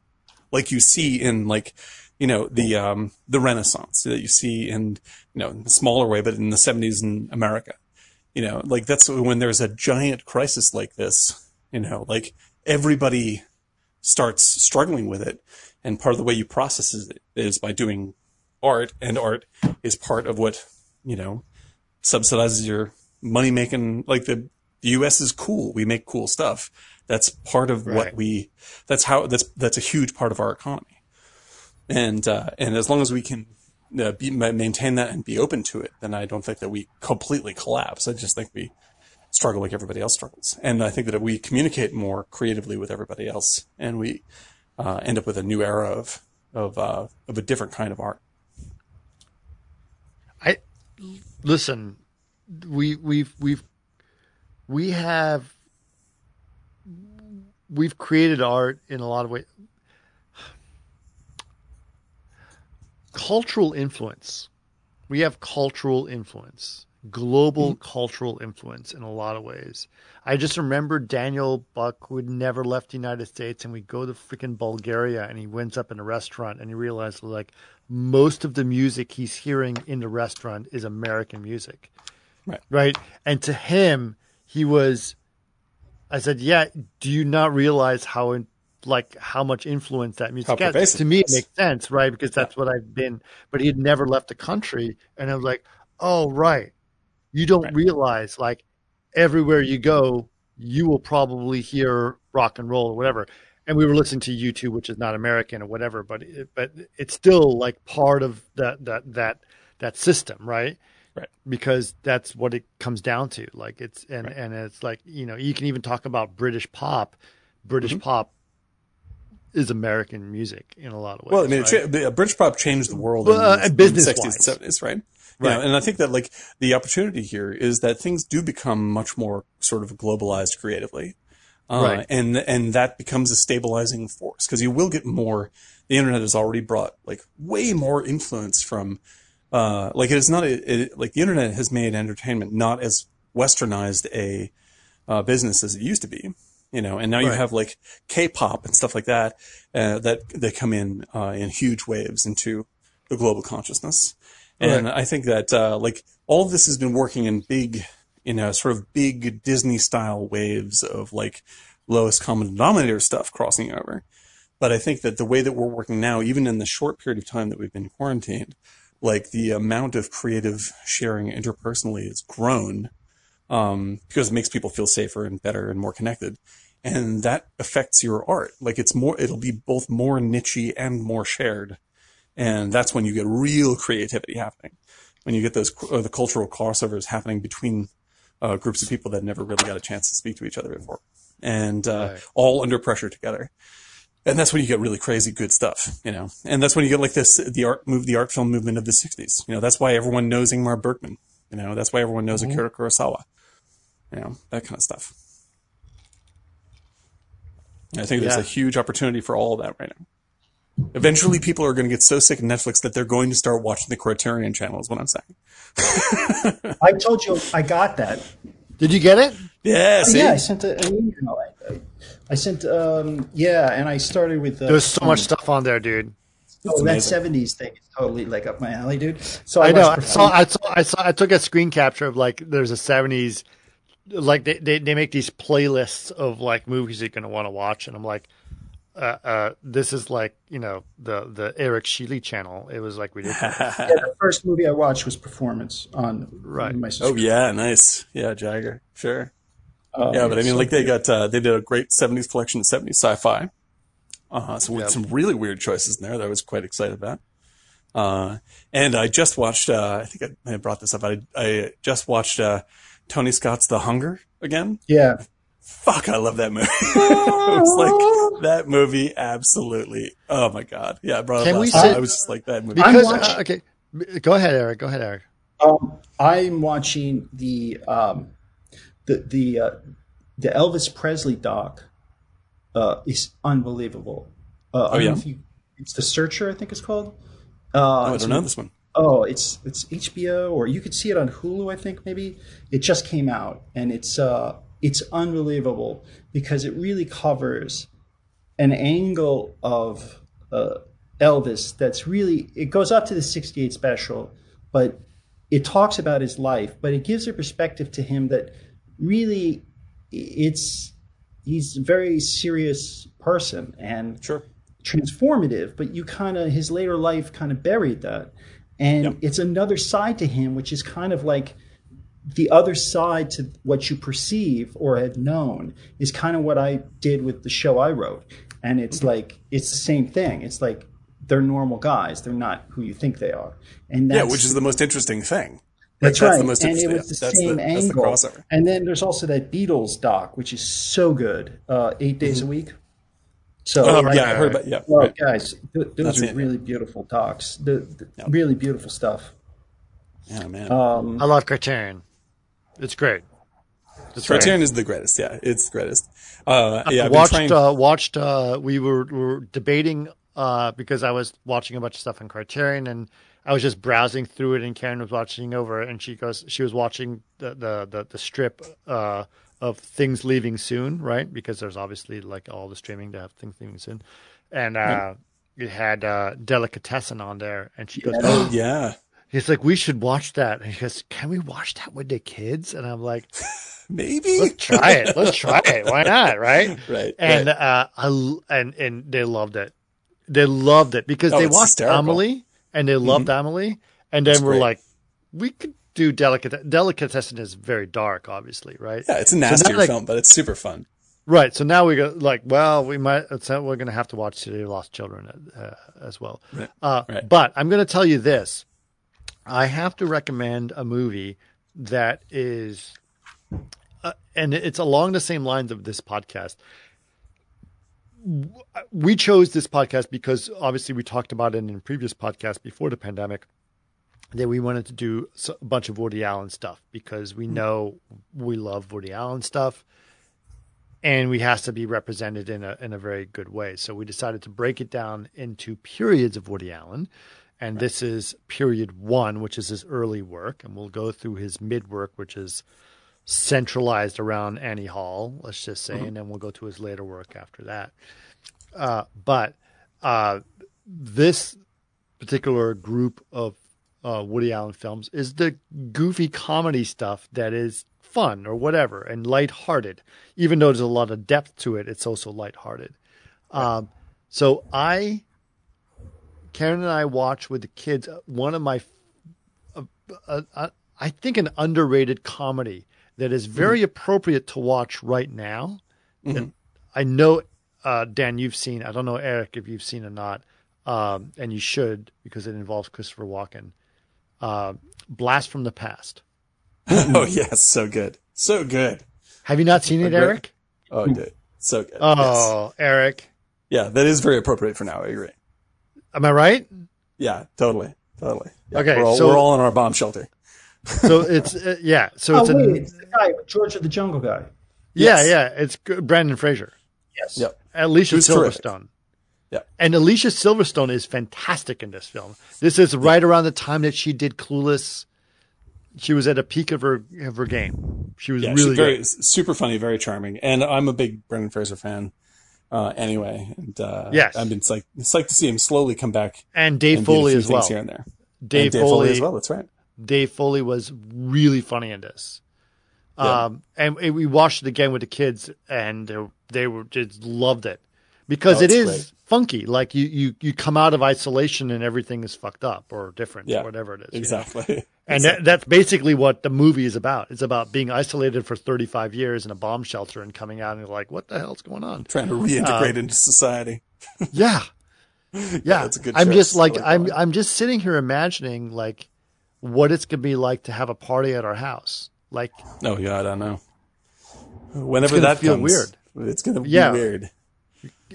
like you see in like you know the um, the Renaissance that you see in you know in a smaller way, but in the '70s in America you know, like that's when there's a giant crisis like this, you know, like everybody starts struggling with it. And part of the way you process it is by doing art and art is part of what, you know, subsidizes your money making, like the, the U.S. is cool. We make cool stuff. That's part of what we, that's how, that's, that's a huge part of our economy. And, uh, and as long as we can uh, be, maintain that and be open to it, then I don't think that we completely collapse. I just think we struggle like everybody else struggles. And I think that if we communicate more creatively with everybody else and we uh, end up with a new era of, of, uh, of a different kind of art. I listen. We we've we've we have we've created art in a lot of ways. Cultural influence. We have cultural influence, global mm-hmm. cultural influence in a lot of ways. I just remember Daniel Buck who had never left the United States, and we go to freaking Bulgaria, and he winds up in a restaurant, and he realizes like most of the music he's hearing in the restaurant is American music, Right. Right, and to him, he was. I said, "Yeah, do you not realize how like how much influence that music How has?" To me, it makes sense, right? Because that's what I've been. But he had never left the country, and I was like, "Oh, right. You don't Right. realize like everywhere you go, you will probably hear rock and roll or whatever." And we were listening to U2, which is not American or whatever, but it, but it's still like part of that that that that system, right? Right. Because that's what it comes down to. Like it's and and it's like you know you can even talk about British pop. British Mm-hmm. pop is American music in a lot of ways. Well, I mean, right? it cha- the- British pop changed the world Well, uh, in, the- in the business-wise. 60s and 70s, right? Right. Yeah, and I think that like the opportunity here is that things do become much more sort of globalized creatively. Uh, Right. and, and that becomes a stabilizing force because you will get more, the internet has already brought like way more influence from, uh, like it is not, a, it, like the internet has made entertainment not as westernized a, uh, business as it used to be, you know, and now you have like K-pop and stuff like that, uh, that, that come in, uh, in huge waves into the global consciousness. And I think that uh, like all of this has been working in big, you know, sort of big Disney style waves of like lowest common denominator stuff crossing over. But I think that the way that we're working now, even in the short period of time that we've been quarantined, like the amount of creative sharing interpersonally has grown um, because it makes people feel safer and better and more connected. And that affects your art. Like it's more, it'll be both more nichey and more shared. And that's when you get real creativity happening. When you get those, uh, the cultural crossovers happening between uh, groups of people that never really got a chance to speak to each other before and uh, Right. all under pressure together. And that's when you get really crazy good stuff, you know. And that's when you get like this the art move the art film movement of the '60s. You know, that's why everyone knows Ingmar Bergman. You know, that's why everyone knows Akira Kurosawa. You know, that kind of stuff. I think there's Yeah. a huge opportunity for all of that right now. Eventually, people are going to get so sick of Netflix that they're going to start watching the Criterion channel. Is what I'm saying. I told you I got that. Did you get it? Yeah, see? Yeah, I sent a, an email. I, I, I sent, um, yeah, and I started with. Uh, There's so much stuff on there, dude. Oh, that '70s thing is totally like up my alley, dude. So I I, know. I saw. I saw. I saw. I took a screen capture of like there's a '70s, like they they, they make these playlists of like movies you're gonna want to watch, and I'm like, uh, uh, this is like you know the the Eric Sheely channel. It was like ridiculous. yeah, the first movie I watched was Performance on Right. my Oh yeah, nice. Yeah, Jagger. Sure. Uh, Yeah, but I mean, so- like they got uh, they did a great '70s collection of '70s sci-fi. Uh, so with Yep. some really weird choices in there that I was quite excited about. Uh, and I just watched. Uh, I think I may brought this up. I I just watched uh, Tony Scott's The Hunger again. yeah, Fuck, I love that movie. it was like that movie. Absolutely. Oh my god. Yeah, I brought it Can up we last time. sit- I was just like that movie. Because watching- uh, okay, go ahead, Eric. Go ahead, Eric. um, I'm watching the um, the the uh, the Elvis Presley doc. Uh, is unbelievable. Uh, I yeah? you- it's the Searcher, I think it's called. Uh, oh, I it's don't know this one. Oh, it's it's HBO or you could see it on Hulu, I think maybe. It just came out and it's uh it's unbelievable because it really covers an angle of uh, Elvis that's really it goes up to the 68 special, but it talks about his life, but it gives a perspective to him that really it's he's a very serious person and Sure. Transformative, but you kind of his later life kind of buried that, and Yep. it's another side to him, which is kind of like the other side to what you perceive or had known is kind of what I did with the show I wrote, and it's like it's the same thing. It's like they're normal guys; they're not who you think they are, and that's, Yeah, which is the most interesting thing. that's Like, right. the most and it interesting. was the that's same the, that's the angle. crossover. and then there's also that Beatles doc, which is so good, uh, eight days a week. So Oh, like, yeah, I heard about yeah. well, right. guys, th- those That's are it. really beautiful talks. The, the Really beautiful stuff. Yeah, man. Um, I love Criterion. It's great. It's great. Criterion is the greatest. Yeah, it's the greatest. Uh, yeah, I've watched trying. uh, watched uh, we were, were debating uh, because I was watching a bunch of stuff on Criterion and I was just browsing through it and Karen was watching over it and she goes she was watching the the the, the strip uh, of things leaving soon right because there's obviously like all the streaming to have things leaving soon and uh, it had uh, delicatessen on there and she goes oh yeah, he's like we should watch that and he goes can we watch that with the kids and I'm like maybe. let's try it. Let's try it. Why not? Right. Right, And right. uh, I, and and they loved it. They loved it because Oh, they watched hysterical. Amelie and they loved Amelie, and then It's we're great. like, we could do delicate. Delicatessen is very dark, obviously, right? yeah, it's a nastier like- film, but it's super fun. Right. So now we go like, well, we might. It's, uh, we're going to have to watch City of Lost Children uh, as well. Right. Uh, Right. But I'm going to tell you this: I have to recommend a movie that is, uh, and it's along the same lines of this podcast. We chose this podcast because obviously we talked about it in previous podcasts before the pandemic that we wanted to do a bunch of Woody Allen stuff because we know we love Woody Allen stuff and we has to be represented in a in a very good way. So we decided to break it down into periods of Woody Allen, and this is period one, which is his early work, and we'll go through his mid work, which is centralized around Annie Hall, let's just say, and then we'll go to his later work after that. Uh, but uh, this particular group of uh, Woody Allen films is the goofy comedy stuff that is fun or whatever and lighthearted. Even though there's a lot of depth to it, it's also lighthearted. Um, so I, Karen and I watch with the kids uh, one of my, uh, uh, uh, I think an underrated comedy that is very appropriate to watch right now. And I know, uh, Dan, you've seen. I don't know, Eric, if you've seen or not, um, and you should because it involves Christopher Walken. Uh, Blast from the Past. oh yes, so good, so good. Have you not seen it, Eric? Oh, dude, so good. Yes. Oh, Eric, yeah, that is very appropriate for now. I agree. am I right? Yeah, totally, totally. Yeah, Okay, we're all, so- we're all in our bomb shelter. So it's uh, yeah. So Oh it's a wait, it's the guy, George of the Jungle guy. yeah, yes. yeah. It's good. Brendan Fraser, Yes. Yep. Alicia Who's terrific. Silverstone. Yeah. And Alicia Silverstone is fantastic in this film. This is right around the time that she did Clueless. She was at a peak of her of her game. She was Yeah, really very good. super funny, very charming, and I'm a big Brendan Fraser fan. Uh, anyway, and uh, Yes. I've been it's like it's like to see him slowly come back And Dave and Foley as well. here and there. Dave, and Dave Foley, Foley as well. That's right. Dave Foley was really funny in this. Yeah. Um, and we- we watched it again with the kids, and they, they were just loved it because Oh, it's great. funky. Like you, you, you come out of isolation and everything is fucked up or different, Yeah, or whatever it is. you know? Exactly. And that, that's basically what the movie is about. It's about being isolated for 35 years in a bomb shelter and coming out and you're like, what the hell's going on? Trying to reintegrate uh, into society. Yeah. Yeah. that's a good I'm just like, really I'm, one. I'm just sitting here imagining like what it's going to be like to have a party at our house. Like, Oh yeah, I don't know. Whenever that feel comes, weird. It's gonna Yeah. be weird.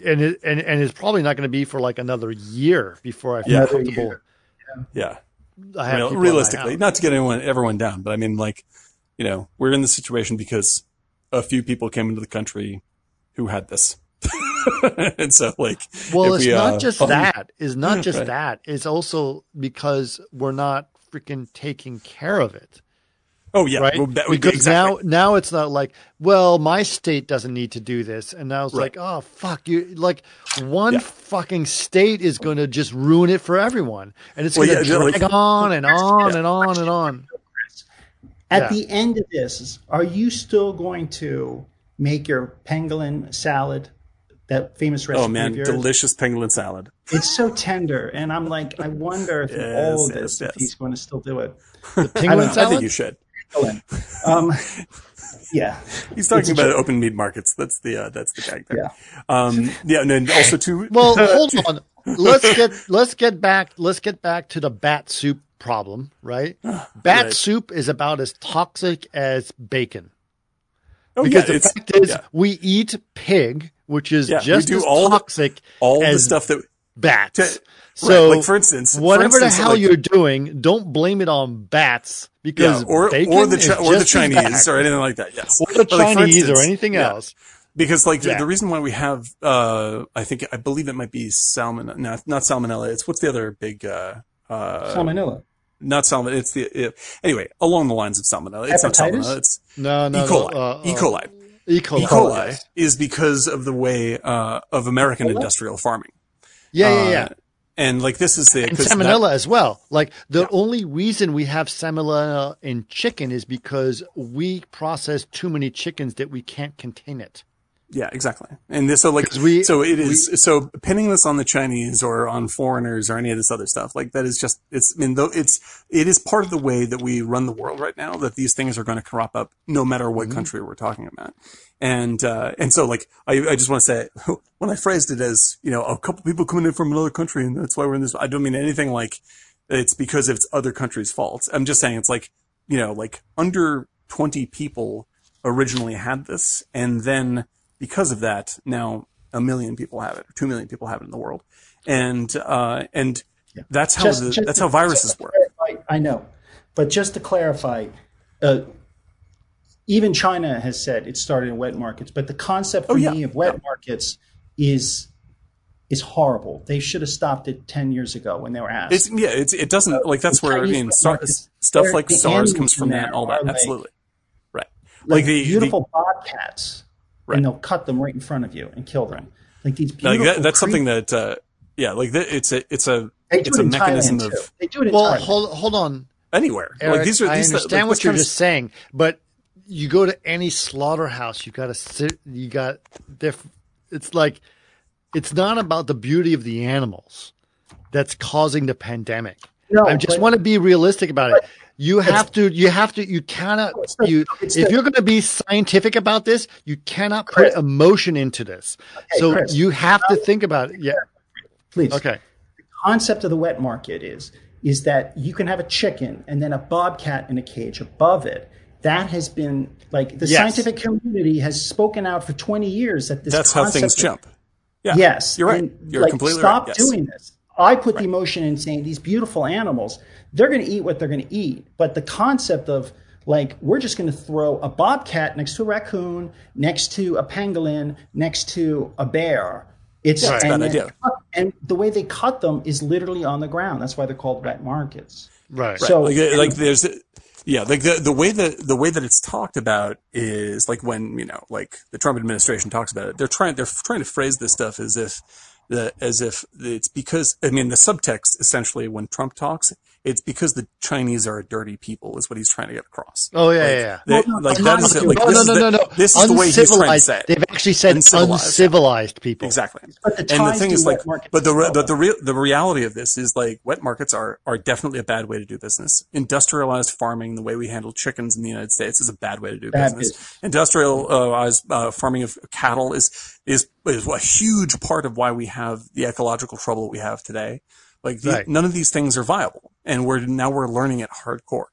And it, and, and it's probably not going to be for like another year before I feel Yeah. comfortable. Yeah. I have Real- people in my realistically, not to get anyone everyone down, but I mean, like, you know, we're in this situation because a few people came into the country who had this, and so like, Well, it's we, not uh, just um, that. It's not just Right. that. It's also because we're not freaking taking care of it. Oh yeah, right? well, that would be because exactly. now, now it's not like, well, my state doesn't need to do this, and now it's Right. like, oh fuck, you like one Yeah. fucking state is going to just ruin it for everyone, and it's Well, going to yeah, drag like- on and on and on and on. At Yeah. the end of this, are you still going to make your pangolin salad? That famous oh, recipe oh man, of yours? delicious pangolin salad. It's so tender, and I'm like, I wonder if Yes, all of yes, this, if yes. he's going to still do it. The I don't penguin know. I think you should. Pangolin. Um, yeah, He's talking It's about joke. open meat markets. That's the uh, that's the gag there. yeah. Um, yeah, and then also too. well, hold on. Let's get let's get back let's get back to the bat soup problem, right? Bat Right. soup is about as toxic as bacon. oh yeah, Because the fact is, yeah. we eat pig, which is Yeah, just as all the- toxic all the as stuff that bats. to- so, right, like, for instance- for whatever instance, the hell like- you're doing, don't blame it on bats because yeah, or bacon or the Chi- or the Chinese bad. or anything like that. Yes, or the But, like, for Chinese or anything yeah. else. Because like the, Yeah. the reason why we have, uh, I think I believe it might be salmon, no, not salmonella. It's what's the other big, uh, uh, Salmonella. not salmon. It's the it, anyway along the lines of salmonella. It's not salmonella. It's No, no, E. coli. no, uh, e. coli. E. coli. E. coli is because of the way uh, of American industrial farming. Yeah, yeah, Uh, yeah. and like this is the and 'cause that- salmonella as well. Like the only reason we have salmonella in chicken is because we process too many chickens that we can't contain it. Yeah, exactly. And this, so like, we- so it is, so pinning this on the Chinese or on foreigners or any of this other stuff, like that is just, it's, I mean, though it's, it is part of the way that we run the world right now that these things are going to crop up no matter what country we're talking about. And, uh, and so like, I, I just want to say, when I phrased it as, you know, a couple people coming in from another country and that's why we're in this, I don't mean anything like it's because it's other countries' fault. I'm just saying it's like, you know, like under 20 people originally had this and then because of that, now a million people have it, or two million people have it in the world, and uh, and that's how Just- the, just that's to- how viruses work. clarify- I know, but just to clarify, uh, even China has said it started in wet markets, but the concept for Oh, yeah. me of wet markets is is horrible. They should have stopped it ten years ago when they were asked. It's yeah, it's it doesn't like that's the where I mean wet markets, stuff like SARS comes from that, there all that, are like- absolutely, right. like, Like the beautiful bobcats, Right. and they'll cut them right in front of you and kill them. Like these the, beautiful. like that, that's cre- something that uh, yeah, like the, it's a it's a They do it's it a mechanism Thailand of. They do it in Well, Thailand. hold hold on, anywhere. Eric. like these are I these understand like, what you're kind of- just saying, but you go to any slaughterhouse, you got to sit. You got diff- It's like it's not about the beauty of the animals that's causing the pandemic. No, I just but- want to be realistic about it. You have to. You have to. You cannot. You if you're going to be scientific about this, you cannot Chris. put emotion into this. so Chris. you have to think about it. Yeah. Please. Okay. The concept of the wet market is is that you can have a chicken and then a bobcat in a cage above it. That has been like the Yes. scientific community has spoken out for 20 years that this that's how things of- jump. Yeah, Yes, you're right. And, You're like, completely stop right. Yes. doing this. I put the emotion in saying these beautiful animals, they're going to eat what they're going to eat. But the concept of like we're just going to throw a bobcat next to a raccoon, next to a pangolin, next to a bear. It's Yeah, it's a bad and, then- idea. and the way they cut them is literally on the ground. That's why they're called wet markets. Right. So like uh, like there's yeah like the the way that the way that it's talked about is like when you know like the Trump administration talks about it they're trying they're trying to phrase this stuff as if the as if it's because I mean the subtext essentially when Trump talks it's because the Chinese are a dirty people is what he's trying to get across. Oh yeah, Like, yeah. yeah. they- no, like I'm that not like no, this no, no, the, no, no. this is the way he's trying to say it. They've actually said Uncivilized, uncivilized, people. Exactly. But the and the thing is like, but the as well. but the real the reality of this is like wet markets are are definitely a bad way to do business. Industrialized farming, the way we handle chickens in the United States, is a bad way to do Bad business. Industrialized uh, farming of cattle is is is a huge part of why we have the ecological trouble that we have today. Like the, Right. none of these things are viable, and we're now we're learning it hardcore.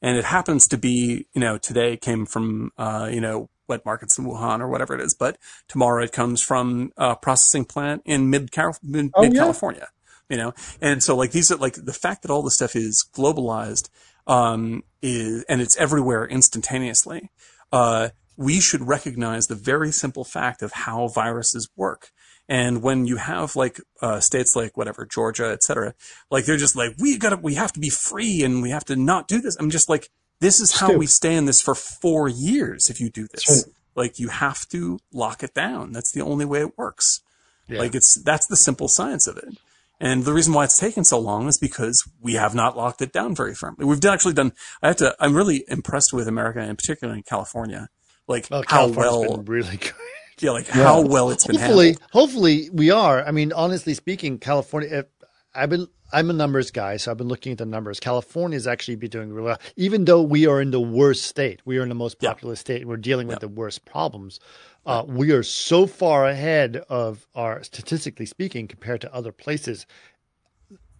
And it happens to be, you know, today came from, uh, you know, wet markets in Wuhan or whatever it is, but tomorrow it comes from a processing plant in mid mid Oh, yeah. California, you know? And so like these are like the fact that all this stuff is globalized, um, is, and it's everywhere instantaneously. Uh, we should recognize the very simple fact of how viruses work. And when you have like uh, states like whatever Georgia, et cetera, like they're just like we gotta, we have to be free and we have to not do this. I'm just like, this is how Stu. we stay in this for four years. If you do this, right. like you have to lock it down. That's the only way it works. Yeah. Like it's that's the simple science of it. And the reason why it's taken so long is because we have not locked it down very firmly. We've actually done. I have to. I'm really impressed with America, and particularly in California, like Well, how well, been really good. yeah, like how well it's been hopefully, handled. hopefully we are. I mean, honestly speaking, California. If, I've been. I'm a numbers guy, so I've been looking at the numbers. California is actually be doing really well, even though we are in the worst state. We are in the most Yeah. populous state. And we're dealing with the worst problems. Uh, we are so far ahead of our statistically speaking compared to other places.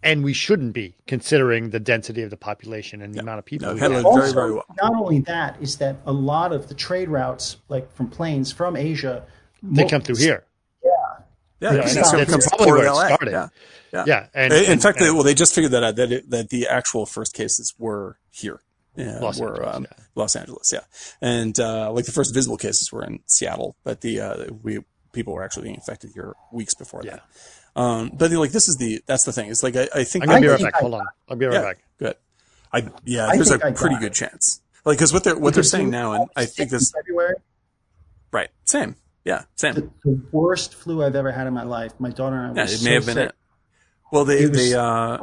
And we shouldn't be considering the density of the population and the amount of people. No, we have. it very, very well. not only that is that a lot of the trade routes, like from planes from Asia, They come through here. Yeah, Yeah, it's- I it's know. gonna come That's probably where it started. Yeah, yeah. Yeah, and, in and- fact, they, well, they just figured that out that it, that the actual first cases were here. Yeah, Los were Angeles, um, yeah. Los Angeles, yeah, and uh, like the first visible cases were in Seattle, but the uh, we people were actually being infected here weeks before that. Um, but like this is the that's the thing. It's like I, I think I'm gonna I be right back. I Hold on, I'll be right yeah, back. good. I yeah, there's a pretty good it. chance. Like because what they're what they're saying now, and I think this February, right, same, yeah, same. the, the worst flu I've ever had in my life. My daughter and I Yeah, were it so may have been sick. it. Well, they It was- they uh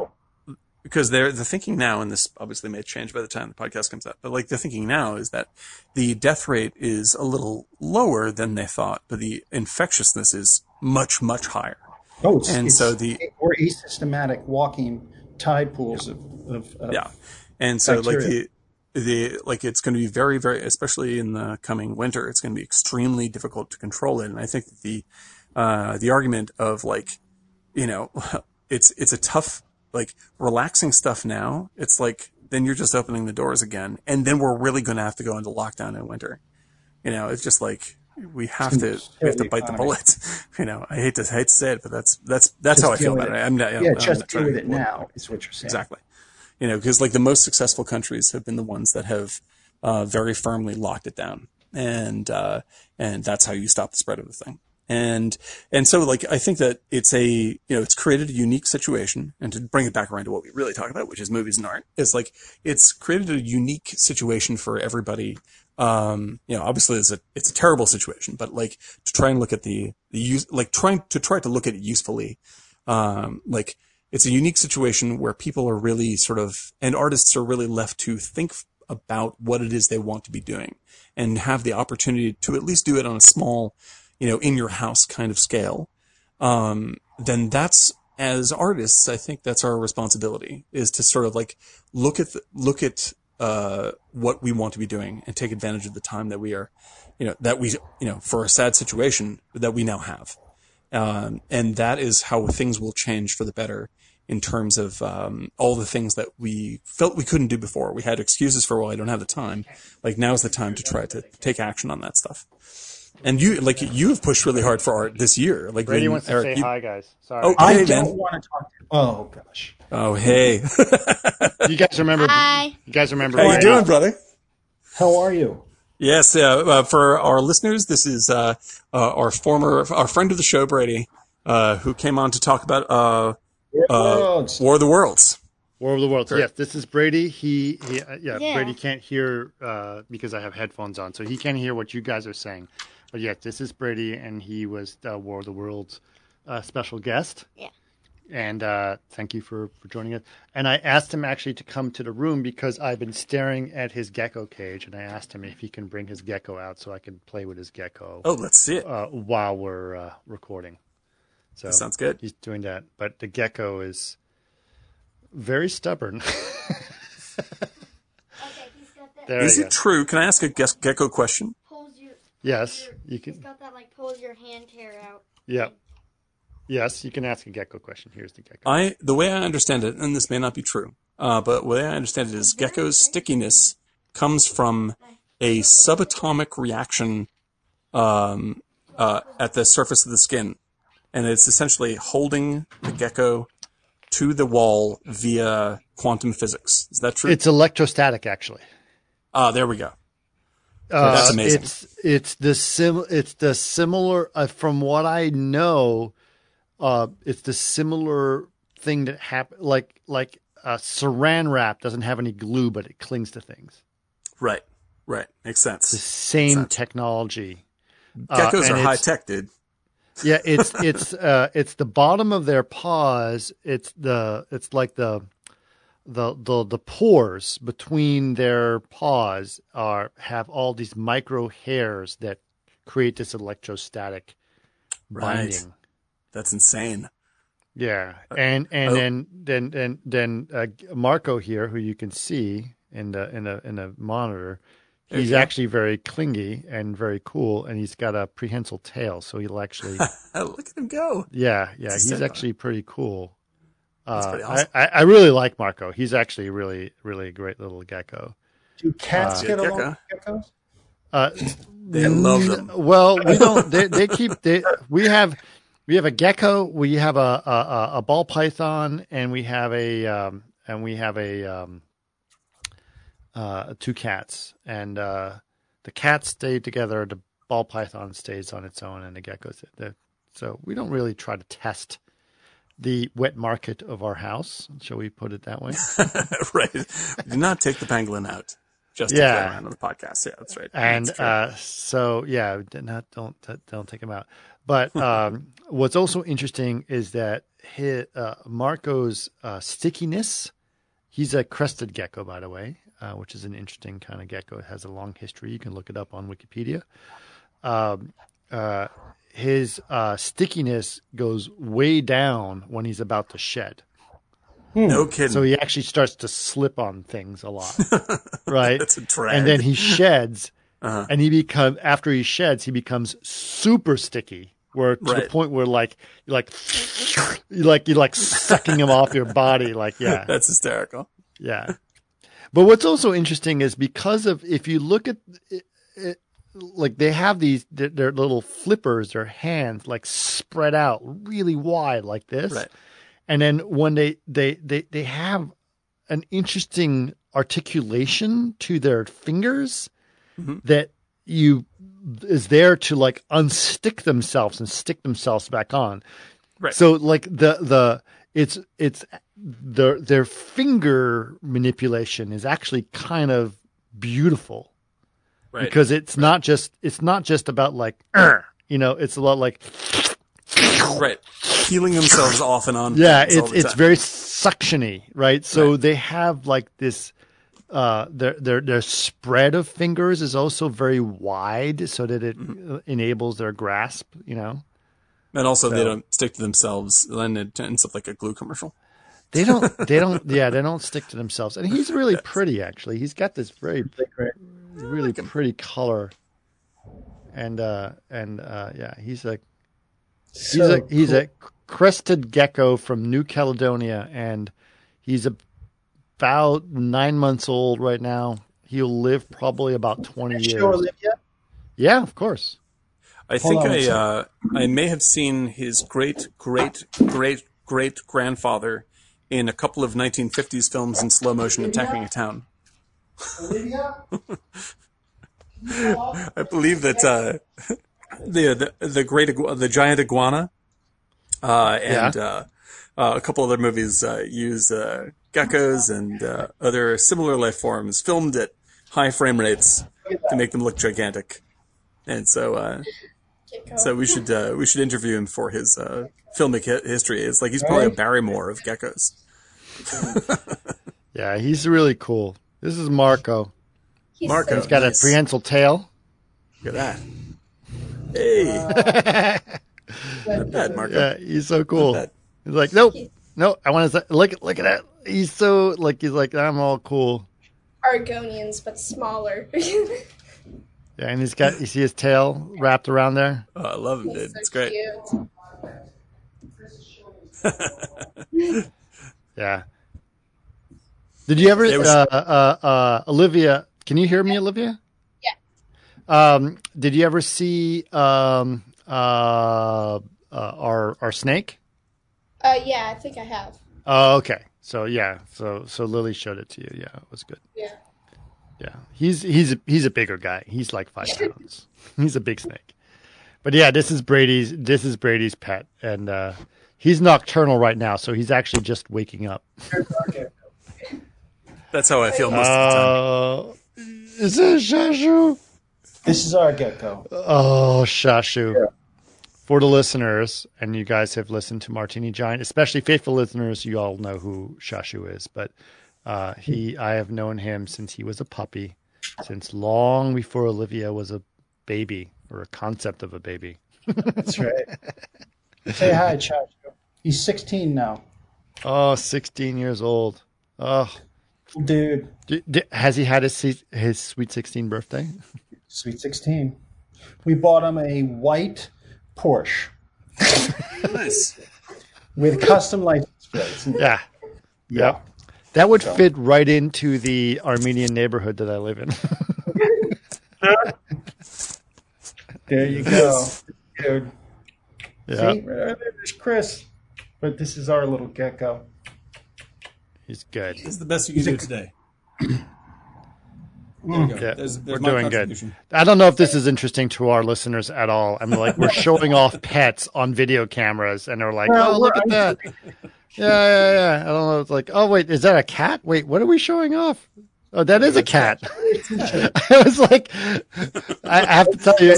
because they're the thinking now, and this obviously may change by the time the podcast comes out. But like the thinking now is that the death rate is a little lower than they thought, but the infectiousness is much much higher. Oh, it's, And it's- so the- we're asymptomatic walking tide pools of, of, of Yeah, and so like the the like it's going to be very very especially in the coming winter it's going to be extremely difficult to control it. And i think that the uh the argument of like you know it's it's a tough like relaxing stuff now it's like then you're just opening the doors again and then we're really going to have to go into lockdown in winter. You know it's just like we have to we have to bite the bullet you know i hate to hate to say it but that's that's that's Just how i feel about it it. i'm not yeah, I'm just deal with it now is what you're saying. Exactly. You know, because like the most successful countries have been the ones that have uh, very firmly locked it down, and uh, and that's how you stop the spread of the thing. And and so like I think that it's a you know it's created a unique situation, and to bring it back around to what we really talk about, which is movies and art, is like it's created a unique situation for everybody. Um, you know, obviously it's a it's a terrible situation, but like to try and look at the the use like trying to try to look at it usefully Um, like it's a unique situation where people are really sort of, and artists are really left to think about what it is they want to be doing and have the opportunity to at least do it on a small, you know, in your house kind of scale. Um, then that's as artists, I think that's our responsibility is to sort of like look at the, look at uh, what we want to be doing and take advantage of the time that we are, you know, that we you know for a sad situation that we now have, um, and that is how things will change for the better in terms of um, all the things that we felt we couldn't do before. We had excuses for, well, I don't have the time. Like now is the time to try to take action on that stuff. And you, like, you have pushed really hard for art this year. Like, Brady when- wants to Eric, say you- hi, guys. Sorry. Oh, I hey, don't man. want to talk. To, oh gosh. Oh, hey. you guys remember? Hi. You guys remember? How you Brady? doing, brother? How are you? Yes, uh, uh, for our listeners, this is uh, uh, our former, our friend of the show, Brady, uh, who came on to talk about uh, uh, Worlds. War of the Worlds. War of the Worlds. Sure. Yes, this is Brady. He, he uh, yeah, Yeah. Brady can't hear uh, because I have headphones on, so he can't hear what you guys are saying. But yes, this is Brady, and he was uh, War of the Worlds uh, special guest. Yeah. And uh, thank you for, for joining us. And I asked him actually to come to the room because I've been staring at his gecko cage, and I asked him if he can bring his gecko out so I can play with his gecko Oh, let's see it. uh, while we're uh, recording. So That sounds good. He's doing that, but the gecko is very stubborn. Okay, he's got that. there Is go. it true? Can I ask a guess, gecko question? Pulls your. Yes, your- you He's can. got that like pulls your hand hair out. Yeah. Yes, you can ask a gecko question. Here's the gecko. I the way I understand it, and this may not be true, uh, but the way I understand it is gecko's stickiness comes from a subatomic reaction um, uh, at the surface of the skin, and it's essentially holding the gecko to the wall via quantum physics. Is that true? It's electrostatic, actually. Ah, there we go. Uh, That's amazing. It's it's the sim. It's the similar. Uh, from what I know, uh, it's the similar thing that happen. Like like uh, Saran wrap doesn't have any glue, but it clings to things. Right, right, makes sense. The same Sense. technology. Uh, Geckos are high tech, dude. Yeah, it's it's uh it's the bottom of their paws. It's the it's like the the the the pores between their paws are have all these micro hairs that create this electrostatic Right. binding. That's insane. Yeah, and and oh. then then then then uh, Marco here, who you can see in the in the in the monitor, he's go. actually very clingy and very cool, and he's got a prehensile tail, so he'll actually look at him go. Yeah, yeah, he's actually pretty cool. That's Uh, pretty awesome. I, I, I really like Marco. He's actually really, really a great little gecko. Do cats Uh, get Gecko. along with geckos? Uh, They love them. Well, we don't. They, they keep. They, we have, we have a gecko. We have a a, a- a ball python, and we have a um, and we have a um, uh, two cats. And uh, the cats stay together. The ball python stays on its own, and the geckos. The, so we don't really try to test the wet market of our house. Shall we put it that way? right. Do not take the pangolin out. Just to Yeah. play around on the podcast. Yeah, that's right. and That's uh, so yeah, not don't don't take him out. But um, what's also interesting is that his, uh, Marco's uh, stickiness. He's a crested gecko, by the way, uh, which is an interesting kind of gecko. It has a long history. You can look it up on Wikipedia. Um, uh, his uh, stickiness goes way down when he's about to shed. no kidding. So he actually starts to slip on things a lot, right? That's a drag. and then he sheds, Uh-huh. and he become after he sheds, he becomes super sticky. Where to the point where like you're like you like you like sucking him off your body, like yeah, That's hysterical. yeah. But what's also interesting is because of if you look at it, it, like they have these their, their little flippers, their hands like spread out really wide like this, Right. and then when they they they they have an interesting articulation to their fingers Mhm. that you is there to like unstick themselves and stick themselves back on. Right. So like the the it's it's their their finger manipulation is actually kind of beautiful Right. because it's not just it's not just about like you know it's a lot like right. peeling themselves off and on. Yeah, it's it's very suctiony, right? So Right. they have like this. Uh, their their their spread of fingers is also very wide, so that it Mm-hmm. uh, enables their grasp. You know, and also they don't stick to themselves. Then it ends up like a glue commercial. They don't they don't yeah they don't stick to themselves. And he's really pretty actually. He's got this very Great. really pretty color, and uh and uh yeah he's a he's So a he's cool. a crested gecko from New Caledonia, and he's about nine months old right now. He'll live probably about twenty Show years. Olivia. Yeah, of course. I Hold think on a I uh, I may have seen his great great great great grandfather in a couple of 1950s films in slow motion attacking a town. Olivia. I believe that uh, the, the the great igu- the giant iguana uh, and uh, uh, a couple other movies uh, use uh, geckos and uh, other similar life forms filmed at high frame rates to make them look gigantic. And so uh, so we should uh, we should interview him for his uh, filmic hi- history. It's like he's probably a Barrymore of geckos. Yeah, he's really cool. This is Marco. He's Marco. He's got Nice. a prehensile tail. Look at that. Hey, not bad, Marco. Yeah, he's so cool. He's like, nope, nope. I want to look. Look at that. He's so like he's like I'm all cool. Argonians, but smaller. Yeah, and he's got you see his tail wrapped around there. Oh, I love him, dude. So It's great. cute. Yeah. Did you ever, was- uh, uh, uh, Olivia? Can you hear me, Olivia? Yeah. Um, did you ever see um, uh, uh, our our snake? Uh, yeah, I think I have. Oh, okay. So yeah, so so Lily showed it to you. Yeah, it was good. Yeah. Yeah, he's he's a, he's a bigger guy. He's like five pounds. he's a big snake. But yeah, this is Brady's this is Brady's pet, and uh, he's nocturnal right now, so he's actually just waking up. That's how I feel most of the time. Uh, is it Shashu? This is our gecko. Oh, Shashu. For the listeners, and you guys have listened to Martini Giant, especially faithful listeners, you all know who Shashu is. But uh, he, I have known him since he was a puppy, since long before Olivia was a baby or a concept of a baby. That's right. Say hi, Chacho. He's 16 now. Oh, 16 years old. Oh, Dude, D- d- has he had his his sweet 16 birthday? sweet 16. We bought him a white Porsche Nice. with custom license plates. Yeah. Yep. That would fit right into the Armenian neighborhood that I live in. There you go. Dude. Yeah. See, right there's Chris. But this is our little gecko. He's good. This is the best you can do today. There go. Yeah, There's, we're doing good. I don't know if this is interesting to our listeners at all. I'm like, we're showing off pets on video cameras, and they're like, Well, "Oh, look at that!" Yeah, yeah, yeah. I don't know. It's like, oh wait, is that a cat? Wait, what are we showing off? Oh, that is a cat. I was like, I I have to tell you,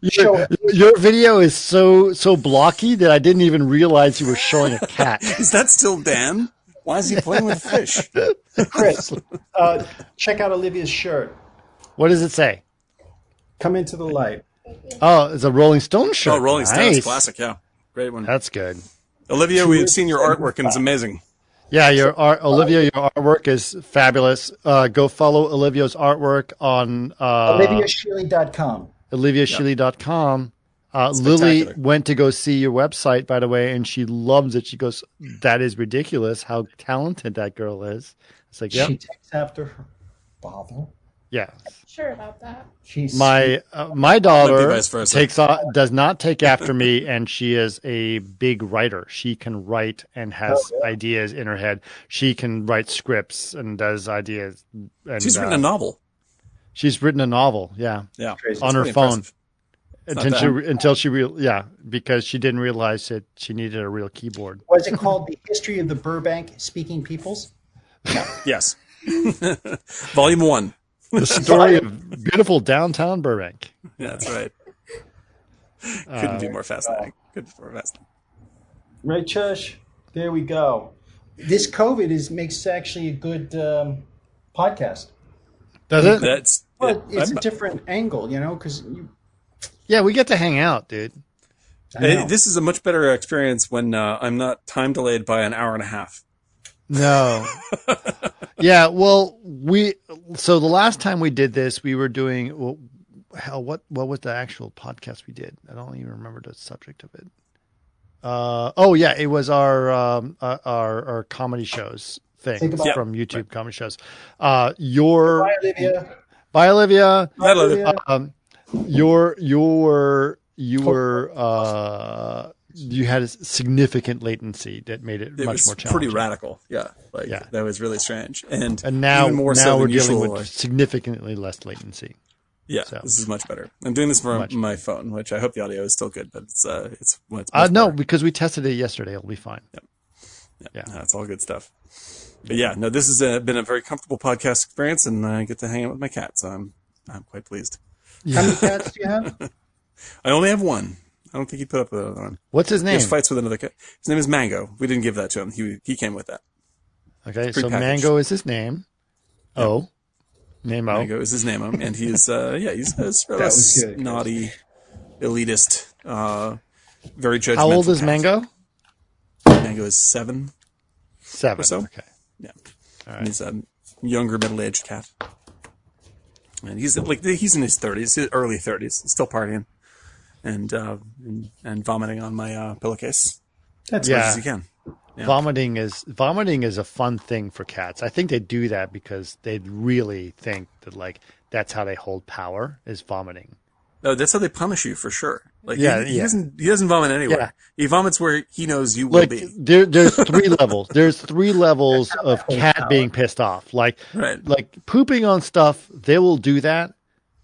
your, your video is so so blocky that I didn't even realize you were showing a cat. Is that still Dan? Why is he playing with fish? Chris, uh, check out Olivia's shirt. What does it say? Come into the light. Oh, it's a Rolling Stone shirt. Oh, Rolling Stones Nice. classic. Yeah, great one. That's good. Olivia, we've seen your artwork and it's amazing. Yeah, your art, Olivia, your artwork is fabulous. Uh, go follow Olivia's artwork on uh, OliviaShealy.com. oliviashealy.com. Uh, Lily went to go see your website, by the way, and she loves it. She goes, "That is ridiculous! How talented that girl is." It's like, yeah, She takes after her father. yeah. Sure about that. She's My uh, my daughter be vice versa. takes on, does not take after me, and she is a big writer. She can write and has Oh, ideas in her head. She can write scripts and does ideas. And, She's written uh, a novel. She's written a novel, yeah, Yeah, Crazy. on her phone until she until she real yeah because she didn't realize that she needed a real keyboard. was it called The History of the Burbank Speaking Peoples? Yes. Volume one. The story of beautiful downtown Burbank. Yeah, that's right. Uh, Couldn't be more fascinating. Couldn't be more fascinating. Right, Chush? There we go. This COVID is makes actually a good um, podcast. Does it? That's But it's I'm- a different angle, you know, because you. Yeah, we get to hang out, dude. I this is a much better experience when uh, I'm not time delayed by an hour and a half. No. yeah, well, we so the last time we did this, we were doing well, hell. What what was the actual podcast we did? I don't even remember the subject of it. Uh oh yeah, it was our um uh, our our comedy shows thing Think about- from YouTube comedy shows. Uh, your Bye, Olivia. bye Olivia. I love it. Olivia. Um, your your you were uh you had a significant latency that made it, It much was more challenging. pretty radical. Yeah, like Yeah. that was really strange. And And now, even more now so we're than dealing with like- significantly less latency Yeah, So- this is much better. I'm doing this from Much. my phone, which I hope the audio is still good, but it's uh, it's, well, it's Uh, no, better. because we tested it yesterday. It'll be fine. Yep. Yeah. That's all good stuff. But yeah, no, this has uh, been a very comfortable podcast experience, and I get to hang out with my cat, so I'm I'm quite pleased. How many cats do you have? I only have one. I don't think he put up with another one. What's his He name? has fights with another cat. His name is Mango. We didn't give that to him. He he came with that. Okay, so prepackaged. Mango is his name. Oh, name Mango is his name, and he's uh yeah he's a sort of That was good. naughty, elitist, uh, very judgmental. How old is cat. Mango? Mango is seven. Seven. Or so. Okay. Yeah. And He's a younger, middle-aged cat. And he's like he's in his thirties, early thirties, still partying, and uh, and, and vomiting on my uh, pillowcase That's as much Yeah. as he can. Yeah. Vomiting is vomiting is a fun thing for cats. I think they do that because they really think that like that's how they hold power is vomiting. No, that's how they punish you for sure. Like Yeah, he, he yeah. doesn't he doesn't vomit anywhere. Yeah. He vomits where he knows you will be. there, there's three levels. There's three levels of cat being pissed off. Like Right. like pooping on stuff, they will do that,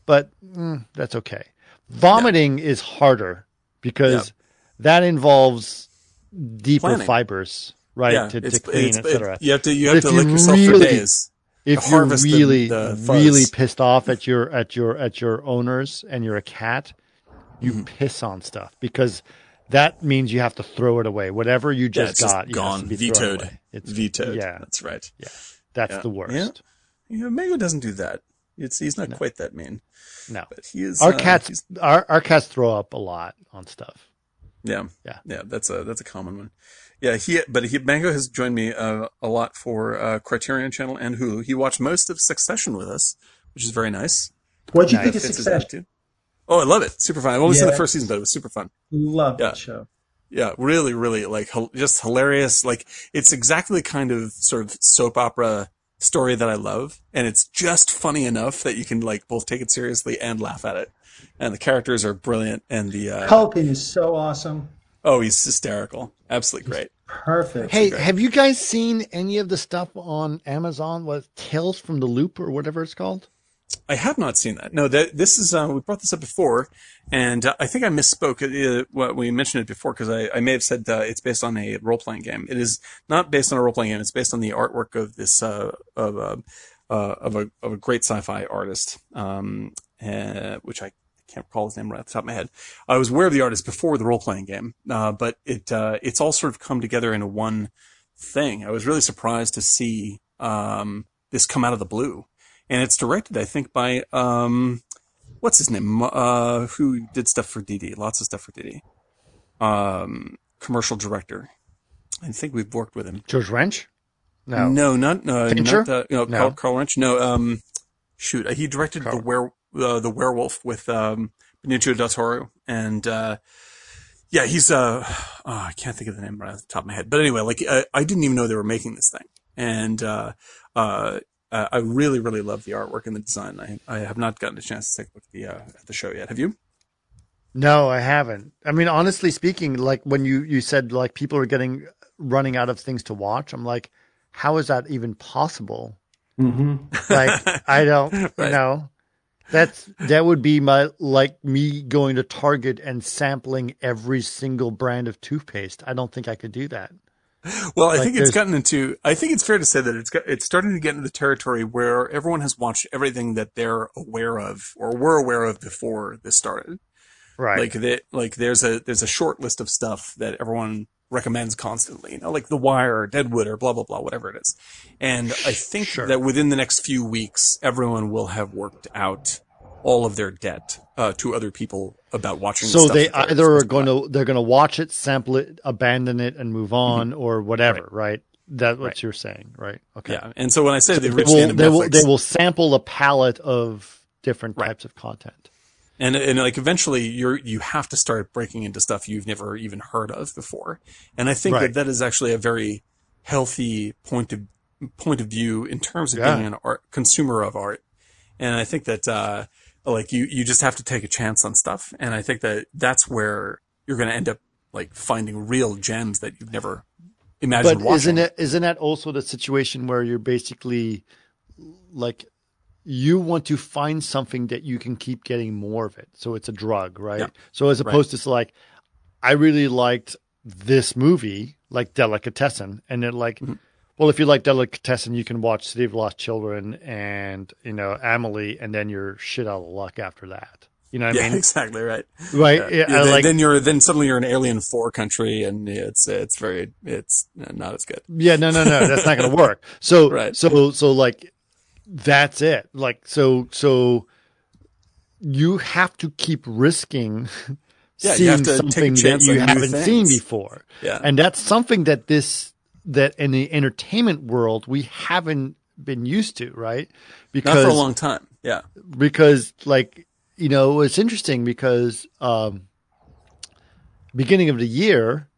but mm, that's okay. Vomiting is harder because Yeah. that involves deeper Planning. fibers, right? yeah, to, to clean, etc. you have to you have If to lick yourself for days. If you're the- really, the really pissed off at your at your at your owners and you're a cat, you Mm-hmm. piss on stuff because that means you have to throw it away. Whatever you Yeah, just just got, you have gone, vetoed. It's vetoed. Yeah, that's right. Yeah, that's Yeah. the worst. Yeah. You know, Mango doesn't do that. It's he's not quite that mean, No, but he is. our uh, cats, he's- our our cats throw up a lot on stuff. Yeah, Yeah. yeah. That's a that's a common one. Yeah, he but he Mango has joined me uh, a lot for uh, Criterion Channel and Hulu. He watched most of Succession with us, which is very nice. What'd you Nice. think of Succession? Oh, I love it. Super fun. I've only seen the first season, but it was super fun. Love Yeah. that show. Yeah, really, really like just hilarious. Like it's exactly the kind of sort of soap opera story that I love, and it's just funny enough that you can like both take it seriously and laugh at it. And the characters are brilliant, and the uh, Culkin is so awesome. oh, he's hysterical, absolutely great. Perfect. Hey, have you guys seen any of the stuff on Amazon? What Tales from the Loop or whatever it's called? I have not seen that. No, that this is uh, we brought this up before, and uh, I think I misspoke. Uh, what we mentioned it before because I, I may have said uh, it's based on a role playing game. It is not based on a role playing game. It's based on the artwork of this uh, of uh, uh, of a of a great sci fi artist, um, uh, which I can't recall his name right off the top of my head. I was aware of the artist before the role playing game, but it it's all sort of come together into one thing. I was really surprised to see um, this come out of the blue and it's directed, I think, by um, what's his name? Uh, who did stuff for DD? Lots of stuff for DD. Um, commercial director. I think we've worked with him. George Wrench? No. no, not uh, Fincher? not uh, no, No. Carl, Carl Rinsch. No, um, shoot, he directed the were uh, the werewolf with um, Benicio del Toro, and uh, yeah, he's uh, oh, I can't think of the name right off the top of my head, but anyway, like I, I didn't even know they were making this thing, and uh, uh, uh, I really, really love the artwork and the design. I, I have not gotten a chance to take a look at the uh, at the show yet. Have you? No, I haven't. I mean, honestly speaking, like when you you said like people are getting running out of things to watch, I'm like, how is that even possible? Mm-hmm. Like, I don't, you Right. know, that's that would be my like me going to Target and sampling every single brand of toothpaste. I don't think I could do that. Well, I Like, think it's gotten into. I think it's fair to say that it's got, it's starting to get into the territory where everyone has watched everything that they're aware of or were aware of before this started. Right. Like that, like there's a there's a short list of stuff that everyone recommends constantly, you know, like The Wire or Deadwood or blah blah blah, whatever it is. And I think Sure. that within the next few weeks, everyone will have worked out all of their debt uh, to other people about watching. So they either are going to they're going to watch it, sample it, abandon it, and move on, or whatever, right? That's what Right. you're saying, right? Okay. Yeah, and so when I say they They will, they, will, they will sample a palette of different Right. types of content. and and like eventually you're you have to start breaking into stuff you've never even heard of before and i think Right. that that is actually a very healthy point of point of view in terms of Yeah. being an art consumer of art and i think that uh like you you just have to take a chance on stuff and i think that that's where you're going to end up like finding real gems that you've never imagined But watching isn't it isn't that also the situation where you're basically like you want to find something that you can keep getting more of it. So it's a drug, right? Yeah. So as opposed to like I really liked this movie, like Delicatessen, and then like Mm-hmm. Well, if you like Delicatessen, you can watch City of Lost Children and you know Amelie, and then you're shit out of luck after that. You know what yeah I mean? exactly right Right? Yeah. Yeah, Yeah, then, like then you're then suddenly you're an alien 4 country and it's it's very it's not as good Yeah, no, no, no, that's not going to work. So, Right. so, so, like, that's it. Like, so, so, you have to keep risking seeing have to take a something that you haven't seen before. Yeah. and that's something that this that in the entertainment world we haven't been used to, right? Not Because for a long time. Yeah. because like you know it's interesting because um beginning of the year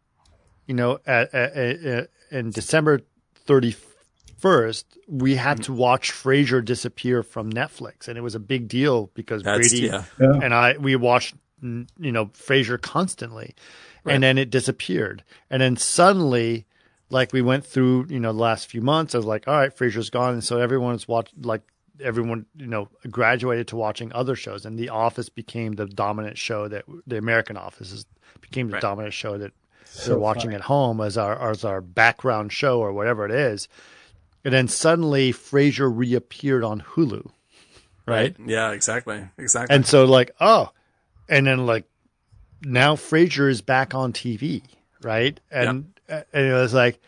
you know at, at, at, in december 31st we had to watch frasier disappear from netflix and it was a big deal because That's brady yeah. and i we watched you know frasier constantly and then it disappeared and then suddenly like we went through you know the last few months i was like all right frasier's gone and so everyone's watched like everyone you know graduated to watching other shows and the office became the dominant show that the american office is, became the Right. dominant show that they're watching at home as our as our background show or whatever it is and then suddenly frasier reappeared on hulu right Yeah, exactly. Exactly. and so like, oh, and then like now Frasier is back on TV, right? And and it was like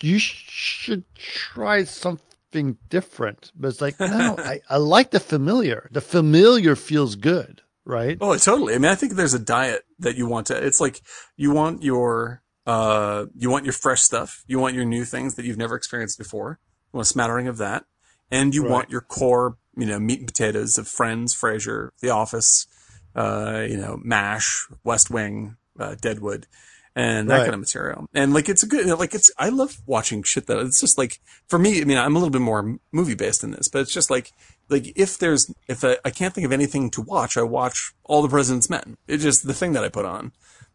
you sh- should try something different. But it's like, no, I, I like the familiar. The familiar feels good, right? oh, totally. I mean, I think there's a diet that you want to, it's like you want your, uh, you want your fresh stuff. You want your new things that you've never experienced before. You want a smattering of that. And you Right. want your core, you know, meat and potatoes of Friends, Frasier, The Office, uh, you know, MASH, West Wing, uh, Deadwood, and that Right. kind of material. And like, it's a good, like, it's, I love watching shit that it's just like, for me, I mean, I'm a little bit more movie based in this, but it's just like, like if there's, if I, I can't think of anything to watch, I watch All the President's Men. It's just the thing that I put on.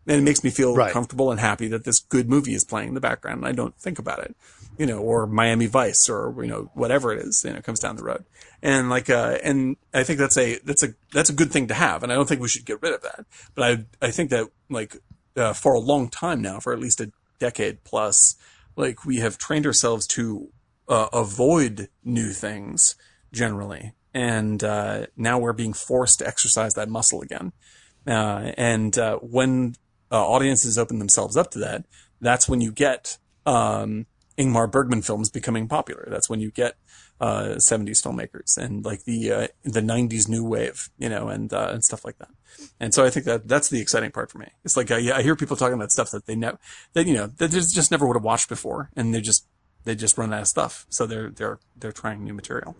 And it makes me feel Right. comfortable and happy that this good movie is playing in the background and I don't think about it, you know, or Miami Vice or, you know, whatever it is, you know, comes down the road. And like, uh, and I think that's a, that's a, that's a good thing to have. And I don't think we should get rid of that. But I, I think that like, uh, for a long time now, for at least a decade plus, like we have trained ourselves to, uh, avoid new things generally. And, uh, now we're being forced to exercise that muscle again. Uh, and, uh, when, uh, audiences open themselves up to that, that's when you get, um, Ingmar Bergman films becoming popular. That's when you get, uh, 70s filmmakers and like the, uh, the 90s new wave, you know, and, uh, and stuff like that. And so I think that that's the exciting part for me. It's like, I, I hear people talking about stuff that they know, that, you know, that they just never would have watched before and they just, they just run out of stuff. So they're, they're, they're trying new material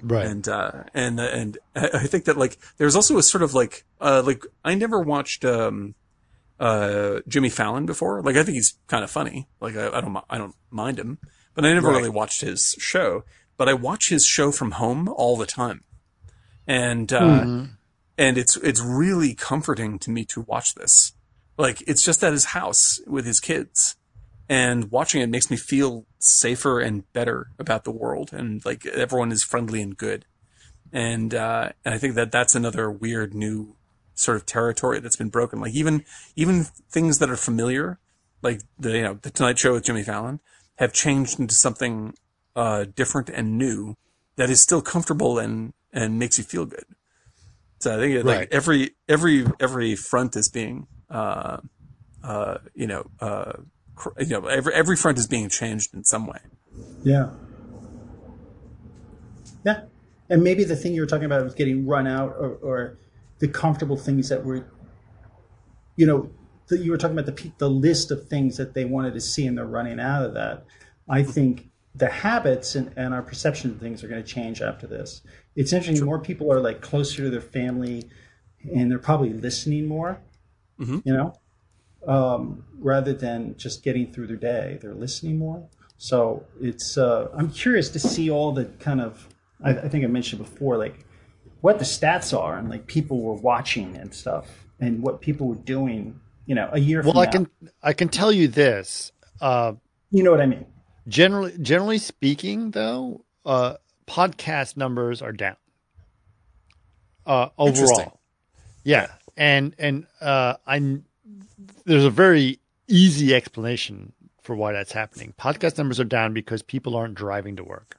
Right. and uh and and I think that like there's also a sort of like uh like I never watched um uh Jimmy Fallon before. Like I think he's kind of funny. Like I, I don't I don't mind him, but I never Right. really watched his show. But I watch his show from home all the time, and uh and it's it's really comforting to me to watch this. Like it's just at his house with his kids. And watching it makes me feel safer and better about the world. And like everyone is friendly and good. And uh and i think that that's another weird new sort of territory that's been broken. Like even even things that are familiar like the you know the tonight show with jimmy fallon have changed into something uh different and new that is still comfortable and and makes you feel good so i think it, Right. like every every every front is being uh uh, you know, uh, cr- you know, every every front is being changed in some way. Yeah. Yeah. And maybe the thing you were talking about was getting run out or, or the comfortable things that were, you know, the, you were talking about the, the list of things that they wanted to see and they're running out of that. I think the habits and, and our perception of things are going to change after this. It's interesting. More people are like closer to their family and they're probably listening more, you know, um, rather than just getting through their day. They're listening more. So it's uh, I'm curious to see all the kind of I, I think I mentioned before like what the stats are and like people were watching and stuff and what people were doing. You know, a year. Well, from I now. can I can tell you this. Uh, You know what I mean? Generally generally speaking, though, uh, podcast numbers are down. Uh, overall, yeah, and and uh, I there's a very easy explanation for why that's happening. Podcast numbers are down because people aren't driving to work.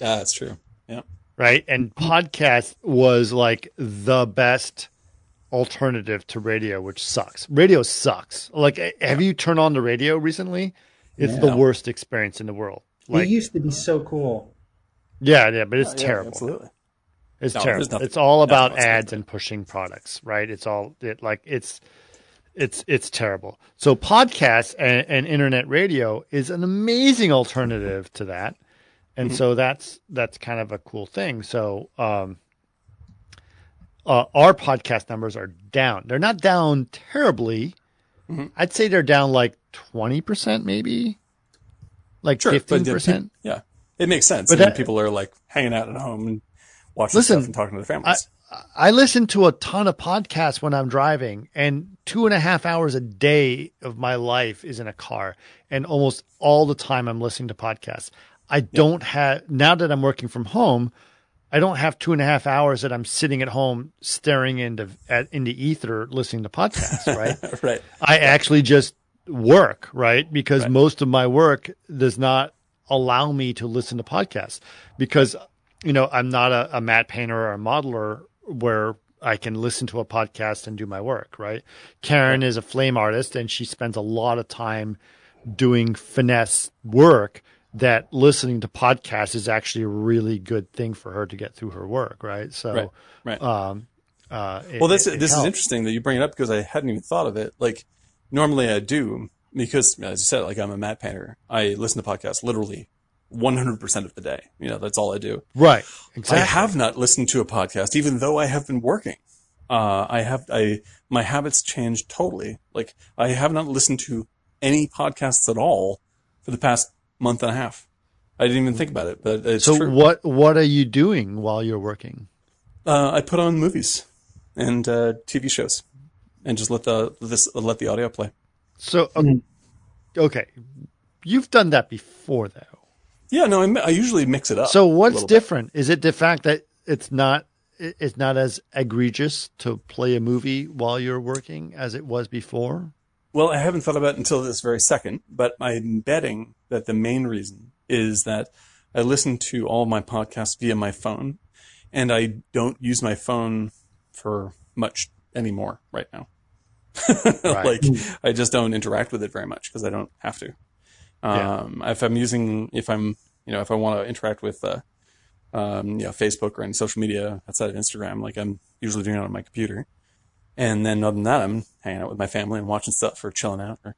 Ah, that's true. Yeah. right? And podcast was like the best alternative to radio, which sucks. Radio sucks. Like, eh, have you turned on the radio recently? It's the worst experience in the world. it used to be so cool. yeah, yeah, but it's Yeah, terrible. Absolutely. It's No, terrible. nothing- It's all about whatsoever. ads and pushing products, right? It's all it like it's it's it's terrible. So podcasts and, and internet radio is an amazing alternative to that, and Mm-hmm. so that's that's kind of a cool thing. So um, uh, our podcast numbers are down. They're not down terribly. Mm-hmm. I'd say they're down like twenty percent, maybe, like Sure. but fifteen yeah, Yeah. It makes sense. But I that- people are like hanging out at home and watching Listen, stuff and talking to their families. I listen to a ton of podcasts when I'm driving, and two and a half hours a day of my life is in a car, and almost all the time I'm listening to podcasts. I don't have now that I'm working from home. I don't have two and a half hours that I'm sitting at home staring into at into ether listening to podcasts. Right. right. I actually just work, right? Because most of my work does not allow me to listen to podcasts because, you know, I'm not a, a matte painter or a modeler where I can listen to a podcast and do my work, right? Karen is a flame artist and she spends a lot of time doing finesse work that listening to podcasts is actually a really good thing for her to get through her work, right? So, Right. Right. um, uh, it- well, this it- it this is interesting that you bring it up because I hadn't even thought of it. Like normally I do because, as you said, like I'm a matte painter. I listen to podcasts literally 100% of the day. You know, that's all I do. Right. Exactly. I have not listened to a podcast, even though I have been working. Uh, I have, I, my habits changed totally. Like I have not listened to any podcasts at all for the past month and a half. I didn't even think about it, but it's So true. what what are you doing while you're working? Uh, I put on movies and, uh, TV shows and just let the, this, let the audio play. So okay, okay. you've done that before though. Yeah, no, I, I usually mix it up. So what's little bit. different? Is it the fact that it's not it's not as egregious to play a movie while you're working as it was before? Well, I haven't thought about it until this very second, but I'm betting that the main reason is that I listen to all my podcasts via my phone, and I don't use my phone for much anymore right now. like I just don't interact with it very much because I don't have to. Yeah. Um, if I'm using, if I'm, you know, if I want to interact with, uh, um, you know, Facebook or any social media outside of Instagram, like I'm usually doing it on my computer. And then other than that, I'm hanging out with my family and watching stuff or chilling out or,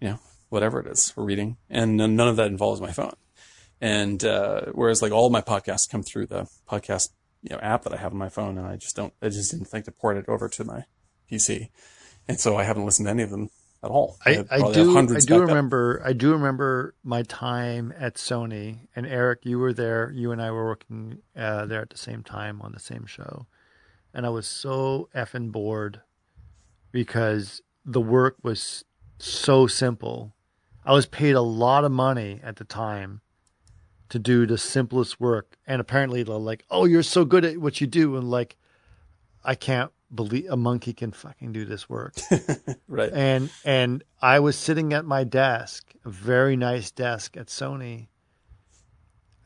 you know, whatever it is, or reading. And none of that involves my phone. And, uh, whereas like all my podcasts come through the podcast, you know, app that I have on my phone and I just don't, I just didn't think to port it over to my PC. And so I haven't listened to any of them at all. I, I probably do I do backed up. remember I do remember my time at Sony and Eric you were there you and I were working uh, there at the same time on the same show and I was so effing bored because the work was so simple I was paid a lot of money at the time to do the simplest work and apparently they're like oh you're so good at what you do and like I can't believe a monkey can fucking do this work Right. and and I was sitting at my desk, a very nice desk at Sony.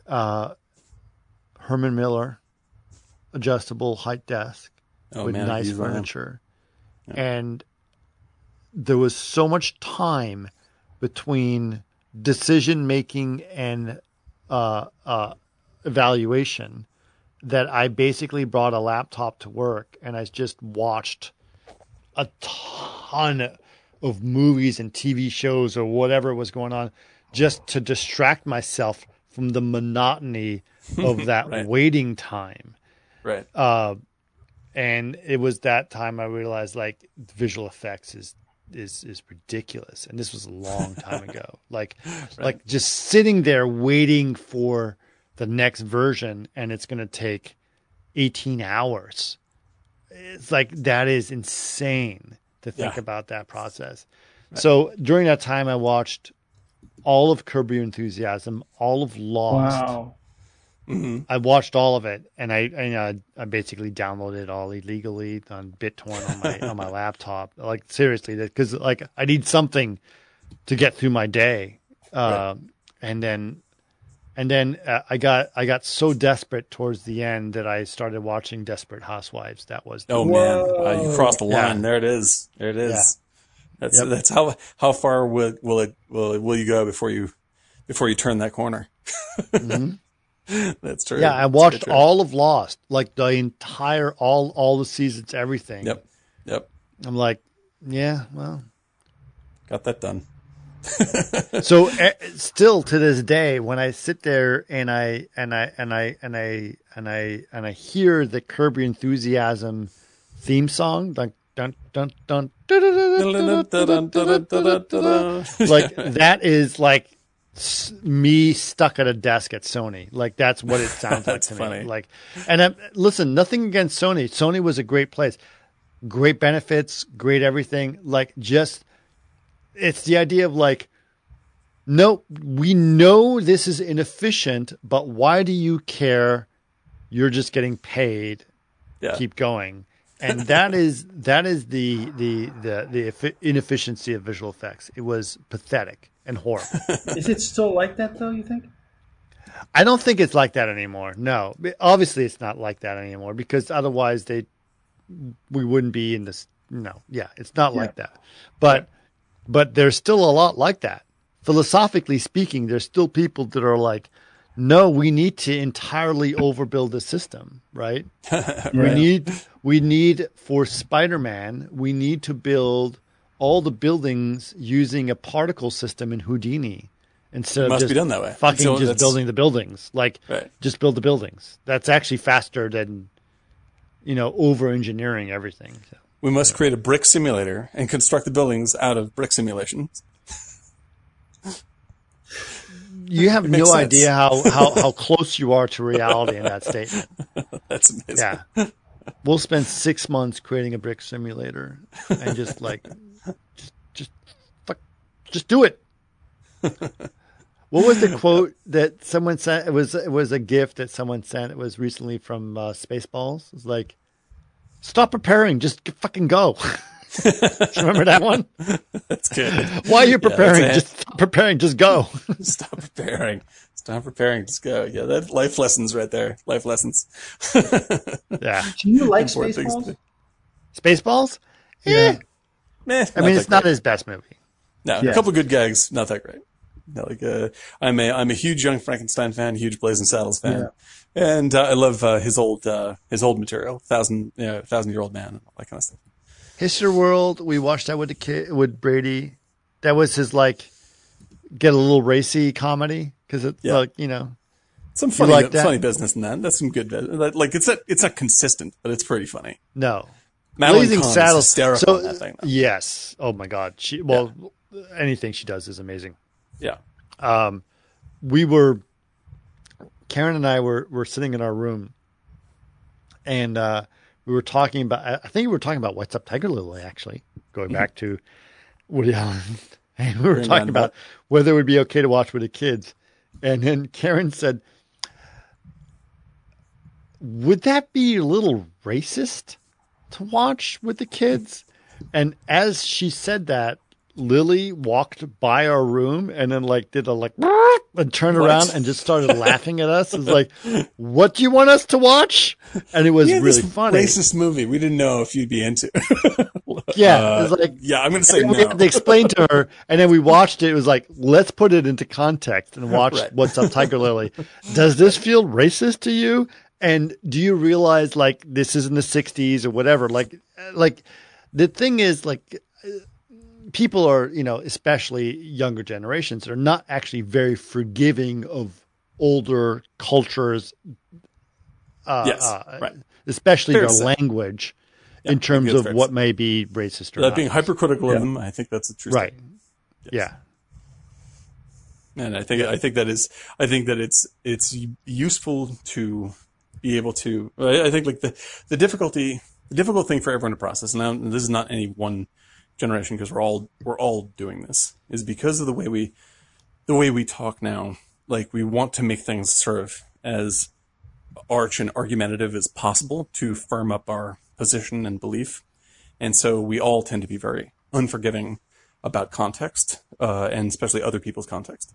Uh, Herman Miller, adjustable height desk Oh, with man, nice he's one of them. furniture, and there was so much time between decision making and uh, uh, evaluation that I basically brought a laptop to work and I just watched a ton of movies and TV shows or whatever was going on just to distract myself from the monotony of that Right. waiting time. Right. Uh, and it was that time I realized like visual effects is is is ridiculous, and this was a long time ago. Like like just sitting there waiting for the next version, and it's going to take eighteen hours. It's like that is insane to think Yeah. about that process. So during that time, I watched all of Curb Your Enthusiasm, all of Lost. Wow. I watched all of it, and I and, uh, I basically downloaded it all illegally on BitTorrent on my on my laptop. Like seriously, because like I need something to get through my day, uh, and then and then uh, I got I got so desperate towards the end that I started watching Desperate Housewives. That was the Oh man, uh, you crossed the Yeah. line. There it is. There it is. That's Yep. that's how how far will will it will will you go before you before you turn that corner? That's true. Yeah, I watched all of Lost, like the entire all all the seasons, everything. Yep. Yep. I'm like, yeah, well, got that done. so still to this day when I sit there and I and I and I and I and I and I hear the Curb Your Enthusiasm theme song, like like that is like me stuck at a desk at Sony. Like that's what it sounds like to funny. me. Like, and i listen, nothing against Sony. Sony was a great place, great benefits, great everything. Like, just it's the idea of like, no, we know this is inefficient, but why do you care? You're just getting paid. Yeah. Keep going. And that is that is the the the the effi- inefficiency of visual effects. It was pathetic and horrible. Is it still like that though? You think? I don't think it's like that anymore. No, obviously it's not like that anymore because otherwise they we wouldn't be in this. No, yeah, it's not like that. But but there's still a lot like that. Philosophically speaking, there's still people that are like, no, we need to entirely overbuild the system, right? We need we need for Spider-Man, we need to build all the buildings using a particle system in Houdini instead of just be done that way. fucking So just building the buildings. Like Right. just build the buildings. That's actually faster than you know over engineering everything. So. We must create a brick simulator and construct the buildings out of brick simulations. You have no sense. idea how, how, how close you are to reality in that statement. That's amazing. Yeah. We'll spend six months creating a brick simulator and just like, just, just, fuck, just do it. What was the quote that someone sent? It was it was a gift that someone sent. It was recently from uh, Spaceballs. It was like, "Stop preparing, just g- fucking go." Remember that one? That's good. Why are you preparing? that's it. just stop preparing, just go. Stop preparing. Stop preparing. Just go. Yeah, that life lessons right there. Life lessons. yeah, Do you like Important Spaceballs? Spaceballs. Yeah, Meh, I mean that it's not great. his best movie. No, Yeah. a couple good gags, not that great. No, like uh, I'm a I'm a huge Young Frankenstein fan, huge Blazing Saddles fan, and uh, I love uh, his old uh, his old material, thousand you know, thousand year old man, and all that kind of stuff. History World. We watched that with the kid with Brady. That was his like get a little racy comedy because it's Yeah. like you know Some funny like funny business in that. That's some good. Like it's not it's not consistent, but it's pretty funny. no Madeline Blazing Saddles. So in that thing. yes, oh my god. She well anything she does is amazing. Yeah, we were Karen and I were were sitting in our room, and uh, we were talking about. I think we were talking about What's Up, Tiger Lily. Actually, going back to Woody Allen, and we were talking about whether it would be okay to watch with the kids. And then Karen said, "Would that be a little racist to watch with the kids?" And as she said that, Lily walked by our room and then like did a like and turned around and just started laughing at us. It was like, "What do you want us to watch?" And it was We really funny. Racist movie we didn't know if you'd be into. Yeah, Uh, it's like yeah, I'm going to say no. had to explain to her, and then we watched it. It was like, let's put it into context and watch Right. what's up, Tiger Lily. Does this feel racist to you? And do you realize like this is in the '60s or whatever? Like, like the thing is like uh, people are, you know, especially younger generations, are not actually very forgiving of older cultures. Uh, Yes, uh, right. Especially Fair their language Yeah, in terms of what may be racist or Without not. being hypercritical of them, I think that's a true right. statement. Yeah. And I think I think that is I think that it's it's useful to be able to. I I think like the the difficulty the difficult thing for everyone to process. Now this is not any one generation because we're all we're all doing this is because of the way we the way we talk now. Like we want to make things sort of as arch and argumentative as possible to firm up our position and belief. And so we all tend to be very unforgiving about context, uh, and especially other people's context.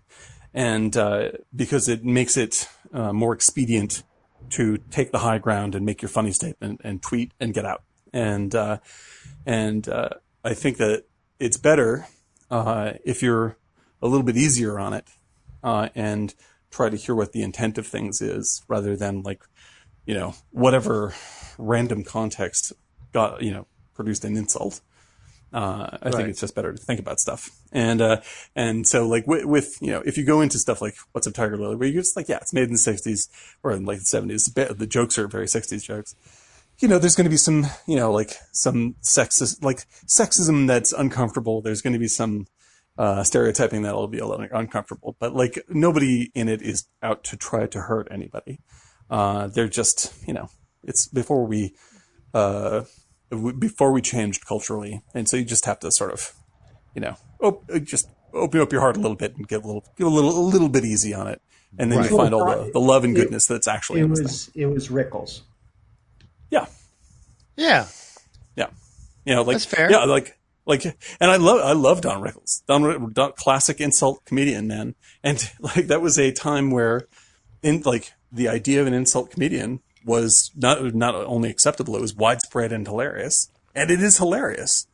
And uh, because it makes it uh, more expedient to take the high ground and make your funny statement and tweet and get out. And uh, and uh, I think that it's better uh, if you're a little bit easier on it uh, and try to hear what the intent of things is rather than like you know whatever random context got you know produced an insult. Uh, I think it's just better to think about stuff. And, uh, and so like with, with, you know, if you go into stuff like What's Up Tiger Lily, where you're just like, yeah, it's made in the sixties or in like the seventies, the jokes are very sixties jokes. You know, there's going to be some, you know, like some sexist, like sexism that's uncomfortable. There's going to be some, uh, stereotyping that'll be a little uncomfortable, but like nobody in it is out to try to hurt anybody. Uh, they're just, you know, it's before we, uh, w- before we changed culturally, and so you just have to sort of, you know, op- uh, just open up your heart a little bit and get a little, get a little, a little bit easy on it, and then you find all the, the love and goodness that's actually It in thing. was it was Rickles. Yeah, Yeah. yeah, you know, like That's fair. Yeah, like like, and I love I love Don Rickles, Don, Rick- Don classic insult comedian man, and like that was a time where, in like the idea of an insult comedian was not not only acceptable, it was widespread and hilarious, and it is hilarious.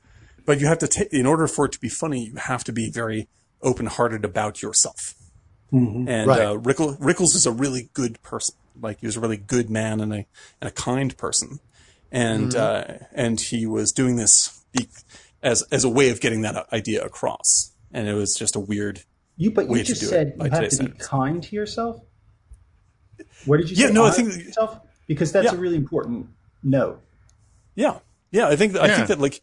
But you have to take, in order for it to be funny, you have to be very open hearted about yourself. And Right. uh, Rickles, Rickles is a really good person. Like he was a really good man and a and a kind person, and uh, and he was doing this be- as as a way of getting that idea across. And it was just a weird. You but you Way to just said you have today's to be standards. kind to yourself. What did you Yeah, say? no, I think- to yourself because that's Yeah. a really important note. Yeah, yeah. I think I Yeah. think that like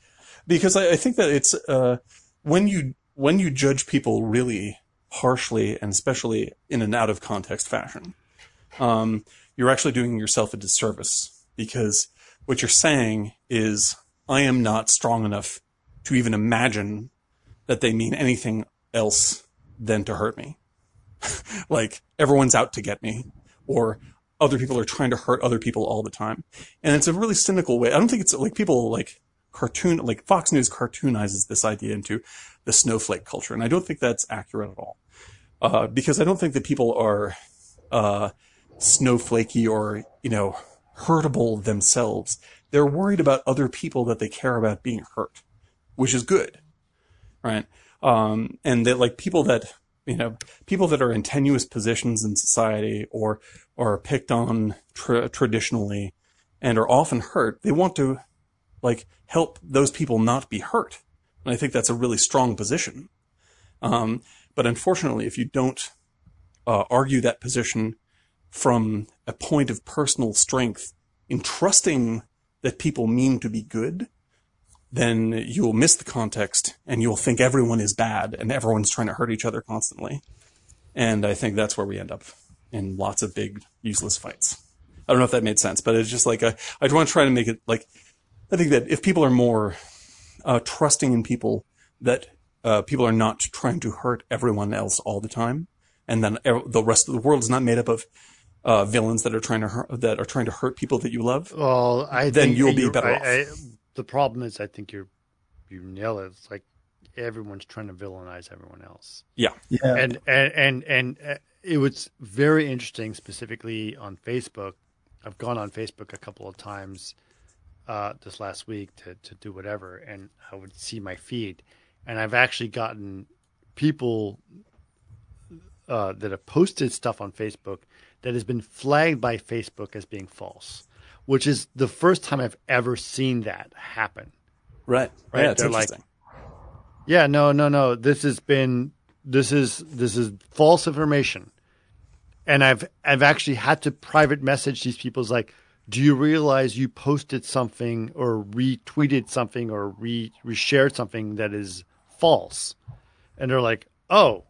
because I, I think that it's uh, when you when you judge people really harshly and especially in an out of context fashion, um, you're actually doing yourself a disservice because what you're saying is I am not strong enough to even imagine that they mean anything else than to hurt me. like everyone's out to get me or other people are trying to hurt other people all the time. And it's a really cynical way. I don't think it's like people like cartoon, like Fox News cartoonizes this idea into the snowflake culture. And I don't think that's accurate at all. Uh, because I don't think that people are, uh, snowflakey or, you know, hurtable themselves. They're worried about other people that they care about being hurt, which is good. Right. Um, and that like people that, you know, people that are in tenuous positions in society or, or are picked on tra- traditionally and are often hurt, they want to like help those people not be hurt. And I think that's a really strong position. Um, but unfortunately, if you don't uh, argue that position from a point of personal strength in trusting that people mean to be good, then you'll miss the context and you'll think everyone is bad and everyone's trying to hurt each other constantly. And I think that's where we end up in lots of big useless fights. I don't know if that made sense, but it's just like a, I want to try to make it like I think that if people are more uh, trusting in people, that uh, people are not trying to hurt everyone else all the time, and then the rest of the world is not made up of uh, villains that are trying to hurt, that are trying to hurt people that you love. Well, I Then think you'll be better I- off. I- the problem is, I think you're you nail it. It's like everyone's trying to villainize everyone else, Yeah, Yeah. and and and and uh, it was very interesting, specifically on Facebook. I've gone on Facebook a couple of times uh, this last week to to do whatever, and I would see my feed, and I've actually gotten people uh, that have posted stuff on Facebook that has been flagged by Facebook as being false, which is the first time I've ever seen that happen. Right. Right, Yeah, they're like- Yeah, no, no, no. This has been this is this is false information, and I've I've actually had to private message these people. It's like, do you realize you posted something or retweeted something or re reshared something that is false? And they're like, oh,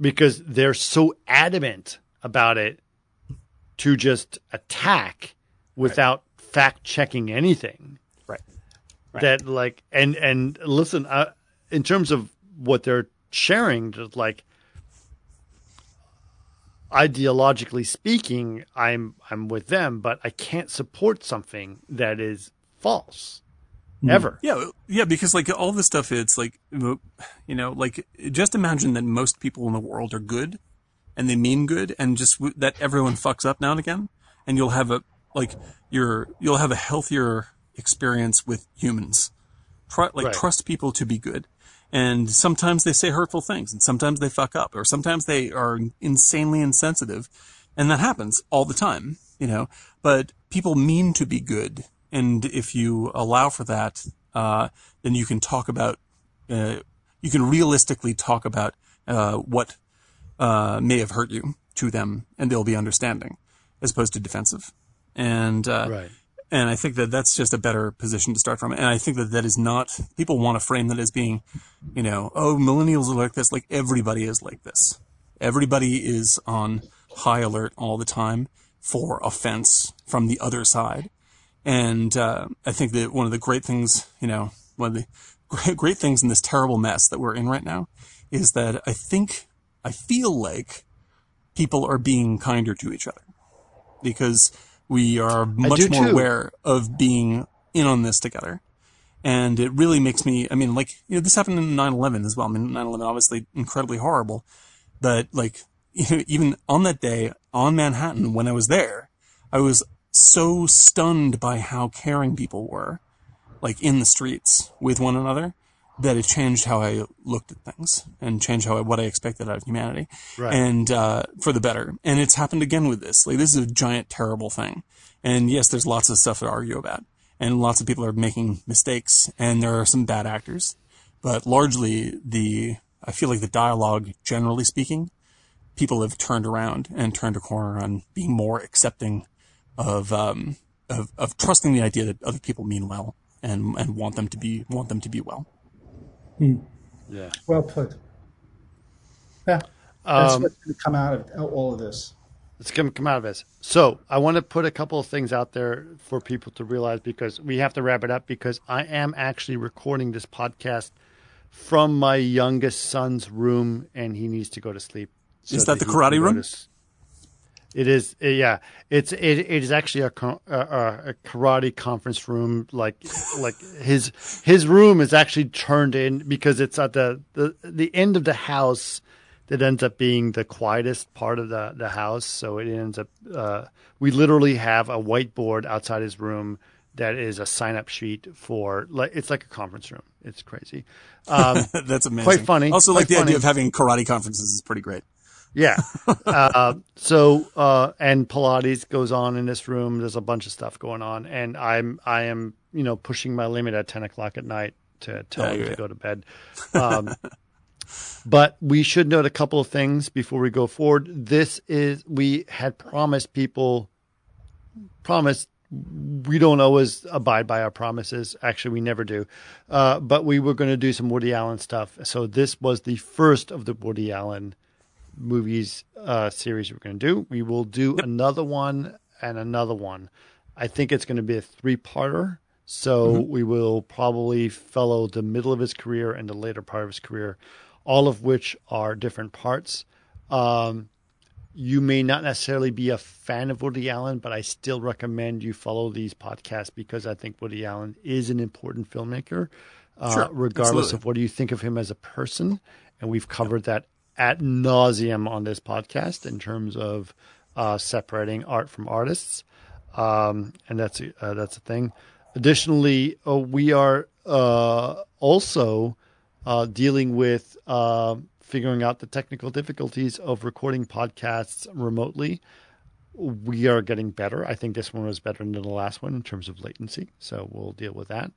because they're so adamant about it to just attack without fact checking anything. Right. that like and and listen uh, in terms of what they're sharing just like ideologically speaking i'm i'm with them but i can't support something that is false. Ever. Yeah, yeah, because like all this stuff, it's like, you know, like just imagine that most people in the world are good, and they mean good, and just w- that everyone fucks up now and again, and you'll have a like you're you'll have a healthier experience with humans. Try, like Right. trust people to be good, and sometimes they say hurtful things, and sometimes they fuck up, or sometimes they are insanely insensitive, and that happens all the time, you know. But people mean to be good, and if you allow for that, uh, then you can talk about, uh, you can realistically talk about uh, what uh, may have hurt you to them, and they'll be understanding, as opposed to defensive. And uh, right and I think that that's just a better position to start from. And I think that that is not, people want to frame that as being, you know, oh, millennials are like this. Like everybody is like this. Everybody is on high alert all the time for offense from the other side. And, uh, I think that one of the great things, you know, one of the great, great things in this terrible mess that we're in right now is that I think, I feel like people are being kinder to each other because we are much more too. aware of being in on this together. And it really makes me, I mean, like, you know, this happened in 9-11 as well. I mean, 9-11 obviously incredibly horrible, but like, even on that day on Manhattan when I was there, I was so stunned by how caring people were, like in the streets with one another, that it changed how I looked at things and changed how I, what I expected out of humanity, Right. and uh, for the better. And it's happened again with this. Like this is a giant, terrible thing. And yes, there's lots of stuff to argue about, and lots of people are making mistakes, and there are some bad actors, but largely the I feel like the dialogue, generally speaking, people have turned around and turned a corner on being more accepting of um of, of trusting the idea that other people mean well and and want them to be want them to be well. Yeah Well put. Yeah, that's Um, what's going to come out of all of this. Let's come come out of this. So I want to put a couple of things out there for people to realize because we have to wrap it up because I am actually recording this podcast from my youngest son's room and he needs to go to sleep. so Is that the karate room? to s- It is, uh, yeah. It's it, it is actually a, a, a a karate conference room. Like like his his room is actually turned in because it's at the, the the end of the house that ends up being the quietest part of the the house. So it ends up uh, we literally have a whiteboard outside his room that is a sign up sheet for like it's like a conference room. It's crazy. Um, That's amazing. Quite funny, Also, quite like the funny. idea of having karate conferences is pretty great. Yeah. uh, so uh, and Pilates goes on in this room. There's a bunch of stuff going on, and I'm I am you know pushing my limit at ten o'clock at night to tell him to go to bed. Um, but we should note a couple of things before we go forward. This is we had promised people promised we don't always abide by our promises. Actually, we never do. Uh, but we were going to do some Woody Allen stuff. So this was the first of the Woody Allen movies uh, series we're going to do. We will do another one and another one. I think it's going to be a three-parter. So we will probably follow the middle of his career and the later part of his career, all of which are different parts. Um, you may not necessarily be a fan of Woody Allen, but I still recommend you follow these podcasts because I think Woody Allen is an important filmmaker, uh, Sure, regardless absolutely. of what you think of him as a person. And we've covered that at nauseum on this podcast in terms of uh, separating art from artists, um, and that's a- uh, that's a thing. additionally, uh, we are uh, also uh, dealing with uh, figuring out the technical difficulties of recording podcasts remotely. We are getting better. I think this one was better than the last one in terms of latency, so we'll deal with that.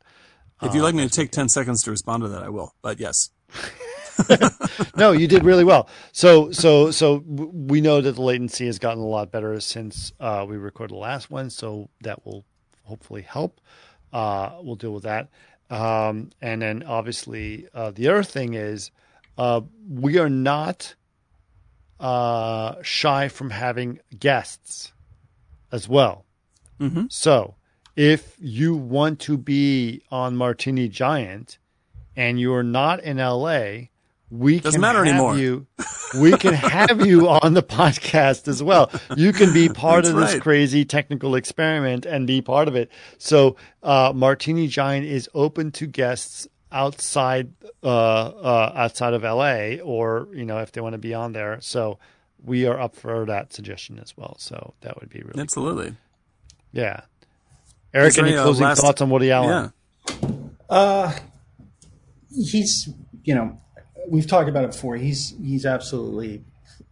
If you'd like me to take 10 seconds to respond to that, I will. But yes. no, you did really well. So, so, so we know that the latency has gotten a lot better since uh, we recorded the last one. So that will hopefully help. Uh, we'll deal with that. Um, and then obviously, uh, the other thing is uh, we are not uh, shy from having guests as well. Mhm. So if you want to be on Martini Giant and you're not in LA, we Doesn't can matter have anymore. you. We can have you on the podcast as well. You can be part That's of this crazy technical experiment and be part of it. So, uh, Martini Giant is open to guests outside, uh, uh, outside of LA or, you know, if they want to be on there. So we are up for that suggestion as well. So that would be really, Absolutely. yeah. Eric, Is there any any, uh, closing last- thoughts on Woody Allen? Yeah. Uh, he's you know we've talked about it before. He's he's absolutely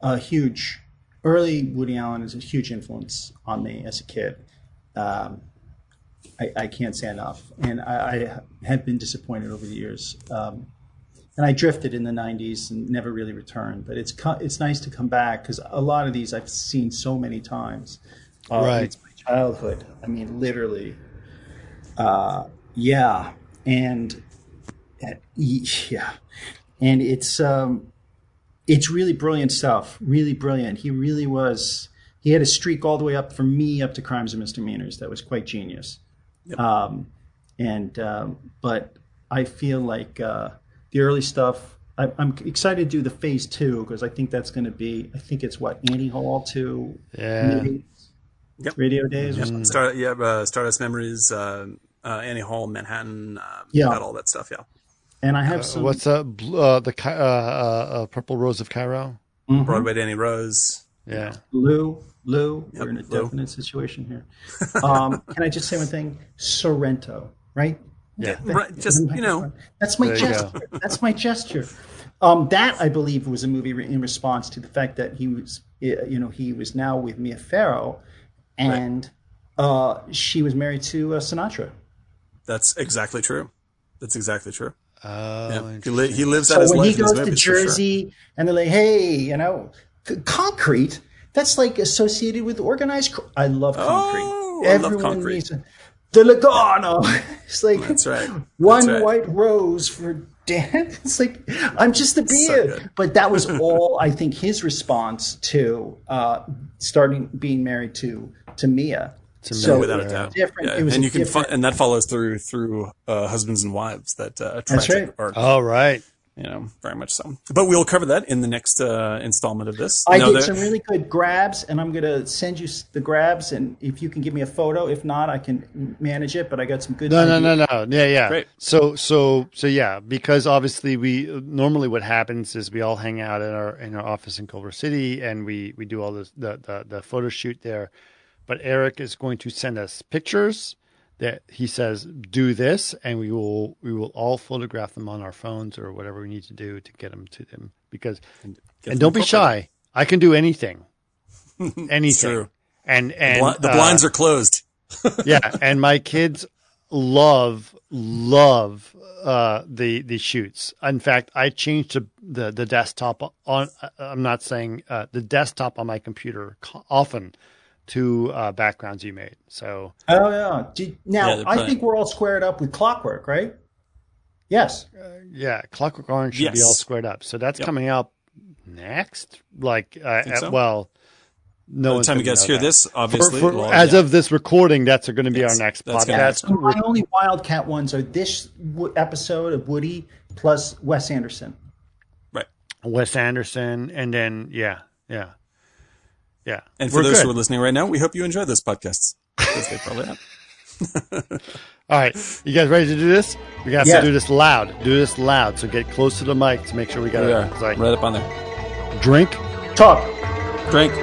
a huge. Early Woody Allen is a huge influence on me as a kid. Um, I, I can't say enough, and I, I have been disappointed over the years. Um, and I drifted in the '90s and never really returned. But it's co- it's nice to come back because a lot of these I've seen so many times. Uh, Right. It's my childhood. I mean, literally. Uh, yeah, and yeah, and it's um, it's really brilliant stuff. Really brilliant. He really was. He had a streak all the way up from me up to Crimes and Misdemeanors. That was quite genius. Um, and um, but I feel like uh, the early stuff. I, I'm excited to do the phase two because I think that's going to be. I think it's what Annie Hall to Yeah. maybe Yep. Radio Days. or Yep. something. Star, yeah, uh, Stardust Memories, uh, uh, Annie Hall, Manhattan, uh, Yeah. got all that stuff. Yeah, And I have some. What's uh, uh the uh, uh, uh, Purple Rose of Cairo? Mhm. Broadway, Danny Rose. Yeah. Lou, Lou, Yep, we're in a Lou. definite situation here. Um, can I just say one thing? Sorrento, right? Yeah. Right, just you know, That's my There gesture. That's my gesture. Um, that I believe was a movie in response to the fact that he was, uh, you know, he was now with Mia Farrow, and uh, she was married to uh, Sinatra. that's exactly true. That's exactly true. Oh, Yeah. He, li- he lives out So his when life he in his goes to movies, for sure. Jersey and they're like, "Hey, you know, c- concrete." That's like associated with organized. Cr- I love concrete. Oh, I love concrete. needs a- the Logano. It's like That's right. one right. white rose for Dan. It's like I'm just a So beard. good. but that was all I think his response to uh, starting being married to to Mia. So without a doubt. different. Yeah. It was and you can different- and that follows through through uh, husbands and wives that uh, That's tragic right. arc. All right. You know, very much so. But we'll cover that in the next uh, installment of this. I No, did there- some really good grabs, and I'm gonna send you the grabs, and if you can give me a photo, if not, I can manage it. But I got some good. No, no, no, no. Yeah, yeah. Great. So, so, so, yeah. Because obviously, we normally what happens is we all hang out in our in our office in Culver City, and we we do all this the the, the photo shoot there. But Eric is going to send us pictures that he says do this, and we will we will all photograph them on our phones or whatever we need to do to get them to them. Because Get and don't be shy. I can do anything, anything. true. And and Bli- the uh, blinds are closed. yeah, and my kids love love uh, the the shoots. In fact, I changed the the, the desktop on. uh, I'm not saying uh, the desktop on my computer often to uh, backgrounds you made. So Oh yeah. Did, now Yeah, I think we're all squared up with Clockwork, right? Yes. yeah, Clockwork Orange should be all squared up. So that's Yep. coming out next. Like uh, Think uh, so? well. No By the time you guys hear that. this, obviously, for- well, as yeah. of this recording, that's going to be Yes, our next that's gonna podcast. happen. My only Wildcat ones are this w- episode of Woody plus Wes Anderson. right. Wes Anderson, and then yeah, yeah, yeah. And for We're those good. who are listening right now, we hope you enjoy those podcasts. Because they probably have. All right, you guys ready to do this? We got Yeah. to do this loud. Do this loud. So get close to the mic to make sure we got we it. Right up on there. drink. Talk. Drink.